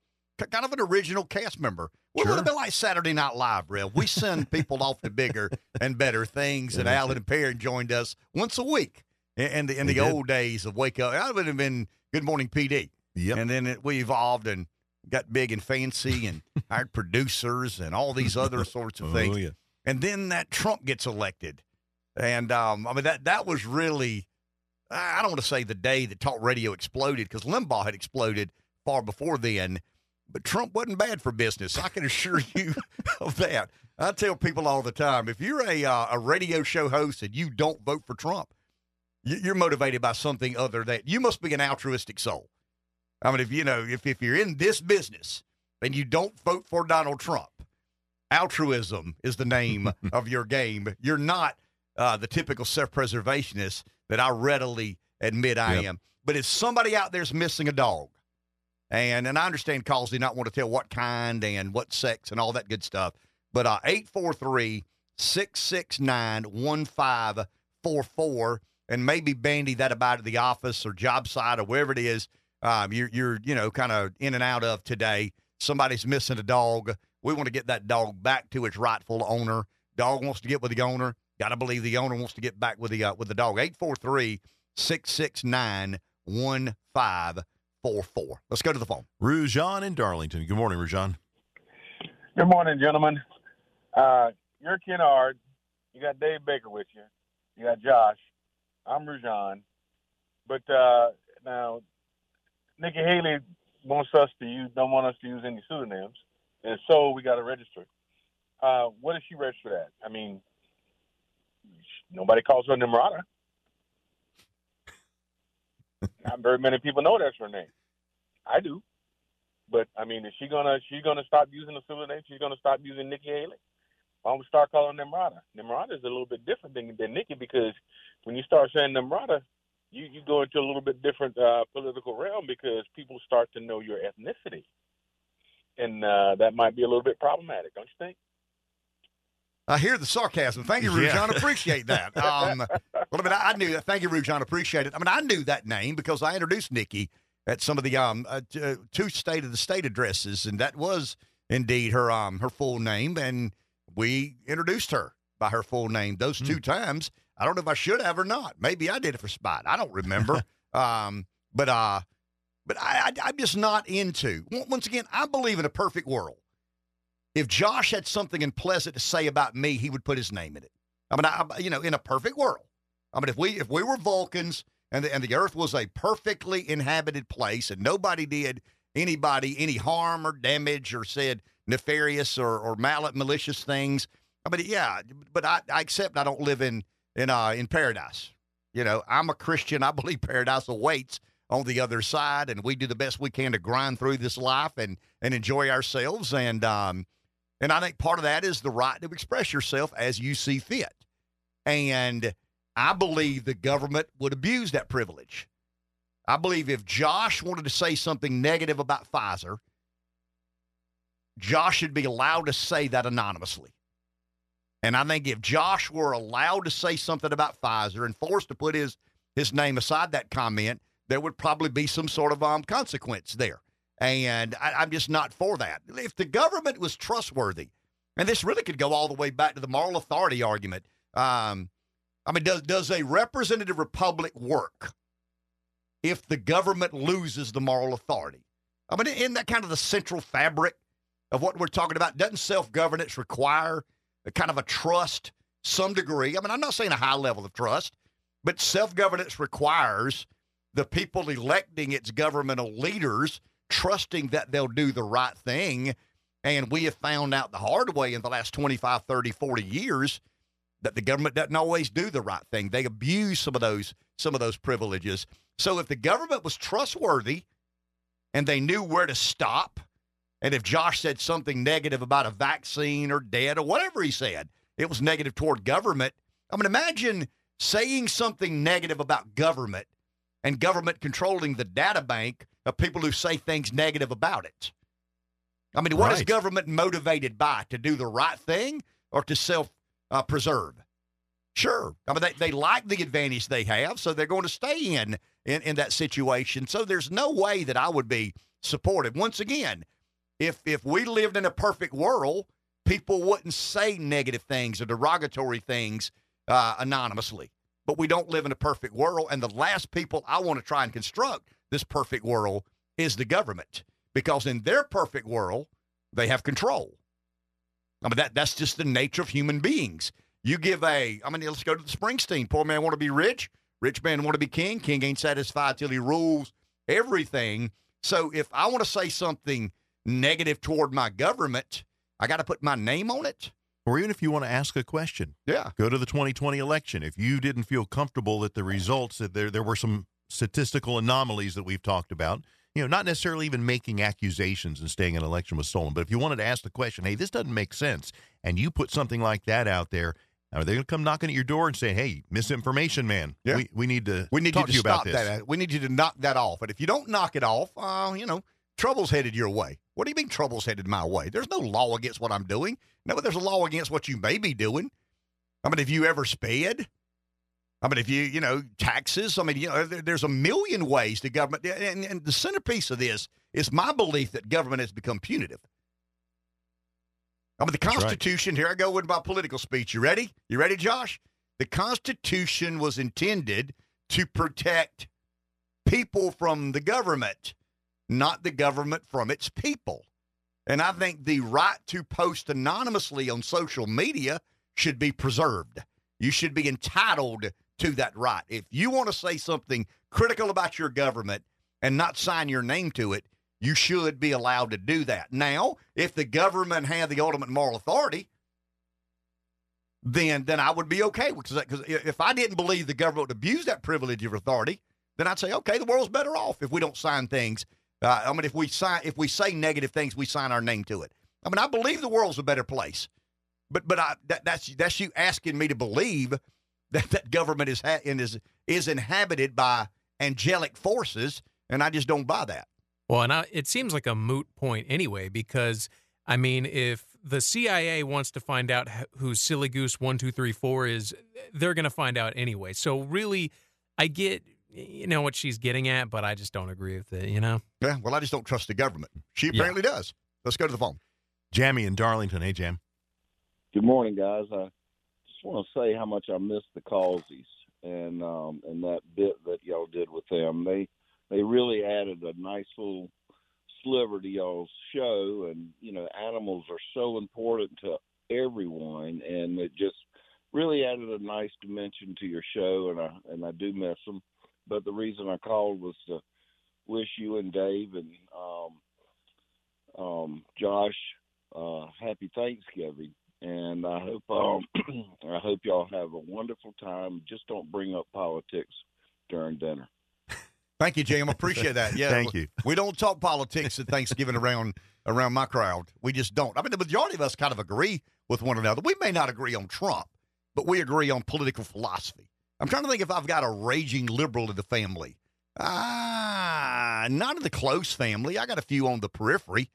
kind of an original cast member. We're a Sure. little bit like Saturday Night Live, Rev. We send people off to bigger and better things, and Alan and Perry joined us once a week in, in the, in They the did. old days of Wake Up. I would have been Good Morning PD. Yep. And then it, we evolved and got big and fancy and hired producers and all these other sorts of things. Oh, yeah. And then that Trump gets elected. And um, I mean, that, that was really, I don't want to say the day that talk radio exploded because Limbaugh had exploded far before then. But Trump wasn't bad for business. I can assure you of that. I tell people all the time if you're a, uh, a radio show host and you don't vote for Trump, you- you're motivated by something other than you must be an altruistic soul. I mean, if you know, if, if you're in this business and you don't vote for Donald Trump, altruism is the name of your game. You're not uh, the typical self-preservationist that I readily admit I Yep. am. But if somebody out there's missing a dog, and and I understand calls do not want to tell what kind and what sex and all that good stuff, but uh, 843 669 1544 and maybe bandy that about at the office or job site or wherever it is um, you're you're you know kind of in and out of today. Somebody's missing a dog. We want to get that dog back to its rightful owner. Dog wants to get with the owner. Got to believe the owner wants to get back with the uh, with the dog. 843-669-1544. Let's go to the phone. Rujan in Darlington. Good morning, Rujan. Good morning, gentlemen. Uh, you're Ken Ard. You got Dave Baker with you. You got Josh. I'm Rujan. But uh, now, Nikki Haley wants us to use, don't want us to use any pseudonyms, and so we got to register. Uh, what is she registered at? I mean, nobody calls her Nimrata. Not very many people know that's her name. I do. But I mean, is she gonna she gonna stop using the pseudonym? She's gonna stop using Nikki Haley. Why don't we start calling Nimrata? Nimrata is a little bit different than, than Nikki because when you start saying Nimrata, you, you go into a little bit different uh, political realm because people start to know your ethnicity, and uh, that might be a little bit problematic, don't you think? I hear the sarcasm. Thank you, Yeah. Rujan. Appreciate that. Um, well, I mean, I knew that. Thank you, Rujan. Appreciate it. I mean, I knew that name because I introduced Nikki at some of the um uh, uh, two state of the state addresses, and that was indeed her um her full name, and we introduced her by her full name those two times. I don't know if I should have or not. Maybe I did it for spite. I don't remember. um, but uh, but I, I I'm just not into. Once again, I believe in a perfect world. If Josh had something unpleasant to say about me, he would put his name in it. I mean, I, you know, in a perfect world. I mean, if we if we were Vulcans and the, and the Earth was a perfectly inhabited place and nobody did anybody any harm or damage or said nefarious or or mal- malicious things, I mean, yeah, but I, I accept I don't live in in uh in paradise. You know, I'm a Christian. I believe paradise awaits on the other side, and we do the best we can to grind through this life and and enjoy ourselves. And um, and I think part of that is the right to express yourself as you see fit. And I believe the government would abuse that privilege. I believe if Josh wanted to say something negative about Pfizer, Josh should be allowed to say that anonymously. And I think if Josh were allowed to say something about Pfizer and forced to put his his name aside that comment, there would probably be some sort of um, consequence there. And I, I'm just not for that. If the government was trustworthy, and this really could go all the way back to the moral authority argument. Um, I mean, does does a representative republic work if the government loses the moral authority? I mean, isn't that kind of the central fabric of what we're talking about? Doesn't self governance require a kind of a trust, some degree? I mean, I'm not saying a high level of trust, but self governance requires the people electing its governmental leaders trusting that they'll do the right thing. And we have found out the hard way in the last 25, 30, 40 years that the government doesn't always do the right thing. They abuse some of those some of those privileges. So if the government was trustworthy and they knew where to stop, and if Josh said something negative about a vaccine or debt or whatever he said, it was negative toward government. I mean, imagine saying something negative about government and government controlling the data bank of people who say things negative about it. I mean, what is Right. government motivated by? To do the right thing or to self uh, preserve? Sure. I mean, they, they like the advantage they have, so they're going to stay in, in in that situation. So there's no way that I would be supportive. Once again, if if we lived in a perfect world, people wouldn't say negative things or derogatory things uh, anonymously. But we don't live in a perfect world, and the last people I want to try and construct this perfect world is the government, because in their perfect world, they have control. I mean that that's just the nature of human beings. You give a, I mean, let's go to the Springsteen. Poor man want to be rich. Rich man want to be king. King ain't satisfied till he rules everything. So if I want to say something negative toward my government, I got to put my name on it. Or even if you want to ask a question, Yeah. go to the 2020 election. If you didn't feel comfortable that the results, that there, there were some statistical anomalies that we've talked about, you know, not necessarily even making accusations and saying an election was stolen, but if you wanted to ask the question, hey, this doesn't make sense, and you put something like that out there, are they going to come knocking at your door and say, hey, misinformation, man? Yeah. We, we need to We need talk you to, you about stop this. that. We need you to knock that off. And if you don't knock it off, uh, you know, trouble's headed your way. What do you mean trouble's headed my way? There's no law against what I'm doing. No, but there's a law against what you may be doing. I mean, have you ever sped? I mean, if you, you know, taxes, I mean, you know, there, there's a million ways the government, and, and the centerpiece of this is my belief that government has become punitive. I mean, the That's right. Constitution, here I go with my political speech. You ready? You ready, Josh? The Constitution was intended to protect people from the government, not the government from its people. And I think the right to post anonymously on social media should be preserved. You should be entitled to that right. If you want to say something critical about your government and not sign your name to it, you should be allowed to do that. Now, if the government had the ultimate moral authority, then then I would be okay because because if I didn't believe the government would abuse that privilege of authority, then I'd say okay, the world's better off if we don't sign things. Uh, I mean, if we sign if we say negative things, we sign our name to it. I mean, I believe the world's a better place, but but I, that, that's that's you asking me to believe that that government is ha- and is is inhabited by angelic forces, and I just don't buy that. Well, and I, it seems like a moot point anyway, because I mean, if the CIA wants to find out who Silly Goose one two three four is, they're going to find out anyway. So really, I get you know what she's getting at, but I just don't agree with it. You know. Yeah, well, I just don't trust the government. She Yeah. apparently does. Let's go to the phone. Jamie in Darlington. Hey, Jam. Good morning, guys. I just want to say how much I miss the Causeys and um, and that bit that y'all did with them. They they really added a nice little sliver to y'all's show, and you know, animals are so important to everyone, and it just really added a nice dimension to your show, and I and I do miss them. But the reason I called was to wish you and Dave and um, um, Josh uh, happy Thanksgiving and I hope um, I hope y'all have a wonderful time. Just don't bring up politics during dinner. Thank you, Jim. I appreciate that. Yeah, Thank you. We don't talk politics at Thanksgiving around around my crowd. We just don't. I mean, the majority of us kind of agree with one another. We may not agree on Trump, but we agree on political philosophy. I'm trying to think if I've got a raging liberal in the family. Ah, not in the close family. I got a few on the periphery,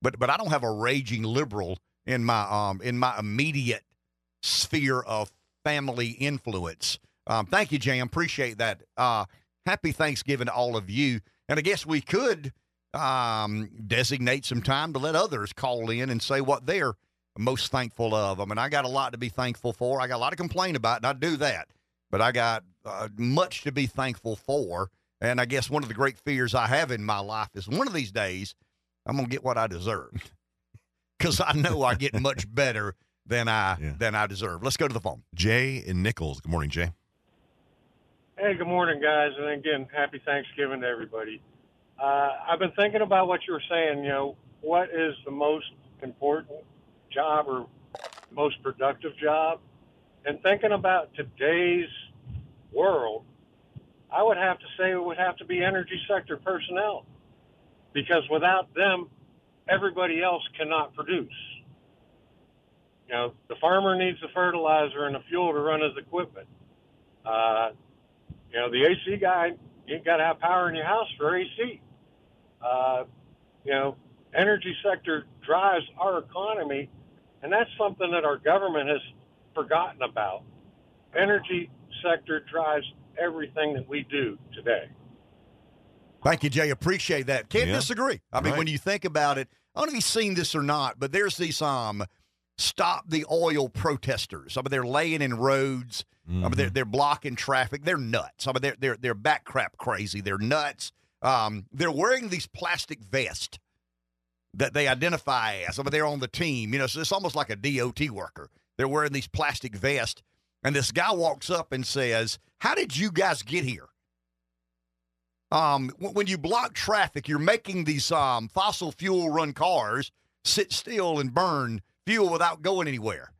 but but I don't have a raging liberal in my um in my immediate sphere of family influence. Um, thank you, Jam. Appreciate that. Uh, happy Thanksgiving to all of you. And I guess we could um, designate some time to let others call in and say what they're most thankful of. I mean, I got a lot to be thankful for. I got a lot to complain about, and I do that. But I got uh, much to be thankful for. And I guess one of the great fears I have in my life is one of these days I'm going to get what I deserve. Because I know I get much better than I Yeah. than I deserve. Let's go to the phone. Jay and Nichols. Good morning, Jay. Hey, good morning, guys, and again, happy Thanksgiving to everybody. uh, I've been thinking about what you were saying. You know, what is the most important job or most productive job? And thinking about today's world, I would have to say it would have to be energy sector personnel because without them, everybody else cannot produce. You know, the farmer needs the fertilizer and the fuel to run his equipment. Uh, you know, the AC guy, you got to have power in your house for AC. Uh, you know, energy sector drives our economy, and that's something that our government has forgotten about. Energy sector drives everything that we do today. Thank you, Jay. Appreciate that. Can't Yeah. disagree. I mean, Right. when you think about it, I don't know if you've seen this or not, but there's these um stop the oil protesters. I mean, they're laying in roads. I mean, they're, they're blocking traffic. They're nuts. I mean, they're they're they're back crap crazy. They're nuts. Um, they're wearing these plastic vests that they identify as. I mean, they're on the team. You know, so it's almost like a DOT worker. They're wearing these plastic vests, and this guy walks up and says, "How did you guys get here?" Um, when you block traffic, you're making these um, fossil fuel run cars sit still and burn fuel without going anywhere.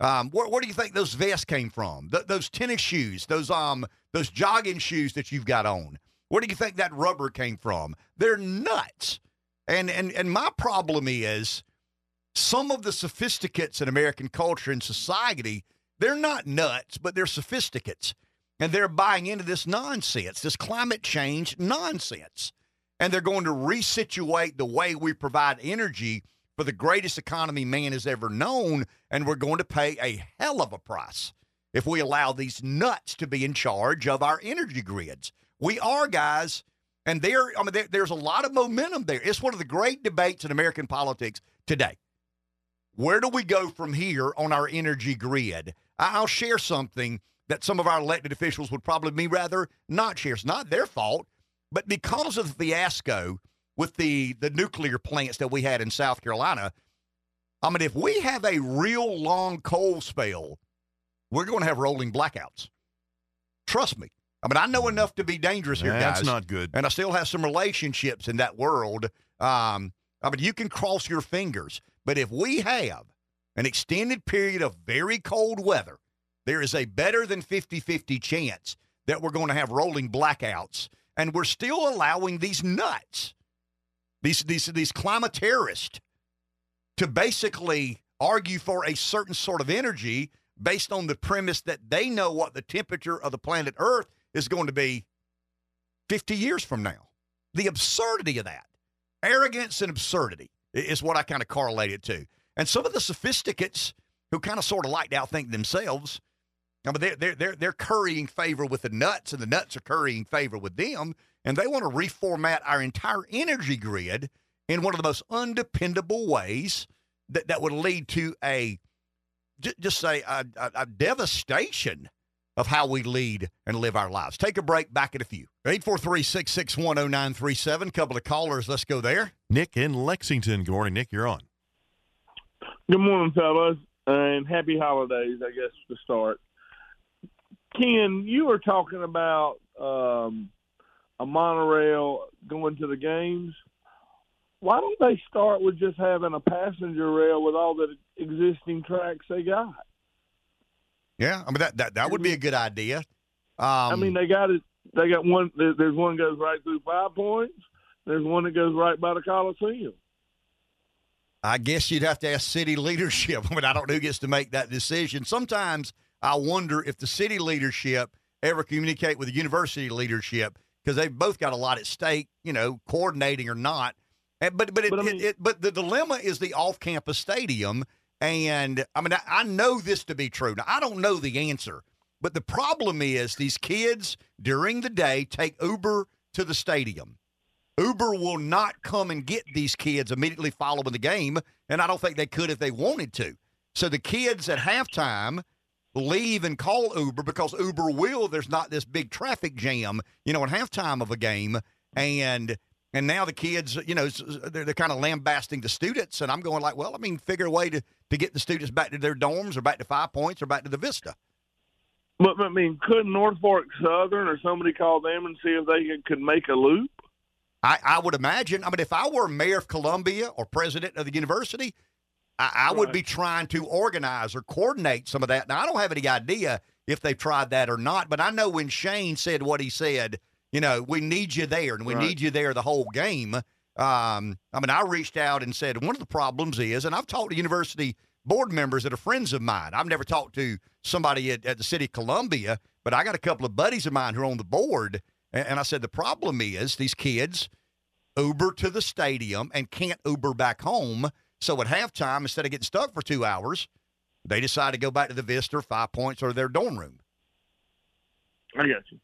Um, where, where do you think those vests came from? Th- those tennis shoes, those um, those jogging shoes that you've got on. Where do you think that rubber came from? They're nuts. And and and my problem is some of the sophisticates in American culture and society, they're not nuts, but they're sophisticates. And they're buying into this nonsense, this climate change nonsense. And they're going to resituate the way we provide energy for the greatest economy man has ever known. And we're going to pay a hell of a price if we allow these nuts to be in charge of our energy grids. We are, guys. And there, I mean, there, there's a lot of momentum there. It's one of the great debates in American politics today. Where do we go from here on our energy grid? I'll share something that some of our elected officials would probably be rather not share. It's not their fault, but because of the fiasco with the, the nuclear plants that we had in South Carolina, I mean, if we have a real long cold spell, we're going to have rolling blackouts. Trust me. I mean, I know enough to be dangerous here, That's guys. not good. And I still have some relationships in that world. Um, I mean, you can cross your fingers, but if we have an extended period of very cold weather, there is a better than 50 50 chance that we're going to have rolling blackouts. And we're still allowing these nuts, these, these, these climatarists, to basically argue for a certain sort of energy based on the premise that they know what the temperature of the planet Earth is going to be 50 years from now. The absurdity of that, arrogance and absurdity, is what I kind of correlate it to. And some of the sophisticates who kind of sort of like to outthink themselves, I mean, they're, they're, they're, they're currying favor with the nuts, and the nuts are currying favor with them, and they want to reformat our entire energy grid in one of the most undependable ways that, that would lead to a j- just say a, a, a devastation of how we lead and live our lives. Take a break. Back in a few. 843-661-0937. Couple of callers. Let's go there. Nick in Lexington. Good morning, Nick. You're on. Good morning, fellas, and happy holidays, I guess, to start. Ken, you were talking about um, a monorail going to the games. Why don't they start with just having a passenger rail with all the existing tracks they got? Yeah, I mean that that, that would be a good idea. Um, I mean, they got it. They got one. There's one that goes right through Five Points. There's one that goes right by the Coliseum. I guess you'd have to ask city leadership. I mean, I don't know who gets to make that decision. Sometimes I wonder if the city leadership ever communicate with the university leadership because they've both got a lot at stake, you know, coordinating or not. And, but but it, But I it- it, but the dilemma is the off-campus stadium, and I mean I, I know this to be true. Now I don't know the answer, but the problem is these kids during the day take Uber to the stadium. Uber will not come and get these kids immediately following the game, and I don't think they could if they wanted to. So the kids at halftime leave and call Uber because Uber will. There's not this big traffic jam, you know, at halftime of a game, and and now the kids, you know, they're, they're kind of lambasting the students, and I'm going like, well, I mean, figure a way to to get the students back to their dorms or back to Five Points or back to the Vista. But I mean, could Norfolk Southern or somebody call them and see if they could, could make a loop? I, I would imagine. I mean, if I were mayor of Columbia or president of the university, I, I would be trying to organize or coordinate some of that. Now, I don't have any idea if they've tried that or not, but I know when Shane said what he said, you know, we need you there and we Right. need you there the whole game. Um, I mean, I reached out and said one of the problems is, and I've talked to university board members that are friends of mine. I've never talked to somebody at, at the city of Columbia, but I got a couple of buddies of mine who are on the board. And, and I said, the problem is these kids Uber to the stadium and can't Uber back home. So at halftime, instead of getting stuck for two hours, they decide to go back to the Vista, Five Points, or their dorm room. I got you.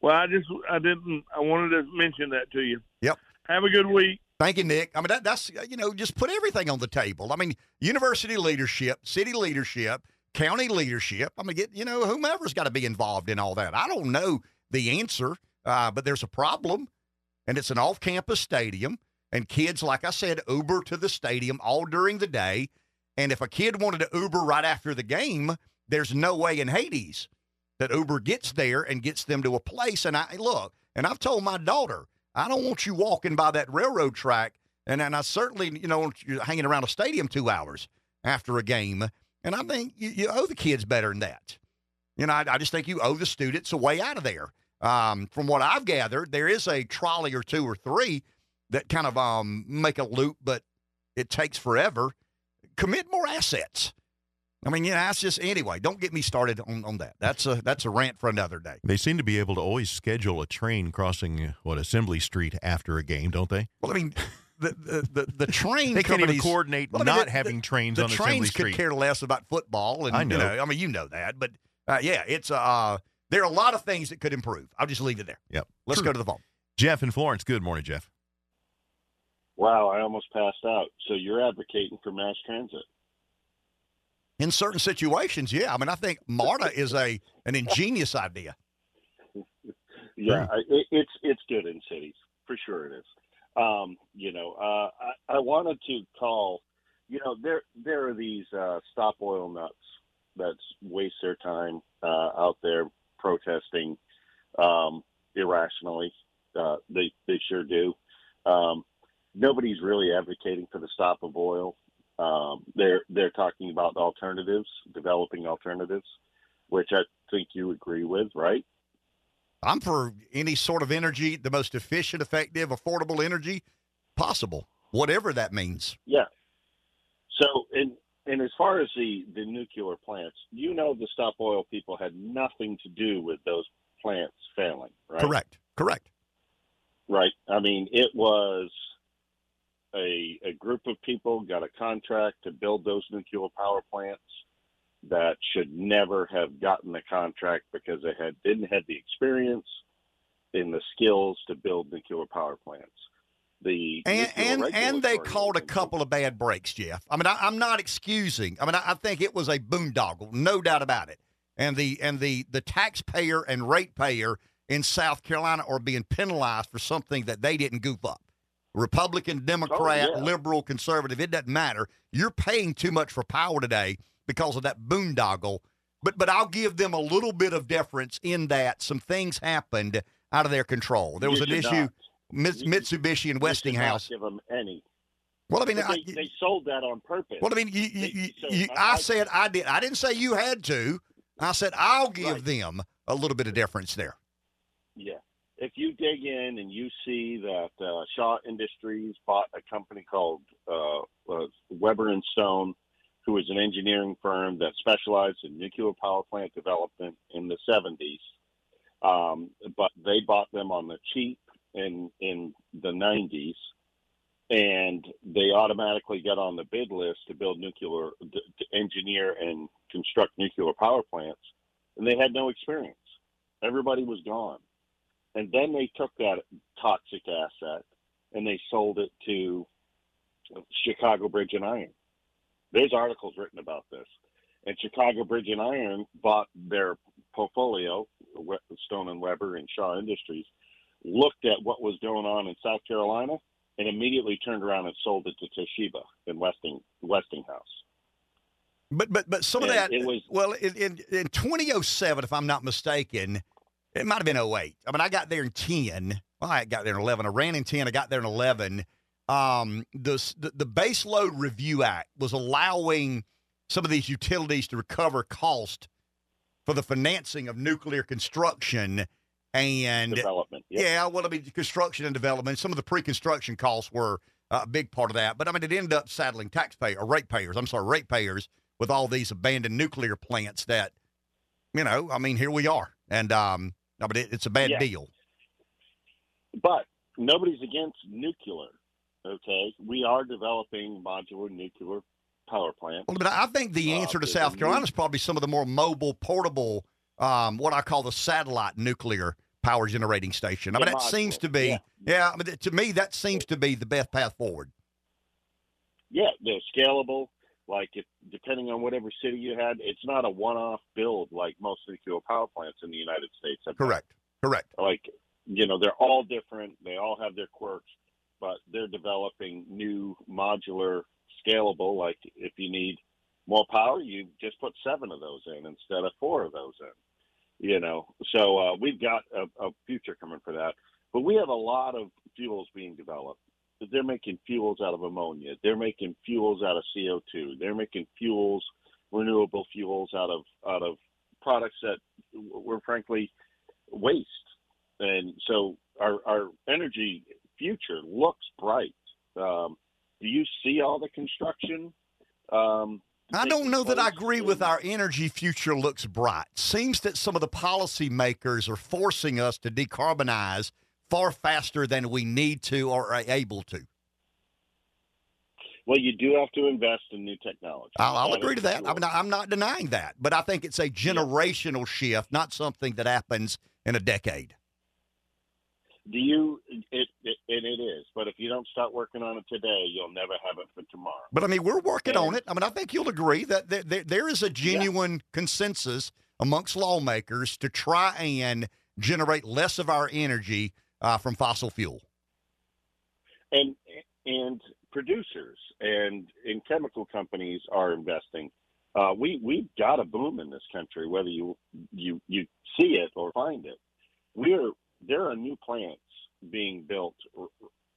Well, I just I didn't I wanted to mention that to you. Yep. Have a good week. Thank you, Nick. I mean, that, that's, uh, you know, just put everything on the table. I mean, university leadership, city leadership, county leadership. I mean, get, you know, whomever's got to be involved in all that. I don't know the answer, uh, but there's a problem, and it's an off campus stadium. And kids, like I said, Uber to the stadium all during the day. And if a kid wanted to Uber right after the game, there's no way in Hades that Uber gets there and gets them to a place. And I look, and I've told my daughter, I don't want you walking by that railroad track, and, and I certainly, you know, want you hanging around a stadium two hours after a game. And I think you, you owe the kids better than that. You know, I, I just think you owe the students a way out of there. Um, from what I've gathered, there is a trolley or two or three that kind of um, make a loop, but it takes forever. Commit more assets. I mean, yeah, that's just anyway. Don't get me started on, on that. That's a that's a rant for another day. They seem to be able to always schedule a train crossing what Assembly Street after a game, don't they? Well, I mean, the the the, the train They can't even coordinate Well, I mean, not the- having trains the on Assembly trains Street. could care less about football, and I know. You know, I mean, you know that, but uh, yeah, it's uh, there are a lot of things that could improve. I'll just leave it there. Yep. Let's True. go to the phone. Jeff in Florence. Good morning, Jeff. Wow, I almost passed out. So you're advocating for mass transit? In certain situations, yeah. I mean, I think MARTA is a an ingenious idea. Yeah, I, it, it's it's good in cities for sure. It is. Um, you know, uh, I, I wanted to call. You know, there there are these uh, stop oil nuts that waste their time uh, out there protesting um, irrationally. Uh, they they sure do. Um, nobody's really advocating for the stop of oil. Um, they're they're talking about alternatives, developing alternatives, which I think you agree with, right? I'm for any sort of energy, the most efficient, effective, affordable energy possible, whatever that means. Yeah. So, and and as far as the the nuclear plants, you know, the Stop Oil people had nothing to do with those plants failing, right? Correct. Correct. Right. I mean, it was a a group of people got a contract to build those nuclear power plants that should never have gotten the contract because they had didn't have the experience and the skills to build nuclear power plants. The And and and they called a couple of bad breaks, Jeff. I mean, I, I'm not excusing. I mean, I, I think it was a boondoggle, no doubt about it. And the and the the taxpayer and ratepayer in South Carolina are being penalized for something that they didn't goof up. Republican, oh, Democrat, yeah. liberal, conservative, it doesn't matter. You're paying too much for power today because of that boondoggle. But but I'll give them a little bit of deference in that some things happened out of their control. There was an issue. Mitsubishi and Westinghouse. give them any. Well, I mean, I, they, they sold that on purpose. well, I mean, you, you, They- you, so you, I- I I- said I did. I didn't say you had to. I said I'll give Right. them a little bit of deference there. Yeah. If you dig in and you see that uh, Shaw Industries bought a company called uh, uh, Weber and Stone, who is an engineering firm that specialized in nuclear power plant development in the 70s, um, but they bought them on the cheap in in the 90s, and they automatically got on the bid list to build nuclear, to engineer and construct nuclear power plants, and they had no experience. Everybody was gone. And then they took that toxic asset and they sold it to Chicago Bridge and Iron. There's articles written about this. And Chicago Bridge and Iron bought their portfolio, Stone and Weber and Shaw Industries, looked at what was going on in South Carolina, and immediately turned around and sold it to Toshiba and Westing Westinghouse. But but but some of that. it was- well, in, in in 2007, if I'm not mistaken, it might have been 08. I mean, I got there in 10. well, I got there in 11. I ran in 10. I got there in 11. Um, the, the, the Base Load Review Act was allowing some of these utilities to recover cost for the financing of nuclear construction and development. Yep. Yeah, well, I mean, construction and development. Some of the pre-construction costs were uh, a big part of that, but I mean, it ended up saddling taxpayers or ratepayers. I'm sorry, ratepayers with all these abandoned nuclear plants. That you know, I mean, here we are, and um, no, but it, it's a bad Yeah. deal. But nobody's against nuclear. Okay, we are developing modular nuclear power plants. Well, but I think the Uh, answer to South Carolina is probably some of the more mobile, portable, um, what I call the satellite nuclear power generating station. I mean, that seems to be, yeah. yeah. I mean, to me, that seems to be the best path forward. Yeah, they're scalable. Like if depending on whatever city you had, it's not a one-off build like most nuclear power plants in the United States. have been. Correct. Correct. Like you know, they're all different. They all have their quirks, but they're developing new modular, scalable. Like if you need more power, you just put seven of those in instead of four of those in. You know, so uh, we've got a, a future coming for that. But we have a lot of fuels being developed. They're making fuels out of ammonia. They're making fuels out of CO2. They're making fuels, renewable fuels out of out of products that were frankly waste. And so our our energy future looks bright. Um, do you see all the construction? Um, I don't know that I agree with our energy future looks bright. Seems that some of the policymakers are forcing us to decarbonize far faster than we need to or are able to. Well, you do have to invest in new technology. I'll, I'll agree to that. for I mean, I'm not denying that, but I think it's a generational shift, not something that happens in a decade. Do you? It, it and it is. But if you don't start working on it today, you'll never have it for tomorrow. But I mean, we're working on it. I mean, I think you'll agree that there, there, there is a genuine consensus amongst lawmakers to try and generate less of our energy uh, from fossil fuel. and and producers and and chemical companies are investing. Uh, we we've got a boom in this country, whether you you you see it or find it. We're there are new plants being built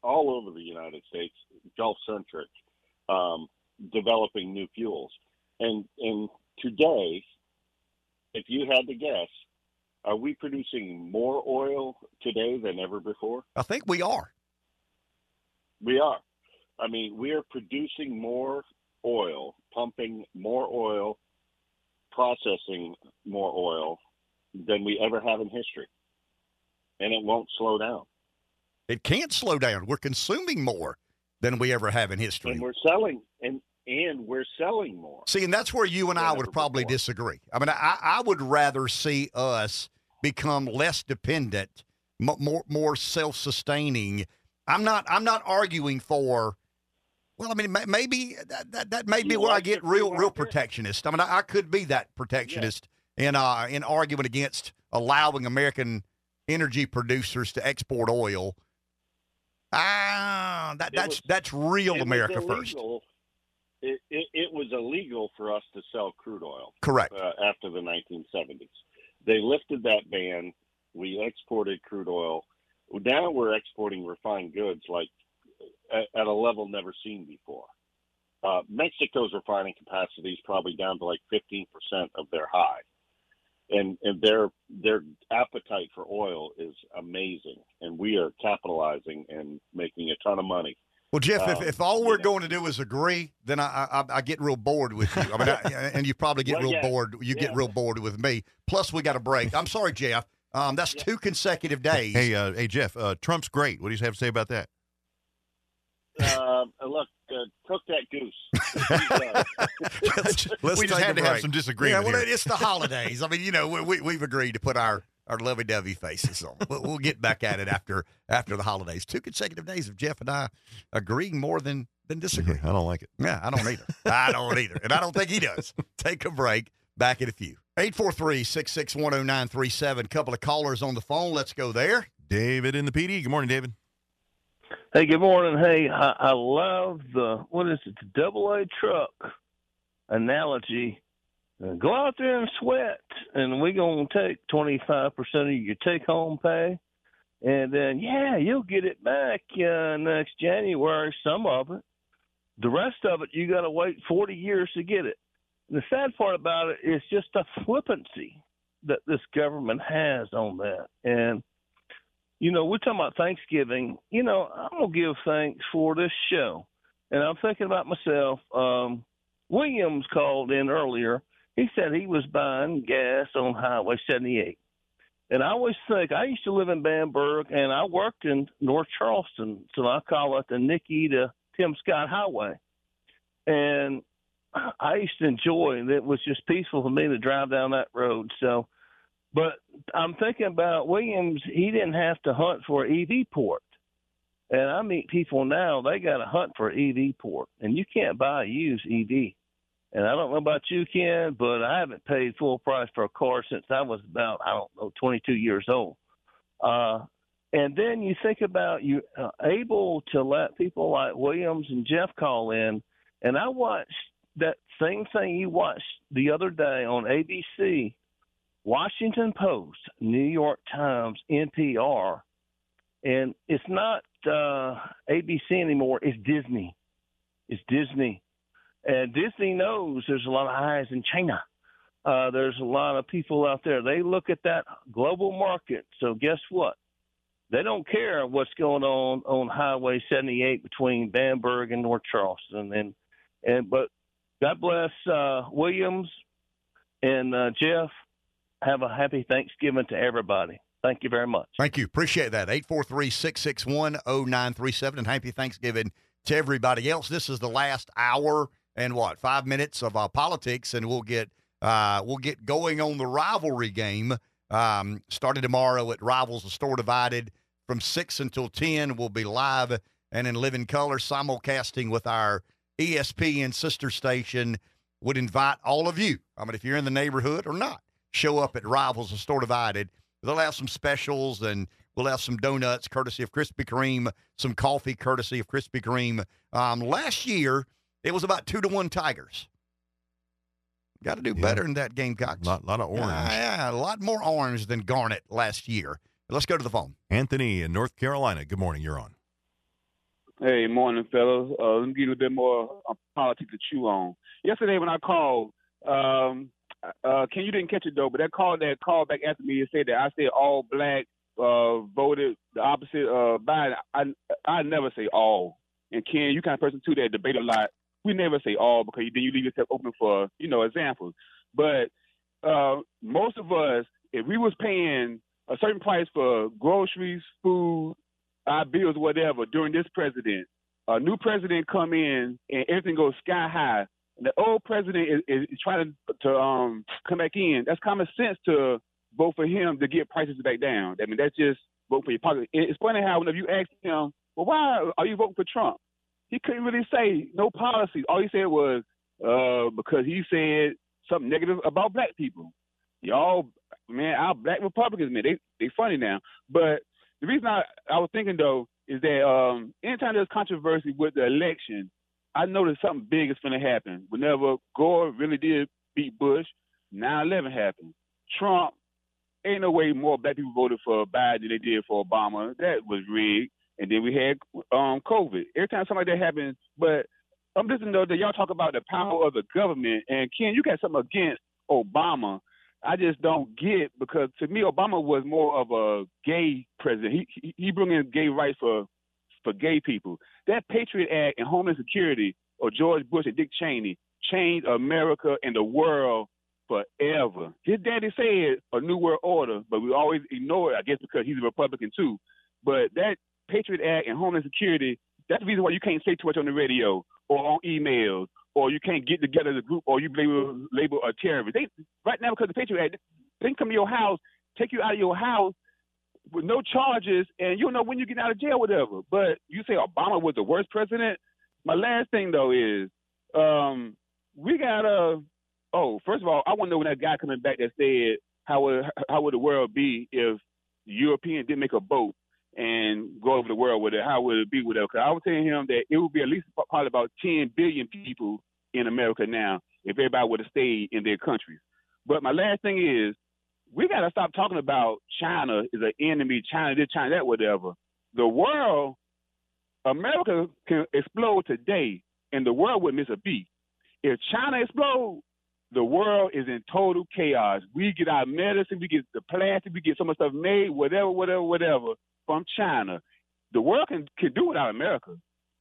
all over the United States, Gulf centric, um, developing new fuels. And and today, if you had to guess, are we producing more oil today than ever before? I think we are. We are. I mean, we are producing more oil, pumping more oil, processing more oil than we ever have in history. And it won't slow down. It can't slow down. We're consuming more than we ever have in history. And we're selling and and we're selling more. See, and that's where you and I would probably disagree. I mean, I, I would rather see us become less dependent, m- more more self sustaining. I'm not I'm not arguing for. Well, I mean, may- maybe that that, that may be You where I get real real protectionist. I mean, I, I could be that protectionist in uh in arguing against allowing American energy producers to export oil. Ah, that It that's was- that's real America first. It, it, it was illegal for us to sell crude oil. Correct. uh, after the 1970s. They lifted that ban. We exported crude oil. Now we're exporting refined goods like at, at a level never seen before. Uh, Mexico's refining capacity is probably down to like 15% of their high. And, and their their appetite for oil is amazing, and we are capitalizing and making a ton of money. Well, Jeff, if, Um, if all we're going to do is agree, then I, I I get real bored with you. I mean, I, and you probably get Well, real yeah, bored. You get real bored with me. Plus, we got a break. I'm sorry, Jeff. Um, that's two consecutive days. Hey, uh, hey, Jeff. Uh, Trump's great. What do you have to say about that? Uh, look, uh, cook that goose. let's, let's we just had a to have some disagreement Yeah, well, here. it's the holidays. I mean, you know, we, we, we've agreed to put our our lovey-dovey faces on. We'll, we'll get back at it after after the holidays. Two consecutive days of Jeff and I agreeing more than than disagreeing. I don't like it. Yeah, I don't either. I don't either. And I don't think he does. Take a break. Back in a few. 843 661 0937. Couple of callers on the phone. Let's go there. David in the PD. Good morning, David. Hey, good morning. Hey, I, I love the what is it, the double A truck analogy. Uh, go out there and sweat, and we're gonna take twenty five percent of your take home pay, and then yeah, you'll get it back uh, next January. Some of it, the rest of it, you got to wait 40 years to get it. And the sad part about it is just the flippancy that this government has on that. And you know, we're talking about Thanksgiving. You know, I'm gonna give thanks for this show, and I'm thinking about myself. Um, Williams called in earlier. He said he was buying gas on Highway 78. And I always think I used to live in Bamberg and I worked in North Charleston, so I call it the Nikki to Tim Scott Highway. And I used to enjoy it. It was just peaceful for me to drive down that road. So, but I'm thinking about Williams. He didn't have to hunt for an EV port. And I meet people now, they got to hunt for an EV port, and you can't buy a used EV. And I don't know about you, Ken, but I haven't paid full price for a car since I was about, I don't know, 22 years old. Uh, and then you think about you uh, able to let people like Williams and Jeff call in. And I watched that same thing you watched the other day on ABC, Washington Post, New York Times, NPR, and it's not uh, ABC anymore. It's Disney. It's Disney and Disney knows there's a lot of eyes in China. Uh, there's a lot of people out there. They look at that global market. So guess what? They don't care what's going on on Highway 78 between Bamberg and North Charleston. And and but God bless uh, Williams and uh, Jeff. Have a happy Thanksgiving to everybody. Thank you very much. Thank you. Appreciate that. 843 661 0937. And happy Thanksgiving to everybody else. This is the last hour and what five minutes of uh, politics, and we'll get uh, we'll get going on the rivalry game um, starting tomorrow at Rivals the Store Divided from six until ten. We'll be live and in living color simulcasting with our ESPN sister station. Would invite all of you. I mean, if you're in the neighborhood or not, show up at Rivals the Store Divided. They'll have some specials and we'll have some donuts courtesy of Krispy Kreme, some coffee courtesy of Krispy Kreme. Um, last year it was about two to one Tigers. Got to do yeah. better in that Gamecocks. A lot, lot of orange. yeah, a lot more orange than Garnet last year. Let's go to the phone. Anthony in North Carolina. Good morning. You're on. Hey, morning, fellas. Uh, let me give you a bit more uh, politics to chew on. Yesterday when I called, um, uh, Ken, you didn't catch it though, but that call that called back after me and said that I said all black uh, voted the opposite uh, Biden. I I never say all. And Ken, you kind of person too that debate a lot we never say all because then you leave yourself open for you know examples. But uh, most of us, if we was paying a certain price for groceries, food, our bills, whatever, during this president, a new president come in and everything goes sky high. And the old president is, is trying to, to um, come back in. That's common sense to vote for him to get prices back down. I mean, that's just vote for your pocket. It's funny how whenever you ask him, well, why are you voting for Trump? He couldn't really say no policies. All he said was uh, because he said something negative about black people. Y'all, man, our black Republicans, man, they they funny now. But the reason I, I was thinking though is that um, anytime there's controversy with the election, I noticed something big is going to happen. Whenever Gore really did beat Bush, 9/11 happened. Trump, ain't no way more black people voted for Biden than they did for Obama. That was rigged and then we had um, COVID. Every time something like that happens, but I'm listening though that y'all talk about the power of the government, and Ken, you got something against Obama. I just don't get because to me Obama was more of a gay president. He he, bring in gay rights for for gay people. That Patriot Act and Homeland Security or George Bush and Dick Cheney changed America and the world forever. His daddy said a new world order, but we always ignore it, I guess because he's a Republican too. But that Patriot Act and Homeland Security, that's the reason why you can't say too much on the radio or on emails or you can't get together as a group or you label, label a terrorist. They, right now, because the Patriot Act, they come to your house, take you out of your house with no charges, and you don't know when you get out of jail, whatever. But you say Obama was the worst president. My last thing though is, um, we gotta. Oh, first of all, I want to know when that guy coming back that said how would how would the world be if Europeans didn't make a boat and go over the world with it, how would it be with it? Because I was telling him that it would be at least probably about 10 billion people in America now if everybody would have stayed in their countries. But my last thing is, we got to stop talking about China is an enemy, China this, China that, whatever. The world, America can explode today, and the world would miss a beat. If China explodes, the world is in total chaos. We get our medicine, we get the plastic, we get so much stuff made, whatever, whatever, whatever, from China. The world can, can do without America.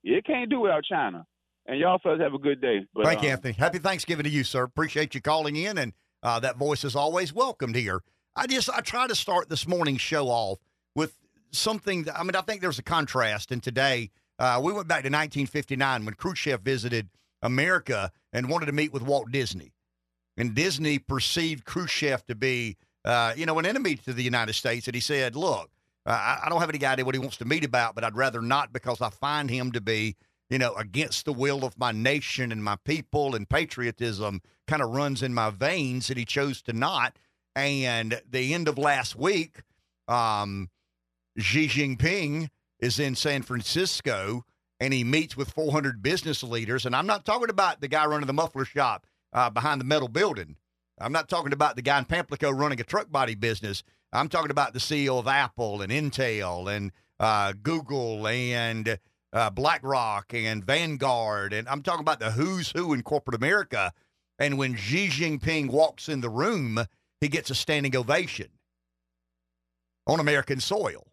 It can't do without China. And y'all fellas have a good day. But, Thank you, um, Anthony. Happy Thanksgiving to you, sir. Appreciate you calling in, and uh, that voice is always welcomed here. I just I try to start this morning's show off with something. That, I mean, I think there's a contrast. And today uh, we went back to 1959 when Khrushchev visited America and wanted to meet with Walt Disney, and Disney perceived Khrushchev to be, uh, you know, an enemy to the United States. And he said, "Look, I, I don't have any idea what he wants to meet about, but I'd rather not because I find him to be." you know, against the will of my nation and my people and patriotism kind of runs in my veins, and he chose to not. And the end of last week, um, Xi Jinping is in San Francisco and he meets with 400 business leaders. And I'm not talking about the guy running the muffler shop uh, behind the metal building. I'm not talking about the guy in Pamplico running a truck body business. I'm talking about the CEO of Apple and Intel and uh, Google and uh, BlackRock and Vanguard. And I'm talking about the who's who in corporate America. And when Xi Jinping walks in the room, he gets a standing ovation on American soil.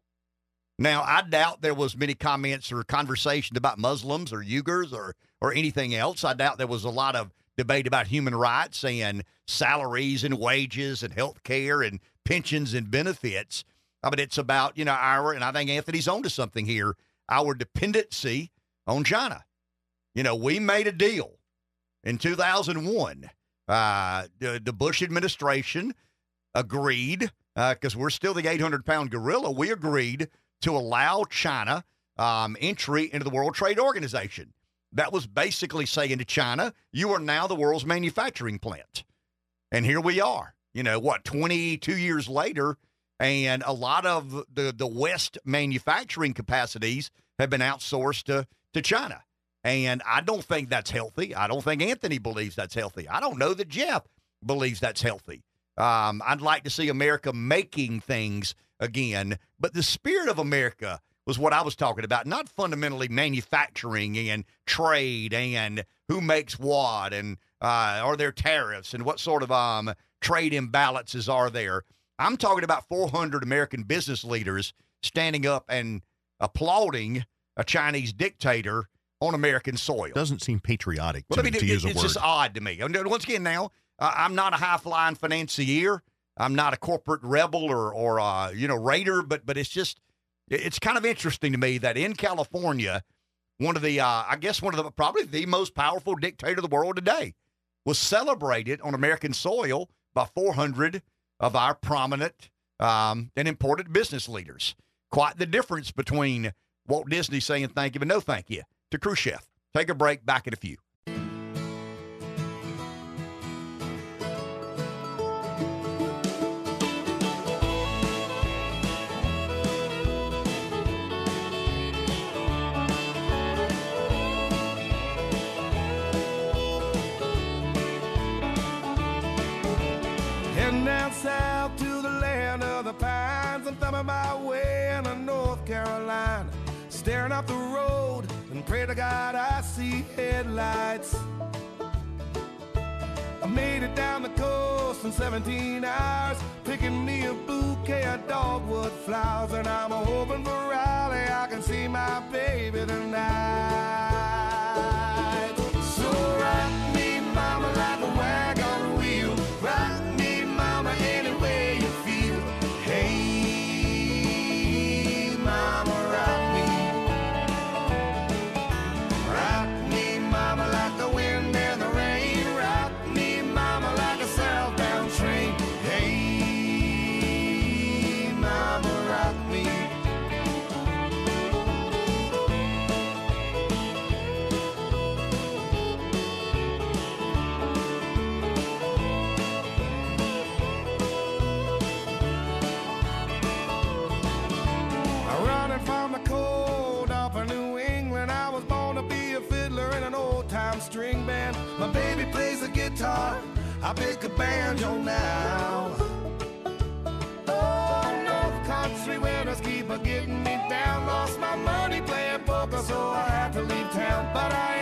Now, I doubt there was many comments or conversation about Muslims or Uyghurs or or anything else. I doubt there was a lot of debate about human rights and salaries and wages and health care and pensions and benefits. I mean, it's about, you know, our, and I think Anthony's onto something here, our dependency on China. You know, we made a deal in 2001. Uh, the, the Bush administration agreed, because we're still the 800 pound gorilla, we agreed to allow China um, entry into the World Trade Organization. That was basically saying to China, you are now the world's manufacturing plant. And here we are, you know, what, 22 years later, and a lot of the, the West manufacturing capacities have been outsourced to, to China. And I don't think that's healthy. I don't think Anthony believes that's healthy. I don't know that Jeff believes that's healthy. Um, I'd like to see America making things again, but the spirit of America was what I was talking about, not fundamentally manufacturing and trade and who makes what and uh, are there tariffs and what sort of um, trade imbalances are there. I'm talking about 400 American business leaders standing up and applauding a Chinese dictator on American soil. Doesn't seem patriotic Well, to, I mean, it- use a it's word. just odd to me. And Once again, now uh, I'm not a high flying financier. I'm not a corporate rebel or or uh, you know raider, but but it's just it- it's kind of interesting to me that in California, one of the uh, I guess one of the probably the most powerful dictator of the world today was celebrated on American soil by 400 of our prominent um, and important business leaders. Quite the difference between Walt Disney saying thank you but no thank you to Khrushchev. Take a break. Back in a few. The road and pray to God I see headlights. I made it down the coast in 17 hours, picking me a bouquet of dogwood flowers. And I'm hoping for Raleigh, I can see my baby tonight. guitar, I pick a banjo now. Oh, North Country winters keep a getting me down. Lost my money playing poker, so I had to leave town, but I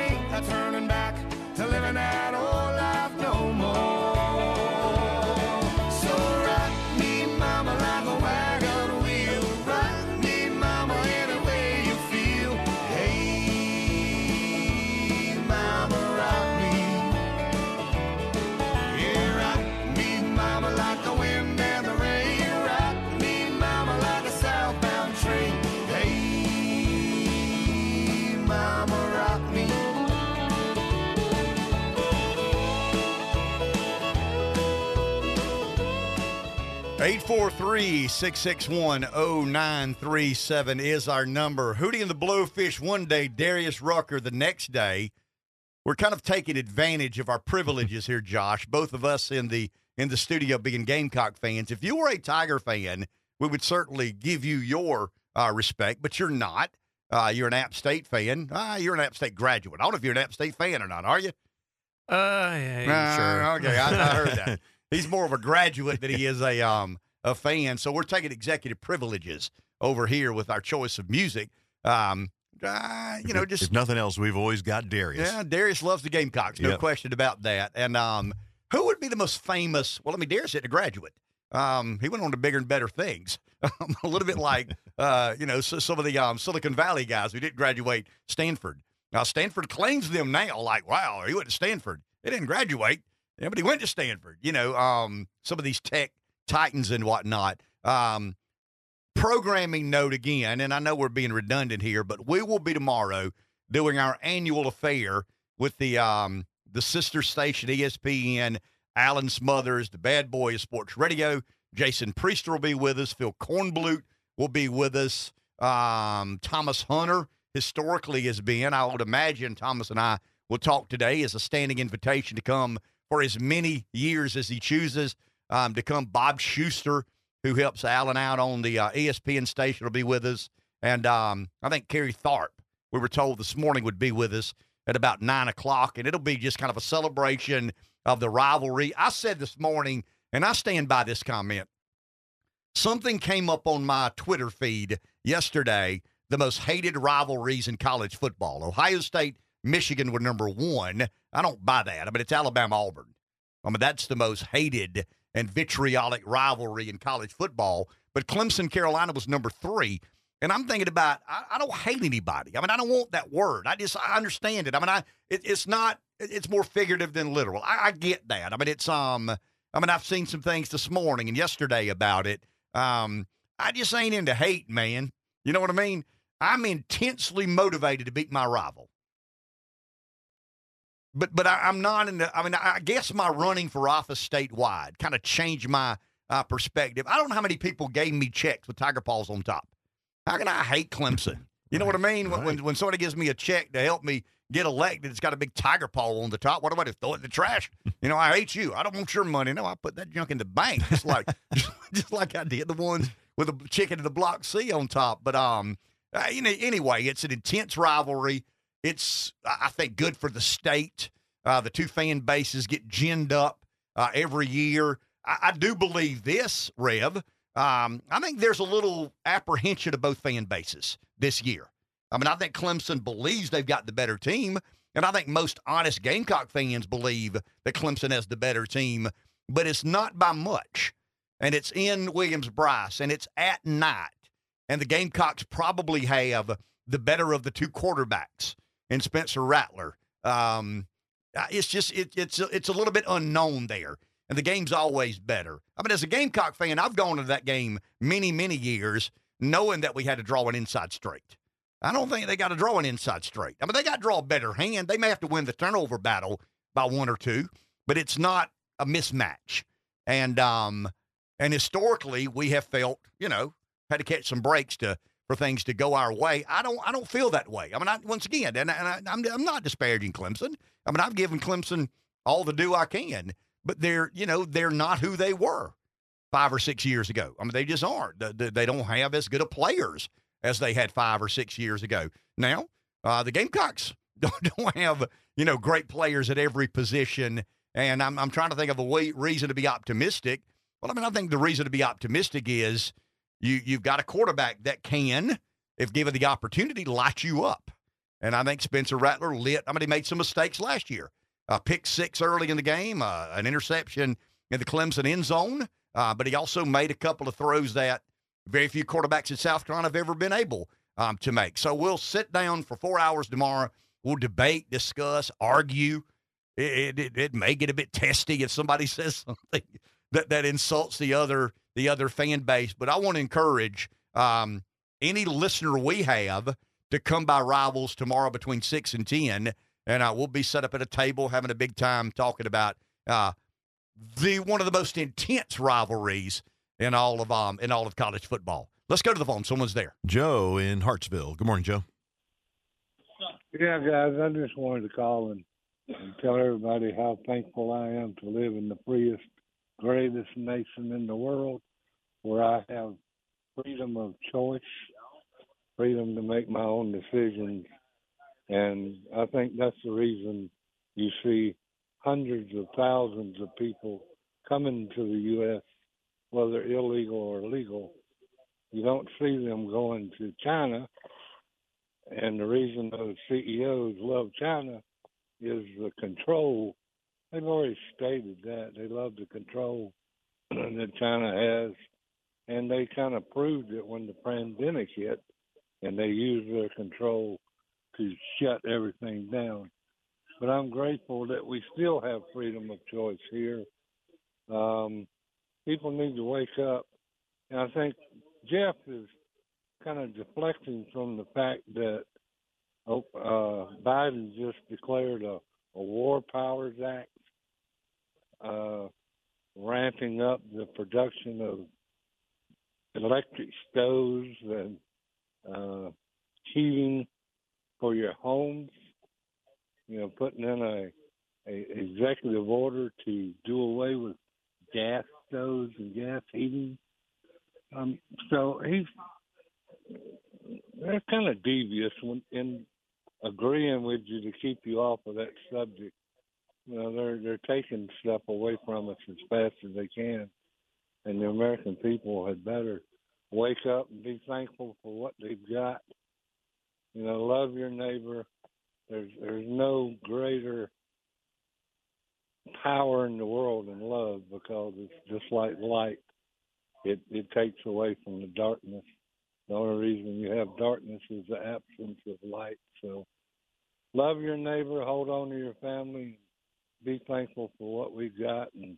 843 661 0937 is our number. Hootie and the Blowfish one day, Darius Rucker the next day. We're kind of taking advantage of our privileges here, Josh. Both of us in the in the studio being Gamecock fans. If you were a Tiger fan, we would certainly give you your uh, respect, but you're not. Uh, you're an App State fan. Uh, you're an App State graduate. I don't know if you're an App State fan or not, are you? Uh, yeah, Uh, sure. Okay, I, I heard that. He's more of a graduate than he is a um a fan. So we're taking executive privileges over here with our choice of music. Um, uh, you know, just if nothing else, we've always got Darius. yeah, Darius loves the Gamecocks, no Yep. question about that. And um, who would be the most famous? Well, I mean, Darius isn't a graduate. Um, he went on to bigger and better things. Um, a little bit like uh, you know so, some of the um, Silicon Valley guys who didn't graduate Stanford. Now Stanford claims them now, like wow, he went to Stanford. He didn't graduate, yeah, but he went to Stanford. You know, um, some of these tech titans and whatnot. Um, programming note again, and I know we're being redundant here, but we will be tomorrow doing our annual affair with the um, the sister station ESPN, Alan Smothers, the bad boy of sports radio. Jason Priester will be with us. Phil Kornblut will be with us. Um, Thomas Hunter historically has been. I would imagine Thomas and I will talk today as a standing invitation to come for as many years as he chooses um, to come. Bob Schuster, who helps Alan out on the uh, ESPN station, will be with us. And um, I think Kerry Tharp, we were told this morning, would be with us at about nine o'clock. And it'll be just kind of a celebration of the rivalry. I said this morning, and I stand by this comment. Something came up on my Twitter feed yesterday the most hated rivalries in college football. Ohio State, Michigan were number one. I don't buy that. I mean, it's Alabama, Auburn. I mean, that's the most hated and vitriolic rivalry in college football. But Clemson, Carolina was number three. And I'm thinking about, I, I don't hate anybody. I mean, I don't want that word. I just, I understand it. I mean, I, it, it's not, it- it's more figurative than literal. I, I get that. I mean, it's, um, I mean, I've seen some things this morning and yesterday about it. Um, I just ain't into hate, man. You know what I mean? I'm intensely motivated to beat my rival. But but I, I'm not in the. I mean, I guess my running for office statewide kind of changed my uh, perspective. I don't know how many people gave me checks with Tiger Paws on top. How can I hate Clemson? You know what I mean? When, when when somebody gives me a check to help me get elected, it's got a big tiger paw on the top. What do I do? Throw it in the trash? You know, I hate you. I don't want your money. No, I put that junk in the bank, just like just like I did the ones with the chicken to the block C on top. But um, uh, you know, anyway, it's an intense rivalry. It's I think good for the state. Uh, the two fan bases get ginned up uh, every year. I, I do believe this, Rev. Um, I think there's a little apprehension of both fan bases this year. I mean, I think Clemson believes they've got the better team, and I think most honest Gamecock fans believe that Clemson has the better team, but it's not by much. And it's in Williams Brice, and it's at night. And the Gamecocks probably have the better of the two quarterbacks in Spencer Rattler. Um, uh, it's just it, it's it's a little bit unknown there, and the game's always better. I mean, as a Gamecock fan, I've gone to that game many many years knowing that we had to draw an inside straight. I don't think they got to draw an inside straight. I mean, they got to draw a better hand. They may have to win the turnover battle by one or two, but it's not a mismatch. And um, and historically, we have felt, you know, had to catch some breaks to for things to go our way. I don't, I don't feel that way. I mean, I, once again, and, I, I'm, I'm not disparaging Clemson. I mean, I've given Clemson all the due I can, but they're, you know, they're not who they were five or six years ago. I mean, they just aren't. They don't have as good of players as they had five or six years ago. Now, uh, the Gamecocks don't, don't have, you know, great players at every position. And I'm, I'm trying to think of a way, reason to be optimistic. Well, I mean, I think the reason to be optimistic is you, you've got a quarterback that can, if given the opportunity, light you up. And I think Spencer Rattler lit. I mean, he made some mistakes last year. Uh, pick six early in the game, uh, an interception in the Clemson end zone, uh, but he also made a couple of throws that very few quarterbacks in South Carolina have ever been able um, to make. So we'll sit down for four hours tomorrow. We'll debate, discuss, argue. It, it, it may get a bit testy if somebody says something that, that insults the other the other fan base. But I want to encourage um, any listener we have to come by Rivals tomorrow between six and ten, and uh, we'll be set up at a table having a big time talking about uh, the one of the most intense rivalries in all of um in all of college football. Let's go to the phone. Someone's there. Joe in Hartsville. Good morning, Joe. Yeah, guys, I just wanted to call and, and tell everybody how thankful I am to live in the freest, greatest nation in the world where I have freedom of choice, freedom to make my own decisions. And I think that's the reason you see hundreds of thousands of people coming to the U.S., whether illegal or legal. You don't see them going to China. And the reason those CEOs love China is the control. They've already stated that. They love the control that China has. And they kind of proved it when the pandemic hit and they used their control to shut everything down. But I'm grateful that we still have freedom of choice here. Um, people need to wake up. And I think Jeff is kind of deflecting from the fact that oh, uh, Biden just declared a, a War Powers Act, uh, ramping up the production of electric stoves and uh, heating for your homes. You know, putting in a, a executive order to do away with gas stoves and gas heating. Um, so he's they're kind of devious when, in agreeing with you to keep you off of that subject. Know, they're they're taking stuff away from us as fast as they can, and the American people had better wake up and be thankful for what they've got. You know, love your neighbor. There's there's no greater power in the world than love because it's just like light. It it takes away from the darkness. The only reason you have darkness is the absence of light. So love your neighbor, hold on to your family, be thankful for what we've got and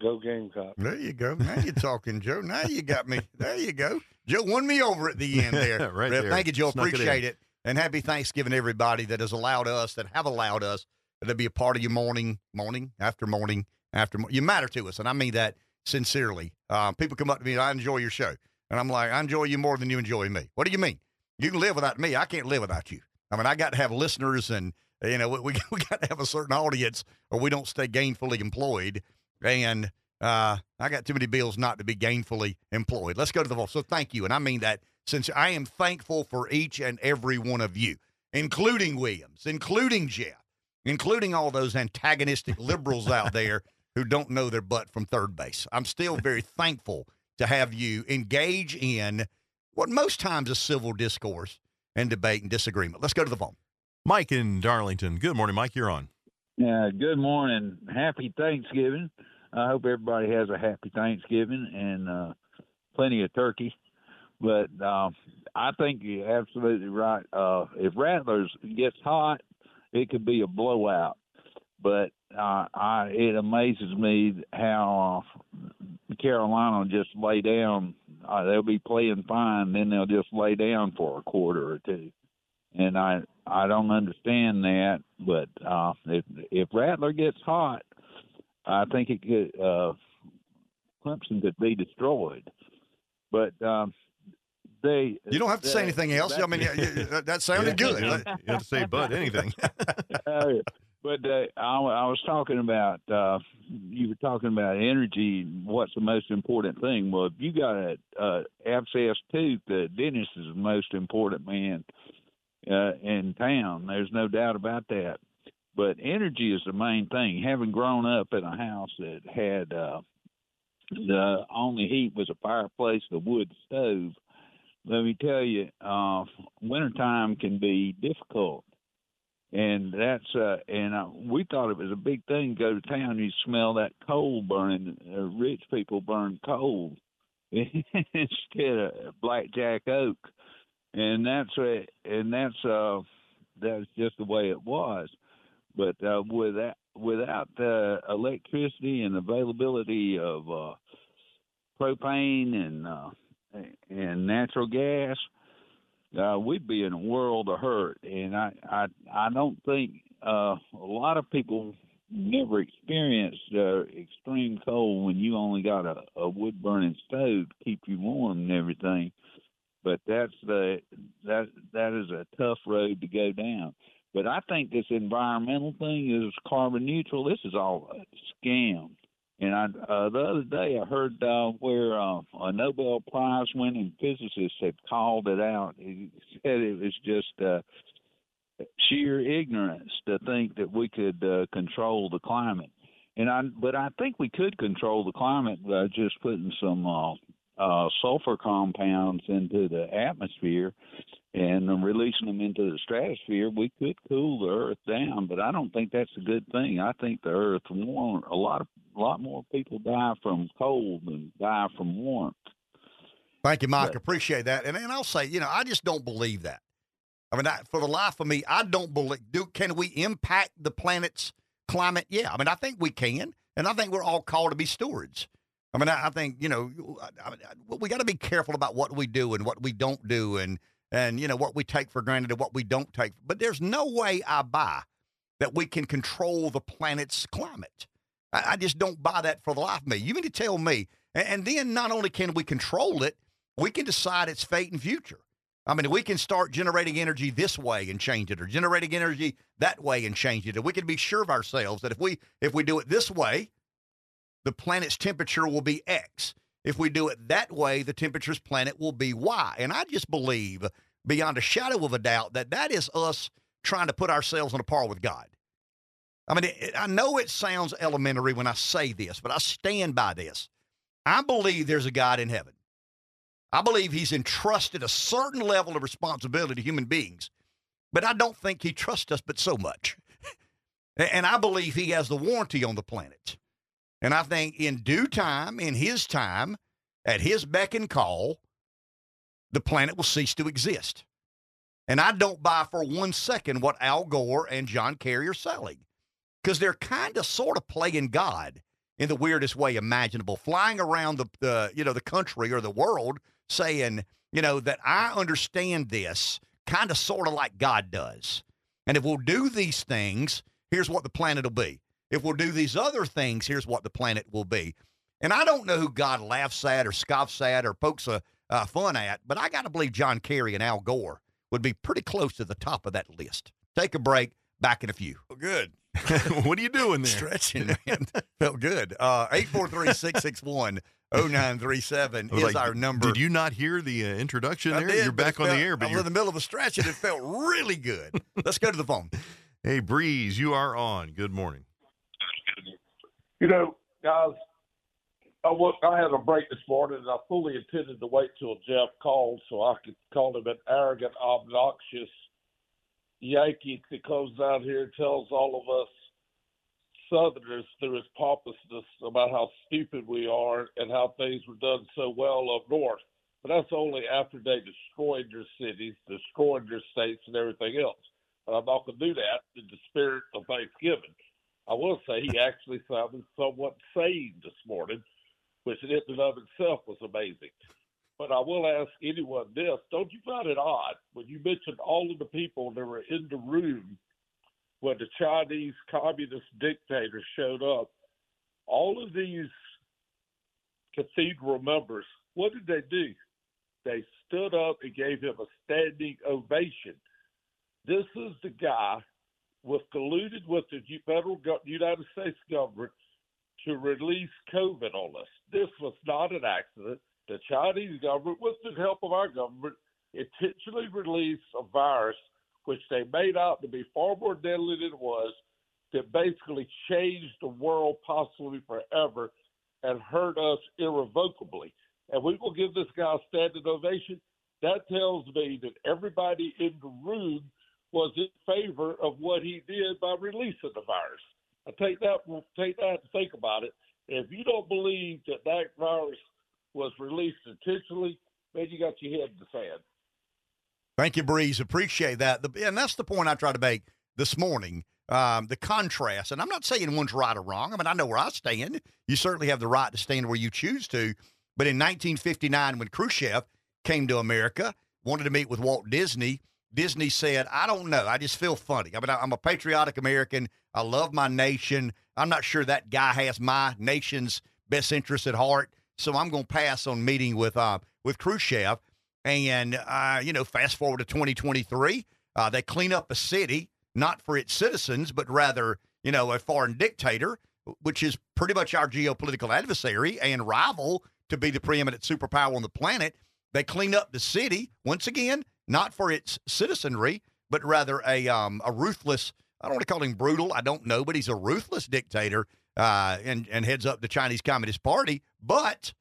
go Gamecock. There you go. Now you're talking, Joe. Now you got me. There you go. Joe won me over at the end there. Right Rep, there. Thank you, Joe. Snuck Appreciate in. it, And happy Thanksgiving, everybody that has allowed us, that have allowed us to be a part of your morning, morning, after morning, after morning. You matter to us. And I mean that sincerely. Um, people come up to me, and I enjoy your show. And I'm like, I enjoy you more than you enjoy me. What do you mean? You can live without me. I can't live without you. I mean, I got to have listeners and, you know, we, we, we got to have a certain audience or we don't stay gainfully employed. And uh, I got too many bills not to be gainfully employed. Let's go to the vote. So thank you. And I mean that since I am thankful for each and every one of you, including Williams, including Jeff, including all those antagonistic liberals out there who don't know their butt from third base. I'm still very thankful to have you engage in what most times is civil discourse and debate and disagreement. Let's go to the phone. Mike in Darlington. Good morning, Mike. You're on. Yeah, good morning. Happy Thanksgiving. I hope everybody has a happy Thanksgiving and uh, plenty of turkey. But uh, I think you're absolutely right. Uh, if Rattlers gets hot, it could be a blowout. But uh, I, it amazes me how uh, Carolina just lay down. Uh, they'll be playing fine, then they'll just lay down for a quarter or two. And I I don't understand that. But uh, if if Rattler gets hot, I think it could uh, Clemson could be destroyed. But um, they You don't have to say uh, anything else. I mean, that sounded good. you You have to say but anything. uh, but uh, I, I was talking about uh, you were talking about energy. What's the most important thing? Well, if you got a, a abscess tooth, the dentist is the most important man uh, in town. There's no doubt about that. But energy is the main thing. Having grown up in a house that had uh, the only heat was a fireplace, the wood stove. let me tell you, uh, wintertime can be difficult. And that's uh, and uh, we thought it was a big thing to go to town. You smell that coal burning. Uh, rich people burn coal instead of blackjack oak, and that's uh, and that's uh, that's just the way it was. But uh, without without the electricity and availability of uh, propane and uh, and natural gas, uh, we'd be in a world of hurt. And I I I don't think uh, a lot of people never experienced uh, extreme cold when you only got a, a wood burning stove to keep you warm and everything. But that's the that that is a tough road to go down. But I think this environmental thing is carbon neutral. This is all a scam. And I, uh, the other day, I heard uh, where uh, a Nobel Prize winning physicist had called it out. He said it was just uh, sheer ignorance to think that we could uh, control the climate. And I, but I think we could control the climate by just putting some uh, uh, sulfur compounds into the atmosphere and releasing them into the stratosphere, we could cool the Earth down. But I don't think that's a good thing. I think the Earth warm. A lot of a lot more people die from cold than die from warmth. Thank you, Mike. But, Appreciate that. And and I'll say, you know, I just don't believe that. I mean, I, for the life of me, I don't believe. Do can we impact the planet's climate? Yeah, I mean, I think we can, and I think we're all called to be stewards. I mean, I, I think you know, I, I, we got to be careful about what we do and what we don't do, and and you know what we take for granted and what we don't take. But there's no way I buy that we can control the planet's climate. I, just don't buy that for the life of me. You mean to tell me? And, and then not only can we control it, we can decide its fate and future. I mean, we can start generating energy this way and change it, or generating energy that way and change it. And we can be sure of ourselves that if we if we do it this way, the planet's temperature will be X. If we do it that way, the temperature's planet will be Y. And I just believe, beyond a shadow of a doubt, that that is us trying to put ourselves on a par with God. I mean, it, I know it sounds elementary when I say this, but I stand by this. I believe there's a God in heaven. I believe he's entrusted a certain level of responsibility to human beings, but I don't think he trusts us but so much. and I believe he has the warranty on the planet. And I think in due time, in his time, at his beck and call, the planet will cease to exist. And I don't buy for one second what Al Gore and John Kerry are selling because they're kind of sort of playing God in the weirdest way imaginable, flying around the, the you know the country or the world saying, you know, that I understand this kind of sort of like God does. And if we'll do these things, here's what the planet will be. If we'll do these other things, here's what the planet will be. And I don't know who God laughs at or scoffs at or pokes a, uh, fun at, but I got to believe John Kerry and Al Gore would be pretty close to the top of that list. Take a break. Back in a few. Oh, good. what are you doing there? Stretching, man. Felt good. Uh, 843 661 0937 is like, our number. Did you not hear the uh, introduction I there? did, you're back on felt- the air, but I was you're in the middle of a stretch and it felt really good. Let's go to the phone. Hey, Brice, you are on. Good morning. You know, guys, I was, I had a break this morning, and I fully intended to wait till Jeff called so I could call him an arrogant, obnoxious Yankee that comes out here and tells all of us Southerners through his pompousness about how stupid we are and how things were done so well up north. But that's only after they destroyed their cities, destroyed their states, and everything else. But I'm not going to do that in the spirit of Thanksgiving. I will say he actually sounded somewhat sane this morning, which in and of itself was amazing. But I will ask anyone this: Don't you find it odd when you mentioned all of the people that were in the room when the Chinese communist dictator showed up? All of these cathedral members, what did they do? They stood up and gave him a standing ovation. This is the guy was colluded with the federal United States government to release COVID on us. This was not an accident. The Chinese government, with the help of our government, intentionally released a virus which they made out to be far more deadly than it was, that basically changed the world possibly forever and hurt us irrevocably. And we will give this guy a standing ovation. that tells me that everybody in the room was in favor of what he did by releasing the virus. I take that take that and think about it. If you don't believe that that virus was released intentionally, then you got your head in the sand. Thank you, Brice. Appreciate that. The, and that's the point I try to make this morning. Um, the contrast, and I'm not saying one's right or wrong. I mean, I know where I stand. You certainly have the right to stand where you choose to. But in 1959, when Khrushchev came to America, wanted to meet with Walt Disney, Disney said, I don't know. I just feel funny. I mean, I'm a patriotic American. I love my nation. I'm not sure that guy has my nation's best interest at heart. So I'm going to pass on meeting with uh, with Khrushchev. And, uh, you know, fast forward to 2023, uh, they clean up a city, not for its citizens, but rather, you know, a foreign dictator, which is pretty much our geopolitical adversary and rival to be the preeminent superpower on the planet. They clean up the city, once again, not for its citizenry, but rather a, um, a ruthless, I don't want to call him brutal, I don't know, but he's a ruthless dictator uh, and, and heads up the Chinese Communist Party. But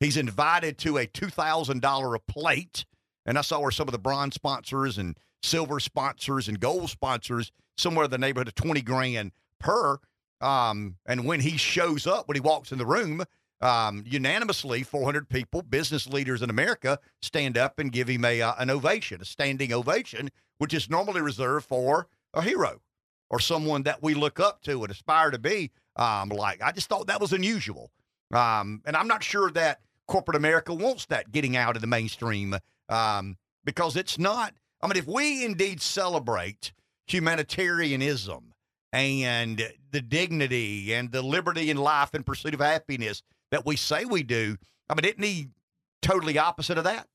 He's invited to a $2,000 a plate. And I saw where some of the bronze sponsors and silver sponsors and gold sponsors, somewhere in the neighborhood of 20 grand per. Um, and when he shows up, when he walks in the room, um, unanimously, 400 people, business leaders in America, stand up and give him a, uh, an ovation, a standing ovation, which is normally reserved for a hero or someone that we look up to and aspire to be um, like. I just thought that was unusual. Um, and I'm not sure that corporate America wants that getting out of the mainstream um, because it's not. I mean, if we indeed celebrate humanitarianism and the dignity and the liberty in life and pursuit of happiness that we say we do, I mean, isn't he totally opposite of that?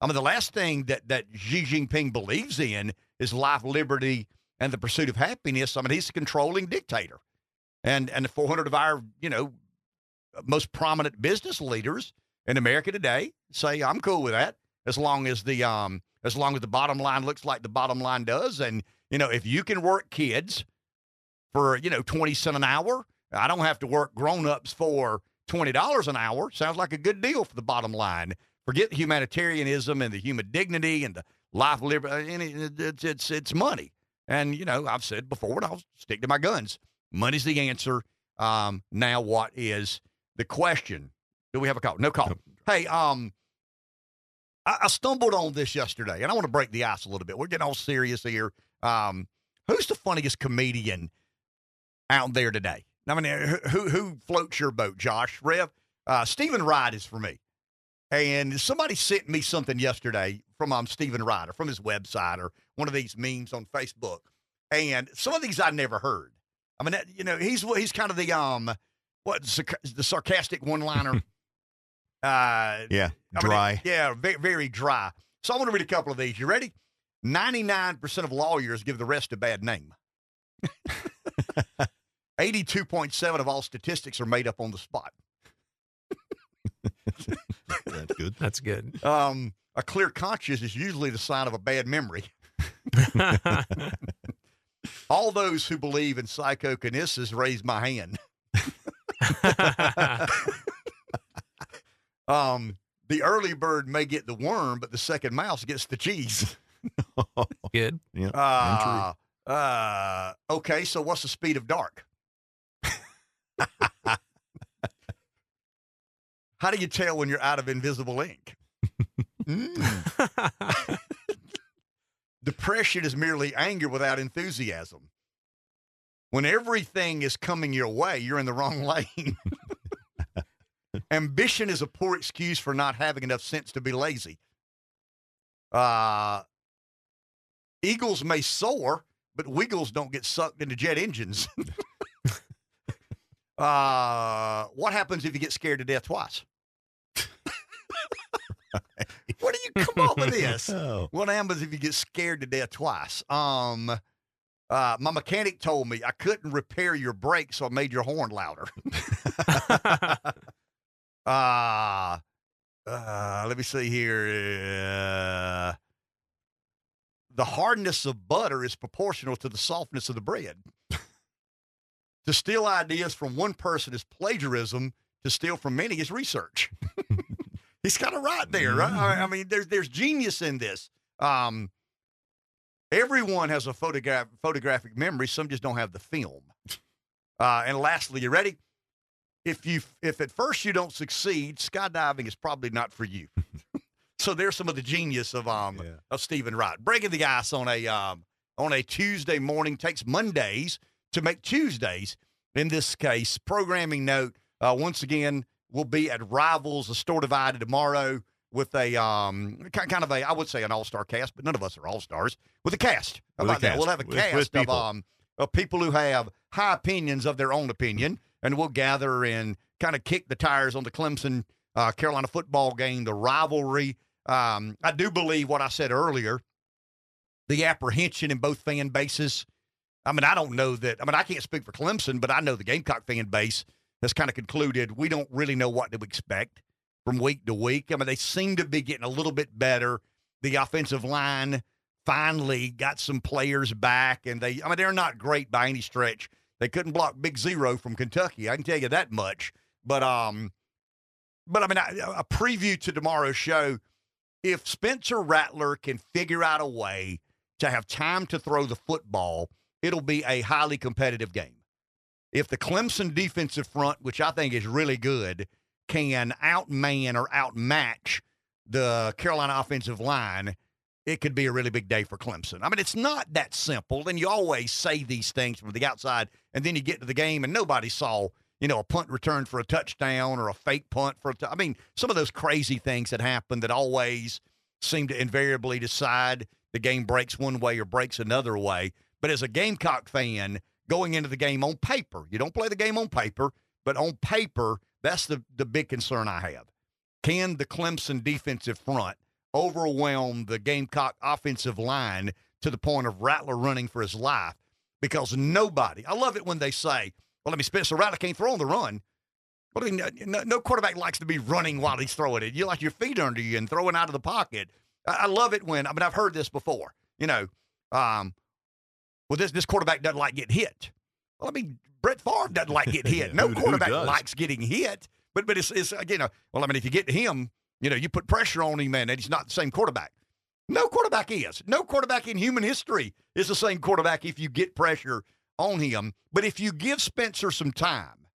I mean, the last thing that, that Xi Jinping believes in is life, liberty, and the pursuit of happiness. I mean, he's a controlling dictator. And and 400 of our, you know, most prominent business leaders in America today say I'm cool with that as long as the um as long as the bottom line looks like the bottom line does and you know if you can work kids for you know 20 cent an hour I don't have to work grown-ups for $20 an hour sounds like a good deal for the bottom line forget humanitarianism and the human dignity and the life liberty it's it's it's money and you know I've said before and I'll stick to my guns money's the answer um now what is the question. Do we have a call? No call. Hey, um, I, I, stumbled on this yesterday, and I want to break the ice a little bit. We're getting all serious here. Um, who's the funniest comedian out there today? I mean, who who floats your boat, Josh? Rev, uh, Stephen Wright is for me. And somebody sent me something yesterday from um, Stephen Wright from his website or one of these memes on Facebook. And some of these I never heard. I mean, you know, he's he's kind of the um what the sarcastic one liner. uh, yeah, dry. I mean, yeah, very, very dry. So I want to read a couple of these. You ready? 99% of lawyers give the rest a bad name. 82.7 of all statistics are made up on the spot. That's good. That's good. Um, a clear conscience is usually the sign of a bad memory. all those who believe in psychokinesis raise my hand. um, the early bird may get the worm, but the second mouse gets the cheese. Good. Yeah. Uh, uh, okay, so what's the speed of dark? How do you tell when you're out of invisible ink? Mm. Depression is merely anger without enthusiasm. When everything is coming your way, you're in the wrong lane. Ambition is a poor excuse for not having enough sense to be lazy. Uh, eagles may soar, but wiggles don't get sucked into jet engines. uh, what happens if you get scared to death twice? what do you come up with this? Oh. What happens if you get scared to death twice? Um, uh, my mechanic told me I couldn't repair your brake, so I made your horn louder. uh, uh, let me see here. Uh, the hardness of butter is proportional to the softness of the bread. To steal ideas from one person is plagiarism. To steal from many is research. he's kind of right there. Right? I, mean, there's there's genius in this. Um, everyone has a photograph photographic memory. Some just don't have the film. Uh, and lastly, you ready? If you if at first you don't succeed, skydiving is probably not for you. so there's some of the genius of um of Stephen Wright breaking the ice on a um on a Tuesday morning takes Mondays to make Tuesdays. In this case, programming note uh, once again we'll be at Rivals, the store divided tomorrow with a um kind of a I would say an all star cast, but none of us are all stars. With a cast, How With about that? We'll have a With- cast with of people. um of people who have high opinions of their own opinion, and we'll gather and kind of kick the tires on the Clemson uh, Carolina football game, the rivalry. Um, I do believe what I said earlier, the apprehension in both fan bases. I mean, I don't know that. I mean, I can't speak for Clemson, but I know the Gamecock fan base has kind of concluded we don't really know what to expect from week to week. I mean, they seem to be getting a little bit better. The offensive line finally got some players back, and they, I mean, they're not great by any stretch. They couldn't block Big Zero from Kentucky. I can tell you that much. But, um, but I mean, a preview to tomorrow's show. If Spencer Rattler can figure out a way to have time to throw the football, it'll be a highly competitive game. If the Clemson defensive front, which I think is really good, can outman or outmatch the Carolina offensive line, it could be a really big day for Clemson. I mean, it's not that simple. And you always say these things from the outside, and then you get to the game, and nobody saw, you know, a punt return for a touchdown or a fake punt for a tou- I mean, some of those crazy things that happen that always seem to invariably decide the game breaks one way or breaks another way. But as a Gamecock fan, going into the game on paper, you don't play the game on paper, but on paper, that's the, the big concern I have. Can the Clemson defensive front overwhelm the Gamecock offensive line to the point of Rattler running for his life? Because nobody, I love it when they say, well, I mean, Spencer Rattler can't throw on the run. Well, I mean, no, no quarterback likes to be running while he's throwing it. You like your feet under you and throwing out of the pocket. I, I love it when, I mean, I've heard this before, you know, um, well, this, this quarterback doesn't like getting hit. Well, I mean, Brett Favre doesn't like getting hit. No Who- who quarterback does? likes getting hit. But but it's, it's you uh, know, well, I mean, if you get to him, you know, you put pressure on him, man, and he's not the same quarterback. No quarterback is. No quarterback in human history is the same quarterback if you get pressure on him. But if you give Spencer some time,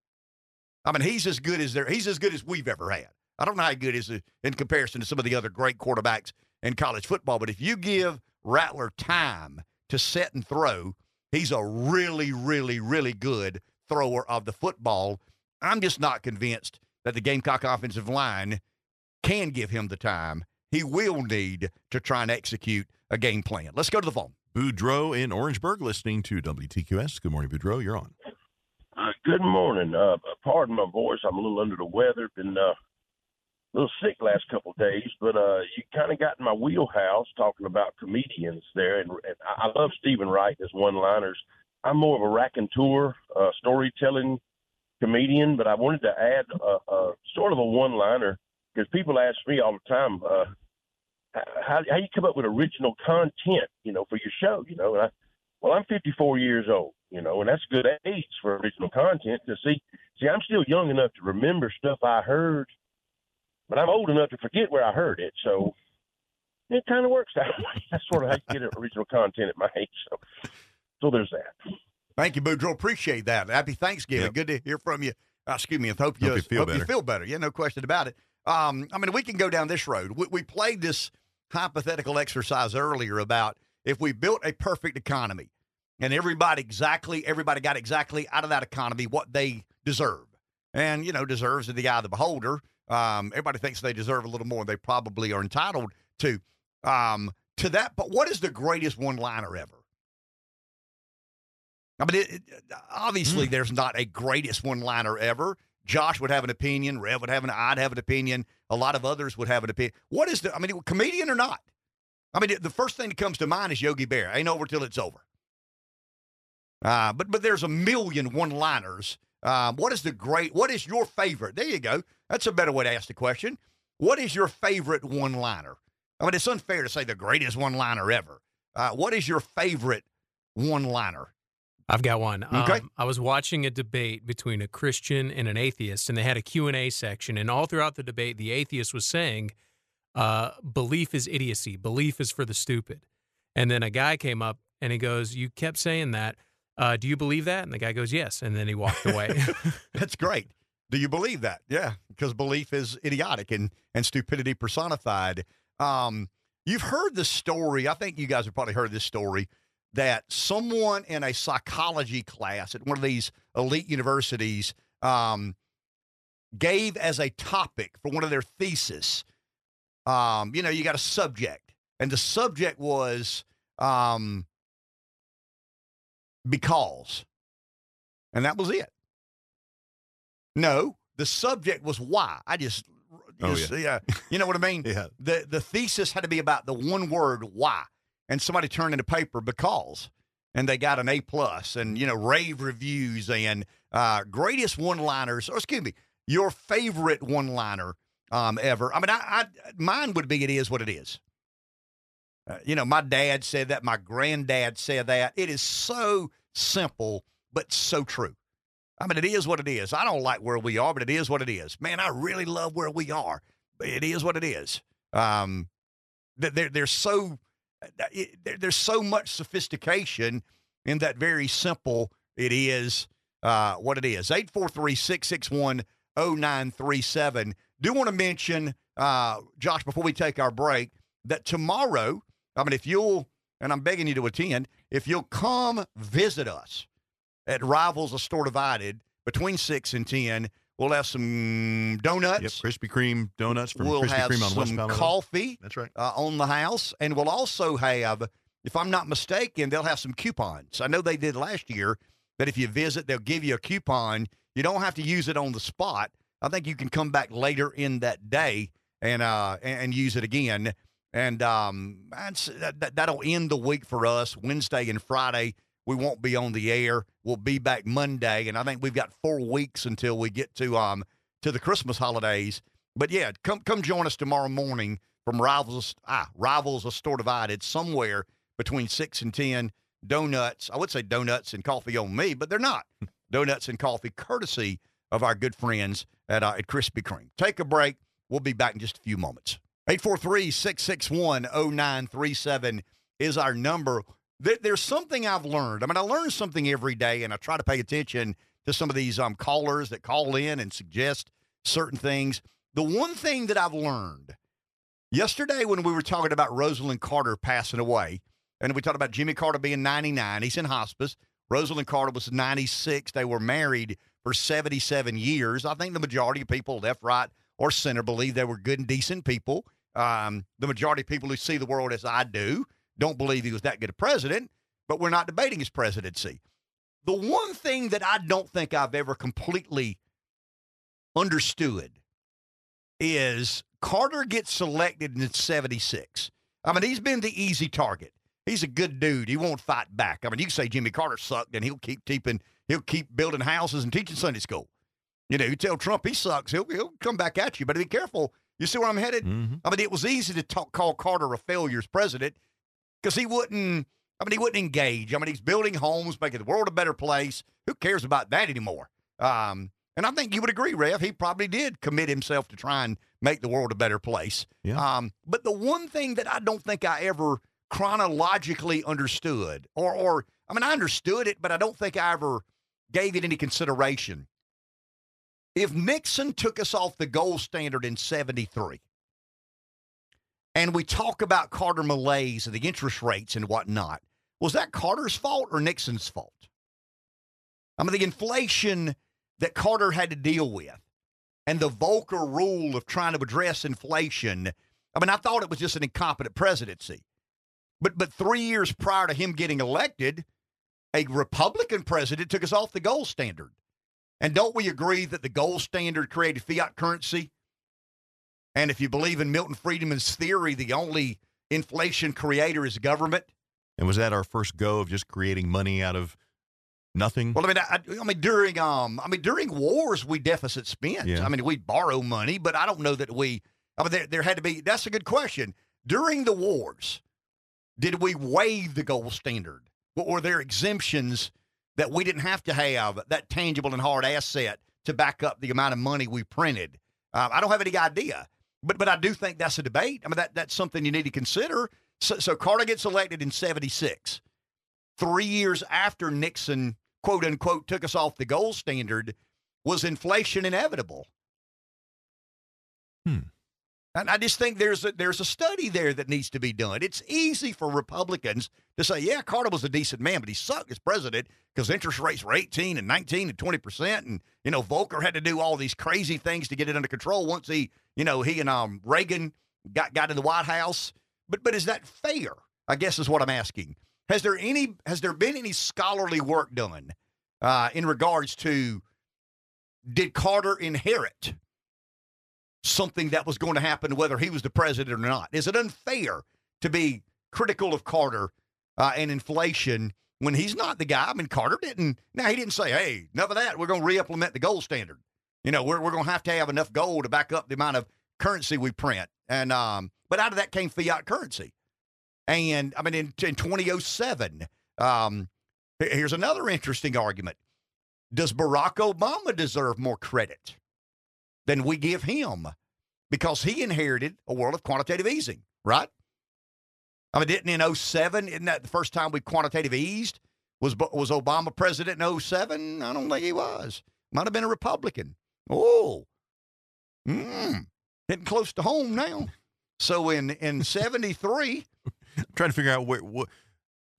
I mean, he's as good as there. He's as good as we've ever had. I don't know how good he is in comparison to some of the other great quarterbacks in college football. But if you give Rattler time to set and throw, he's a really, really, really good thrower of the football. I'm just not convinced that the Gamecock offensive line can give him the time he will need to try and execute a game plan. Let's go to the phone. Boudreaux in Orangeburg listening to WTQS. Good morning, Boudreaux. You're on. Uh, good morning. Uh, pardon my voice. I'm a little under the weather. Been uh, a little sick last couple of days, but uh, you kind of got in my wheelhouse talking about comedians there, and, and I love Stephen Wright his one-liners. I'm more of a raconteur, uh, storytelling comedian, but I wanted to add a, a sort of a one-liner because people ask me all the time, uh, how how you come up with original content, you know, for your show, you know, and I well, I'm 54 years old, you know, and that's good age for original content. To see, see, I'm still young enough to remember stuff I heard, but I'm old enough to forget where I heard it. So it kind of works that way. That's sort of how you get original content at my age. So, so there's that. Thank you, Boudreaux. Appreciate that. Happy Thanksgiving. Good to hear from you. Uh, excuse me. and Hope you, Hope you feel hope you better. feel better. Yeah, no question about it. Um, I mean, we can go down this road. We, we played this hypothetical exercise earlier about if we built a perfect economy and everybody exactly everybody got exactly out of that economy what they deserve, and you know deserves in the eye of the beholder. Um, everybody thinks they deserve a little more they probably are entitled to. Um, to that, but what is the greatest one-liner ever? I mean, it, it, obviously, there's not a greatest one-liner ever. Josh would have an opinion. Rev would have an. I'd have an opinion. A lot of others would have an opinion. What is the? I mean, comedian or not? I mean, the first thing that comes to mind is Yogi Bear. Ain't over till it's over. Uh, but but there's a million one-liners. Um, what is the great? What is your favorite? There you go. That's a better way to ask the question. What is your favorite one-liner? I mean, it's unfair to say the greatest one-liner ever. Uh, what is your favorite one-liner? I've got one. Okay. Um, I was watching a debate between a Christian and an atheist, and they had a Q&A section. And all throughout the debate, the atheist was saying, uh, belief is idiocy. Belief is for the stupid. And then a guy came up and he goes, you kept saying that. Uh, do you believe that? And the guy goes, yes. And then he walked away. That's great. Do you believe that? Yeah, because belief is idiotic and and stupidity personified. Um, you've heard the story. I think you guys have probably heard this story that someone in a psychology class at one of these elite universities um, gave as a topic for one of their thesis. Um, you know, you got a subject, and the subject was um, because, and that was it. No, the subject was why. I just, Oh, yeah. yeah, you know what I mean. Yeah. The the thesis had to be about the one word why, and somebody turned in a paper because, and they got an A plus, and you know rave reviews and uh, greatest one liners. Or excuse me, your favorite one liner um, ever. I mean, I, I mine would be it is what it is. Uh, you know, my dad said that. My granddad said that. It is so simple, but so true. I mean, it is what it is. I don't like where we are, but it is what it is. Man, I really love where we are, but it is what it is. Um, th- there, there's so there- there's so much sophistication in that very simple. It is uh, what it is. 843-661-0937. Do want to mention, uh, Josh, before we take our break, that tomorrow, I mean, if you'll, and I'm begging you to attend, if you'll come visit us at Rivals A Store Divided between 6 and 10, we'll have some donuts. Yep, Krispy Kreme donuts from we'll Krispy have Kreme on some West Palo Alto. coffee. That's right. Uh, on the house, and we'll also have, if I'm not mistaken, they'll have some coupons. I know they did last year. That if you visit, they'll give you a coupon. You don't have to use it on the spot. I think you can come back later in that day and uh and, and use it again. And um, that, that'll end the week for us. Wednesday and Friday, we won't be on the air. We'll be back Monday, and I think we've got four weeks until we get to um to the Christmas holidays. But yeah, come come join us tomorrow morning from Rivals ah Rivals a Store Divided somewhere between six and ten. Donuts, I would say donuts and coffee on me, but they're not. donuts and coffee, courtesy of our good friends at uh, at Krispy Kreme. Take a break. We'll be back in just a few moments. 843-661-0937 is our number. There- There's something I've learned. I mean, I learn something every day, and I try to pay attention to some of these um, callers that call in and suggest certain things. The one thing that I've learned yesterday when we were talking about Rosalynn Carter passing away, and we talked about Jimmy Carter being 99, he's in hospice. Rosalynn Carter was 96. They were married for 77 years. I think the majority of people, left, right, or center, believe they were good and decent people. Um, the majority of people who see the world as I do don't believe he was that good a president, but we're not debating his presidency. The one thing that I don't think I've ever completely understood is Carter gets selected in 76. I mean, he's been the easy target. He's a good dude. He won't fight back. I mean, you can say Jimmy Carter sucked and he'll keep keeping he'll keep building houses and teaching Sunday school. You know, you tell Trump he sucks, he'll he'll come back at you. But be careful. You see where I'm headed? Mm-hmm. I mean, it was easy to talk, call Carter a failure as president because he wouldn't. I mean, he wouldn't engage. I mean, he's building homes, making the world a better place. Who cares about that anymore? Um, and I think you would agree, Rev. He probably did commit himself to try and make the world a better place. Yeah. Um, but the one thing that I don't think I ever chronologically understood, or, or I mean, I understood it, but I don't think I ever gave it any consideration. If Nixon took us off the gold standard in 73, and we talk about Carter malaise and the interest rates and whatnot, was that Carter's fault or Nixon's fault? I mean, the inflation that Carter had to deal with and the Volcker rule of trying to address inflation. I mean, I thought it was just an incompetent presidency. But but three years prior to him getting elected, a Republican president took us off the gold standard. And don't we agree that the gold standard created fiat currency? And if you believe in Milton Friedman's theory, the only inflation creator is government. And was that our first go of just creating money out of nothing? Well, I mean, I, I mean, during um, I mean, during wars, we deficit spent. Yeah. I mean, we borrow money, but I don't know that we. I mean, there, there had to be. That's a good question. During the wars, did we waive the gold standard? What were there exemptions that we didn't have to have that tangible and hard asset to back up the amount of money we printed. Uh, I don't have any idea, but but I do think that's a debate. I mean, that that's something you need to consider. So, so Carter gets elected in '76, three years after Nixon, quote unquote, took us off the gold standard. Was inflation inevitable? Hmm. And I just think there's a, there's a study there that needs to be done. It's easy for Republicans to say, yeah, Carter was a decent man, but he sucked as president because interest rates were 18 and 19 and 20 percent, and you know Volcker had to do all these crazy things to get it under control. Once he, you know, he and um, Reagan got got in the White House, but but is that fair? I guess is what I'm asking. Has there any has there been any scholarly work done uh, in regards to did Carter inherit something that was going to happen whether he was the president or not? Is it unfair to be critical of Carter uh, and inflation when he's not the guy? I mean, Carter didn't. Now he didn't say, "Hey, enough of that. We're going to re-implement the gold standard." You know, we're we're going to have to have enough gold to back up the amount of currency we print. And um, but out of that came fiat currency. And I mean, in, in 2007, um, here's another interesting argument. Does Barack Obama deserve more credit than we give him? Because he inherited a world of quantitative easing, right? I mean, didn't in 07, isn't that the first time we quantitative eased? Was, was Obama president in 07? I don't think he was. Might have been a Republican. Oh, mm, getting close to home now. So in, in 73, I'm trying to figure out where where,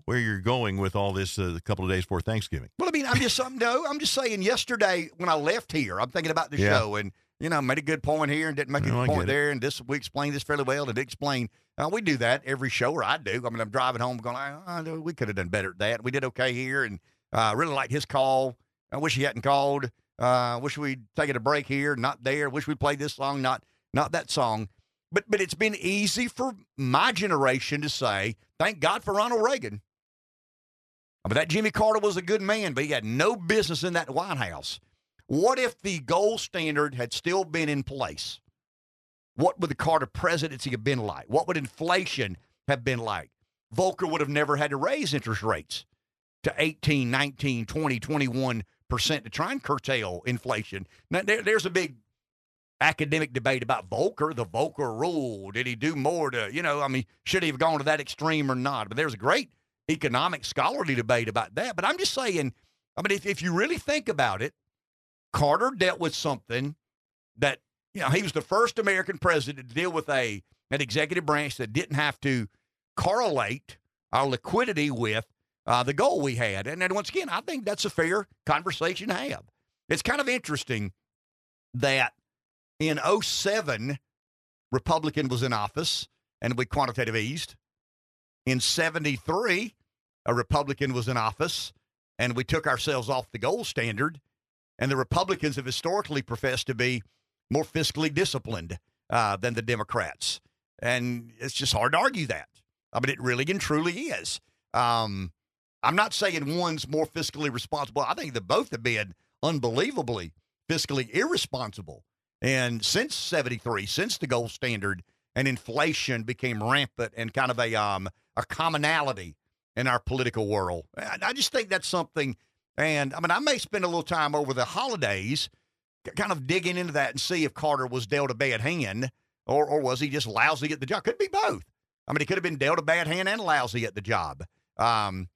where you're going with all this uh, a couple of days before Thanksgiving. Well, I mean, I'm just I'm, no, I'm just saying. Yesterday when I left here, I'm thinking about the Yeah. show, and you know, made a good point here and didn't make No, a I good point there, and this we explained this fairly well. Did explain. Uh, we do that every show, or I do. I mean, I'm driving home going, oh, we could have done better at that. We did okay here, and uh, really liked his call. I wish he hadn't called. Uh, wish we'd taken a break here, not there. Wish we'd played this song, not not that song. But but it's been easy for my generation to say, thank God for Ronald Reagan. I mean, that Jimmy Carter was a good man, but he had no business in that White House. What if the gold standard had still been in place? What would the Carter presidency have been like? What would inflation have been like? Volcker would have never had to raise interest rates to 18, 19, 20, 21% to try and curtail inflation. Now, there, there's a big academic debate about Volcker, the Volcker rule. Did he do more to, you know, I mean, should he have gone to that extreme or not? But there's a great economic scholarly debate about that. But I'm just saying, I mean, if, if you really think about it, Carter dealt with something that, you know, he was the first American president to deal with a an executive branch that didn't have to correlate our liquidity with uh, the goal we had. And then once again, I think that's a fair conversation to have. It's kind of interesting that in 07, Republican was in office and we quantitative eased. In 73, a Republican was in office and we took ourselves off the gold standard. And the Republicans have historically professed to be more fiscally disciplined uh, than the Democrats. And it's just hard to argue that. I mean, it really and truly is. Um, I'm not saying one's more fiscally responsible. I think that both have been unbelievably fiscally irresponsible. And since 73, since the gold standard and inflation became rampant and kind of a, um, a commonality in our political world, I, I just think that's something. And I mean, I may spend a little time over the holidays kind of digging into that and see if Carter was dealt a bad hand or, or was he just lousy at the job? Could be both. I mean, he could have been dealt a bad hand and lousy at the job. Um,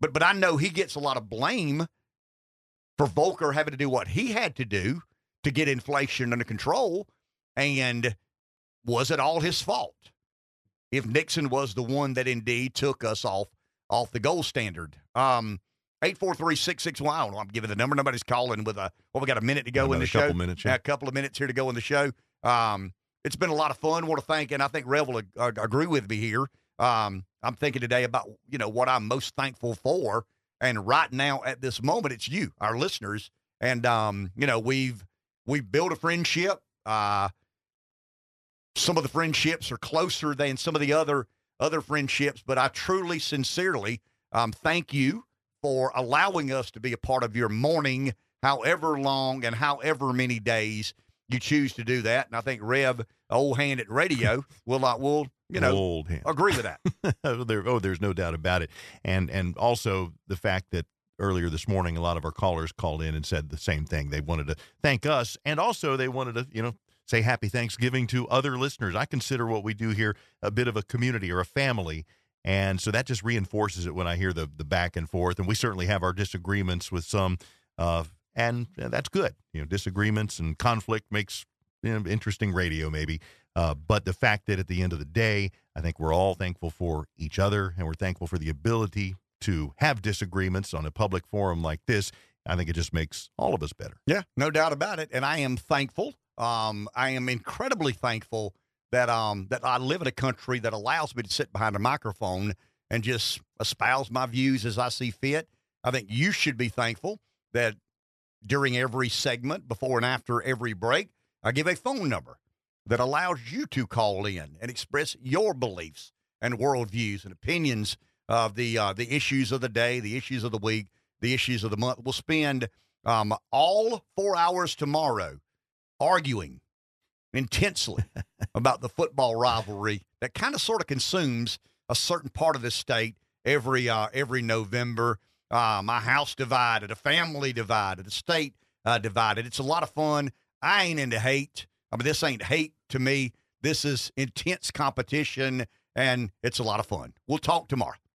but but I know he gets a lot of blame for Volcker having to do what he had to do to get inflation under control. And was it all his fault? If Nixon was the one that indeed took us off off the gold standard. Um 843-661. I'm giving the number. Nobody's calling with a well, we got a minute to go in the show. couple minutes, yeah. a couple of minutes here to go in the show. Um, it's been a lot of fun. Want to thank, and I think Rev will uh, agree with me here. Um, I'm thinking today about you know what I'm most thankful for, and right now at this moment, it's you, our listeners, and um, you know we've we've built a friendship. Uh, some of the friendships are closer than some of the other other friendships, but I truly, sincerely um, thank you for allowing us to be a part of your morning, however long and however many days you choose to do that. And I think Rev, old hand at radio, will uh, will you know Old hand. agree with that. there, oh, there's no doubt about it. And and also the fact that earlier this morning, a lot of our callers called in and said the same thing. They wanted to thank us, and also they wanted to, you know, say happy Thanksgiving to other listeners. I consider what we do here a bit of a community or a family. And so that just reinforces it when I hear the the back and forth. And we certainly have our disagreements with some, uh, and that's good. You know, disagreements and conflict makes you know, interesting radio, maybe. Uh, but the fact that at the end of the day, I think we're all thankful for each other, and we're thankful for the ability to have disagreements on a public forum like this. I think it just makes all of us better. Yeah, no doubt about it. And I am thankful. Um, I am incredibly thankful that um that I live in a country that allows me to sit behind a microphone and just espouse my views as I see fit. I think you should be thankful that during every segment, before and after every break, I give a phone number that allows you to call in and express your beliefs and worldviews and opinions of the uh, the issues of the day, the issues of the week, the issues of the month. We'll spend um, all four hours tomorrow arguing intensely about the football rivalry that kind of sort of consumes a certain part of the state every uh, every November. Uh, my house divided, a family divided, a state uh, divided. It's a lot of fun. I ain't into hate. I mean, this ain't hate to me. This is intense competition, and it's a lot of fun. We'll talk tomorrow.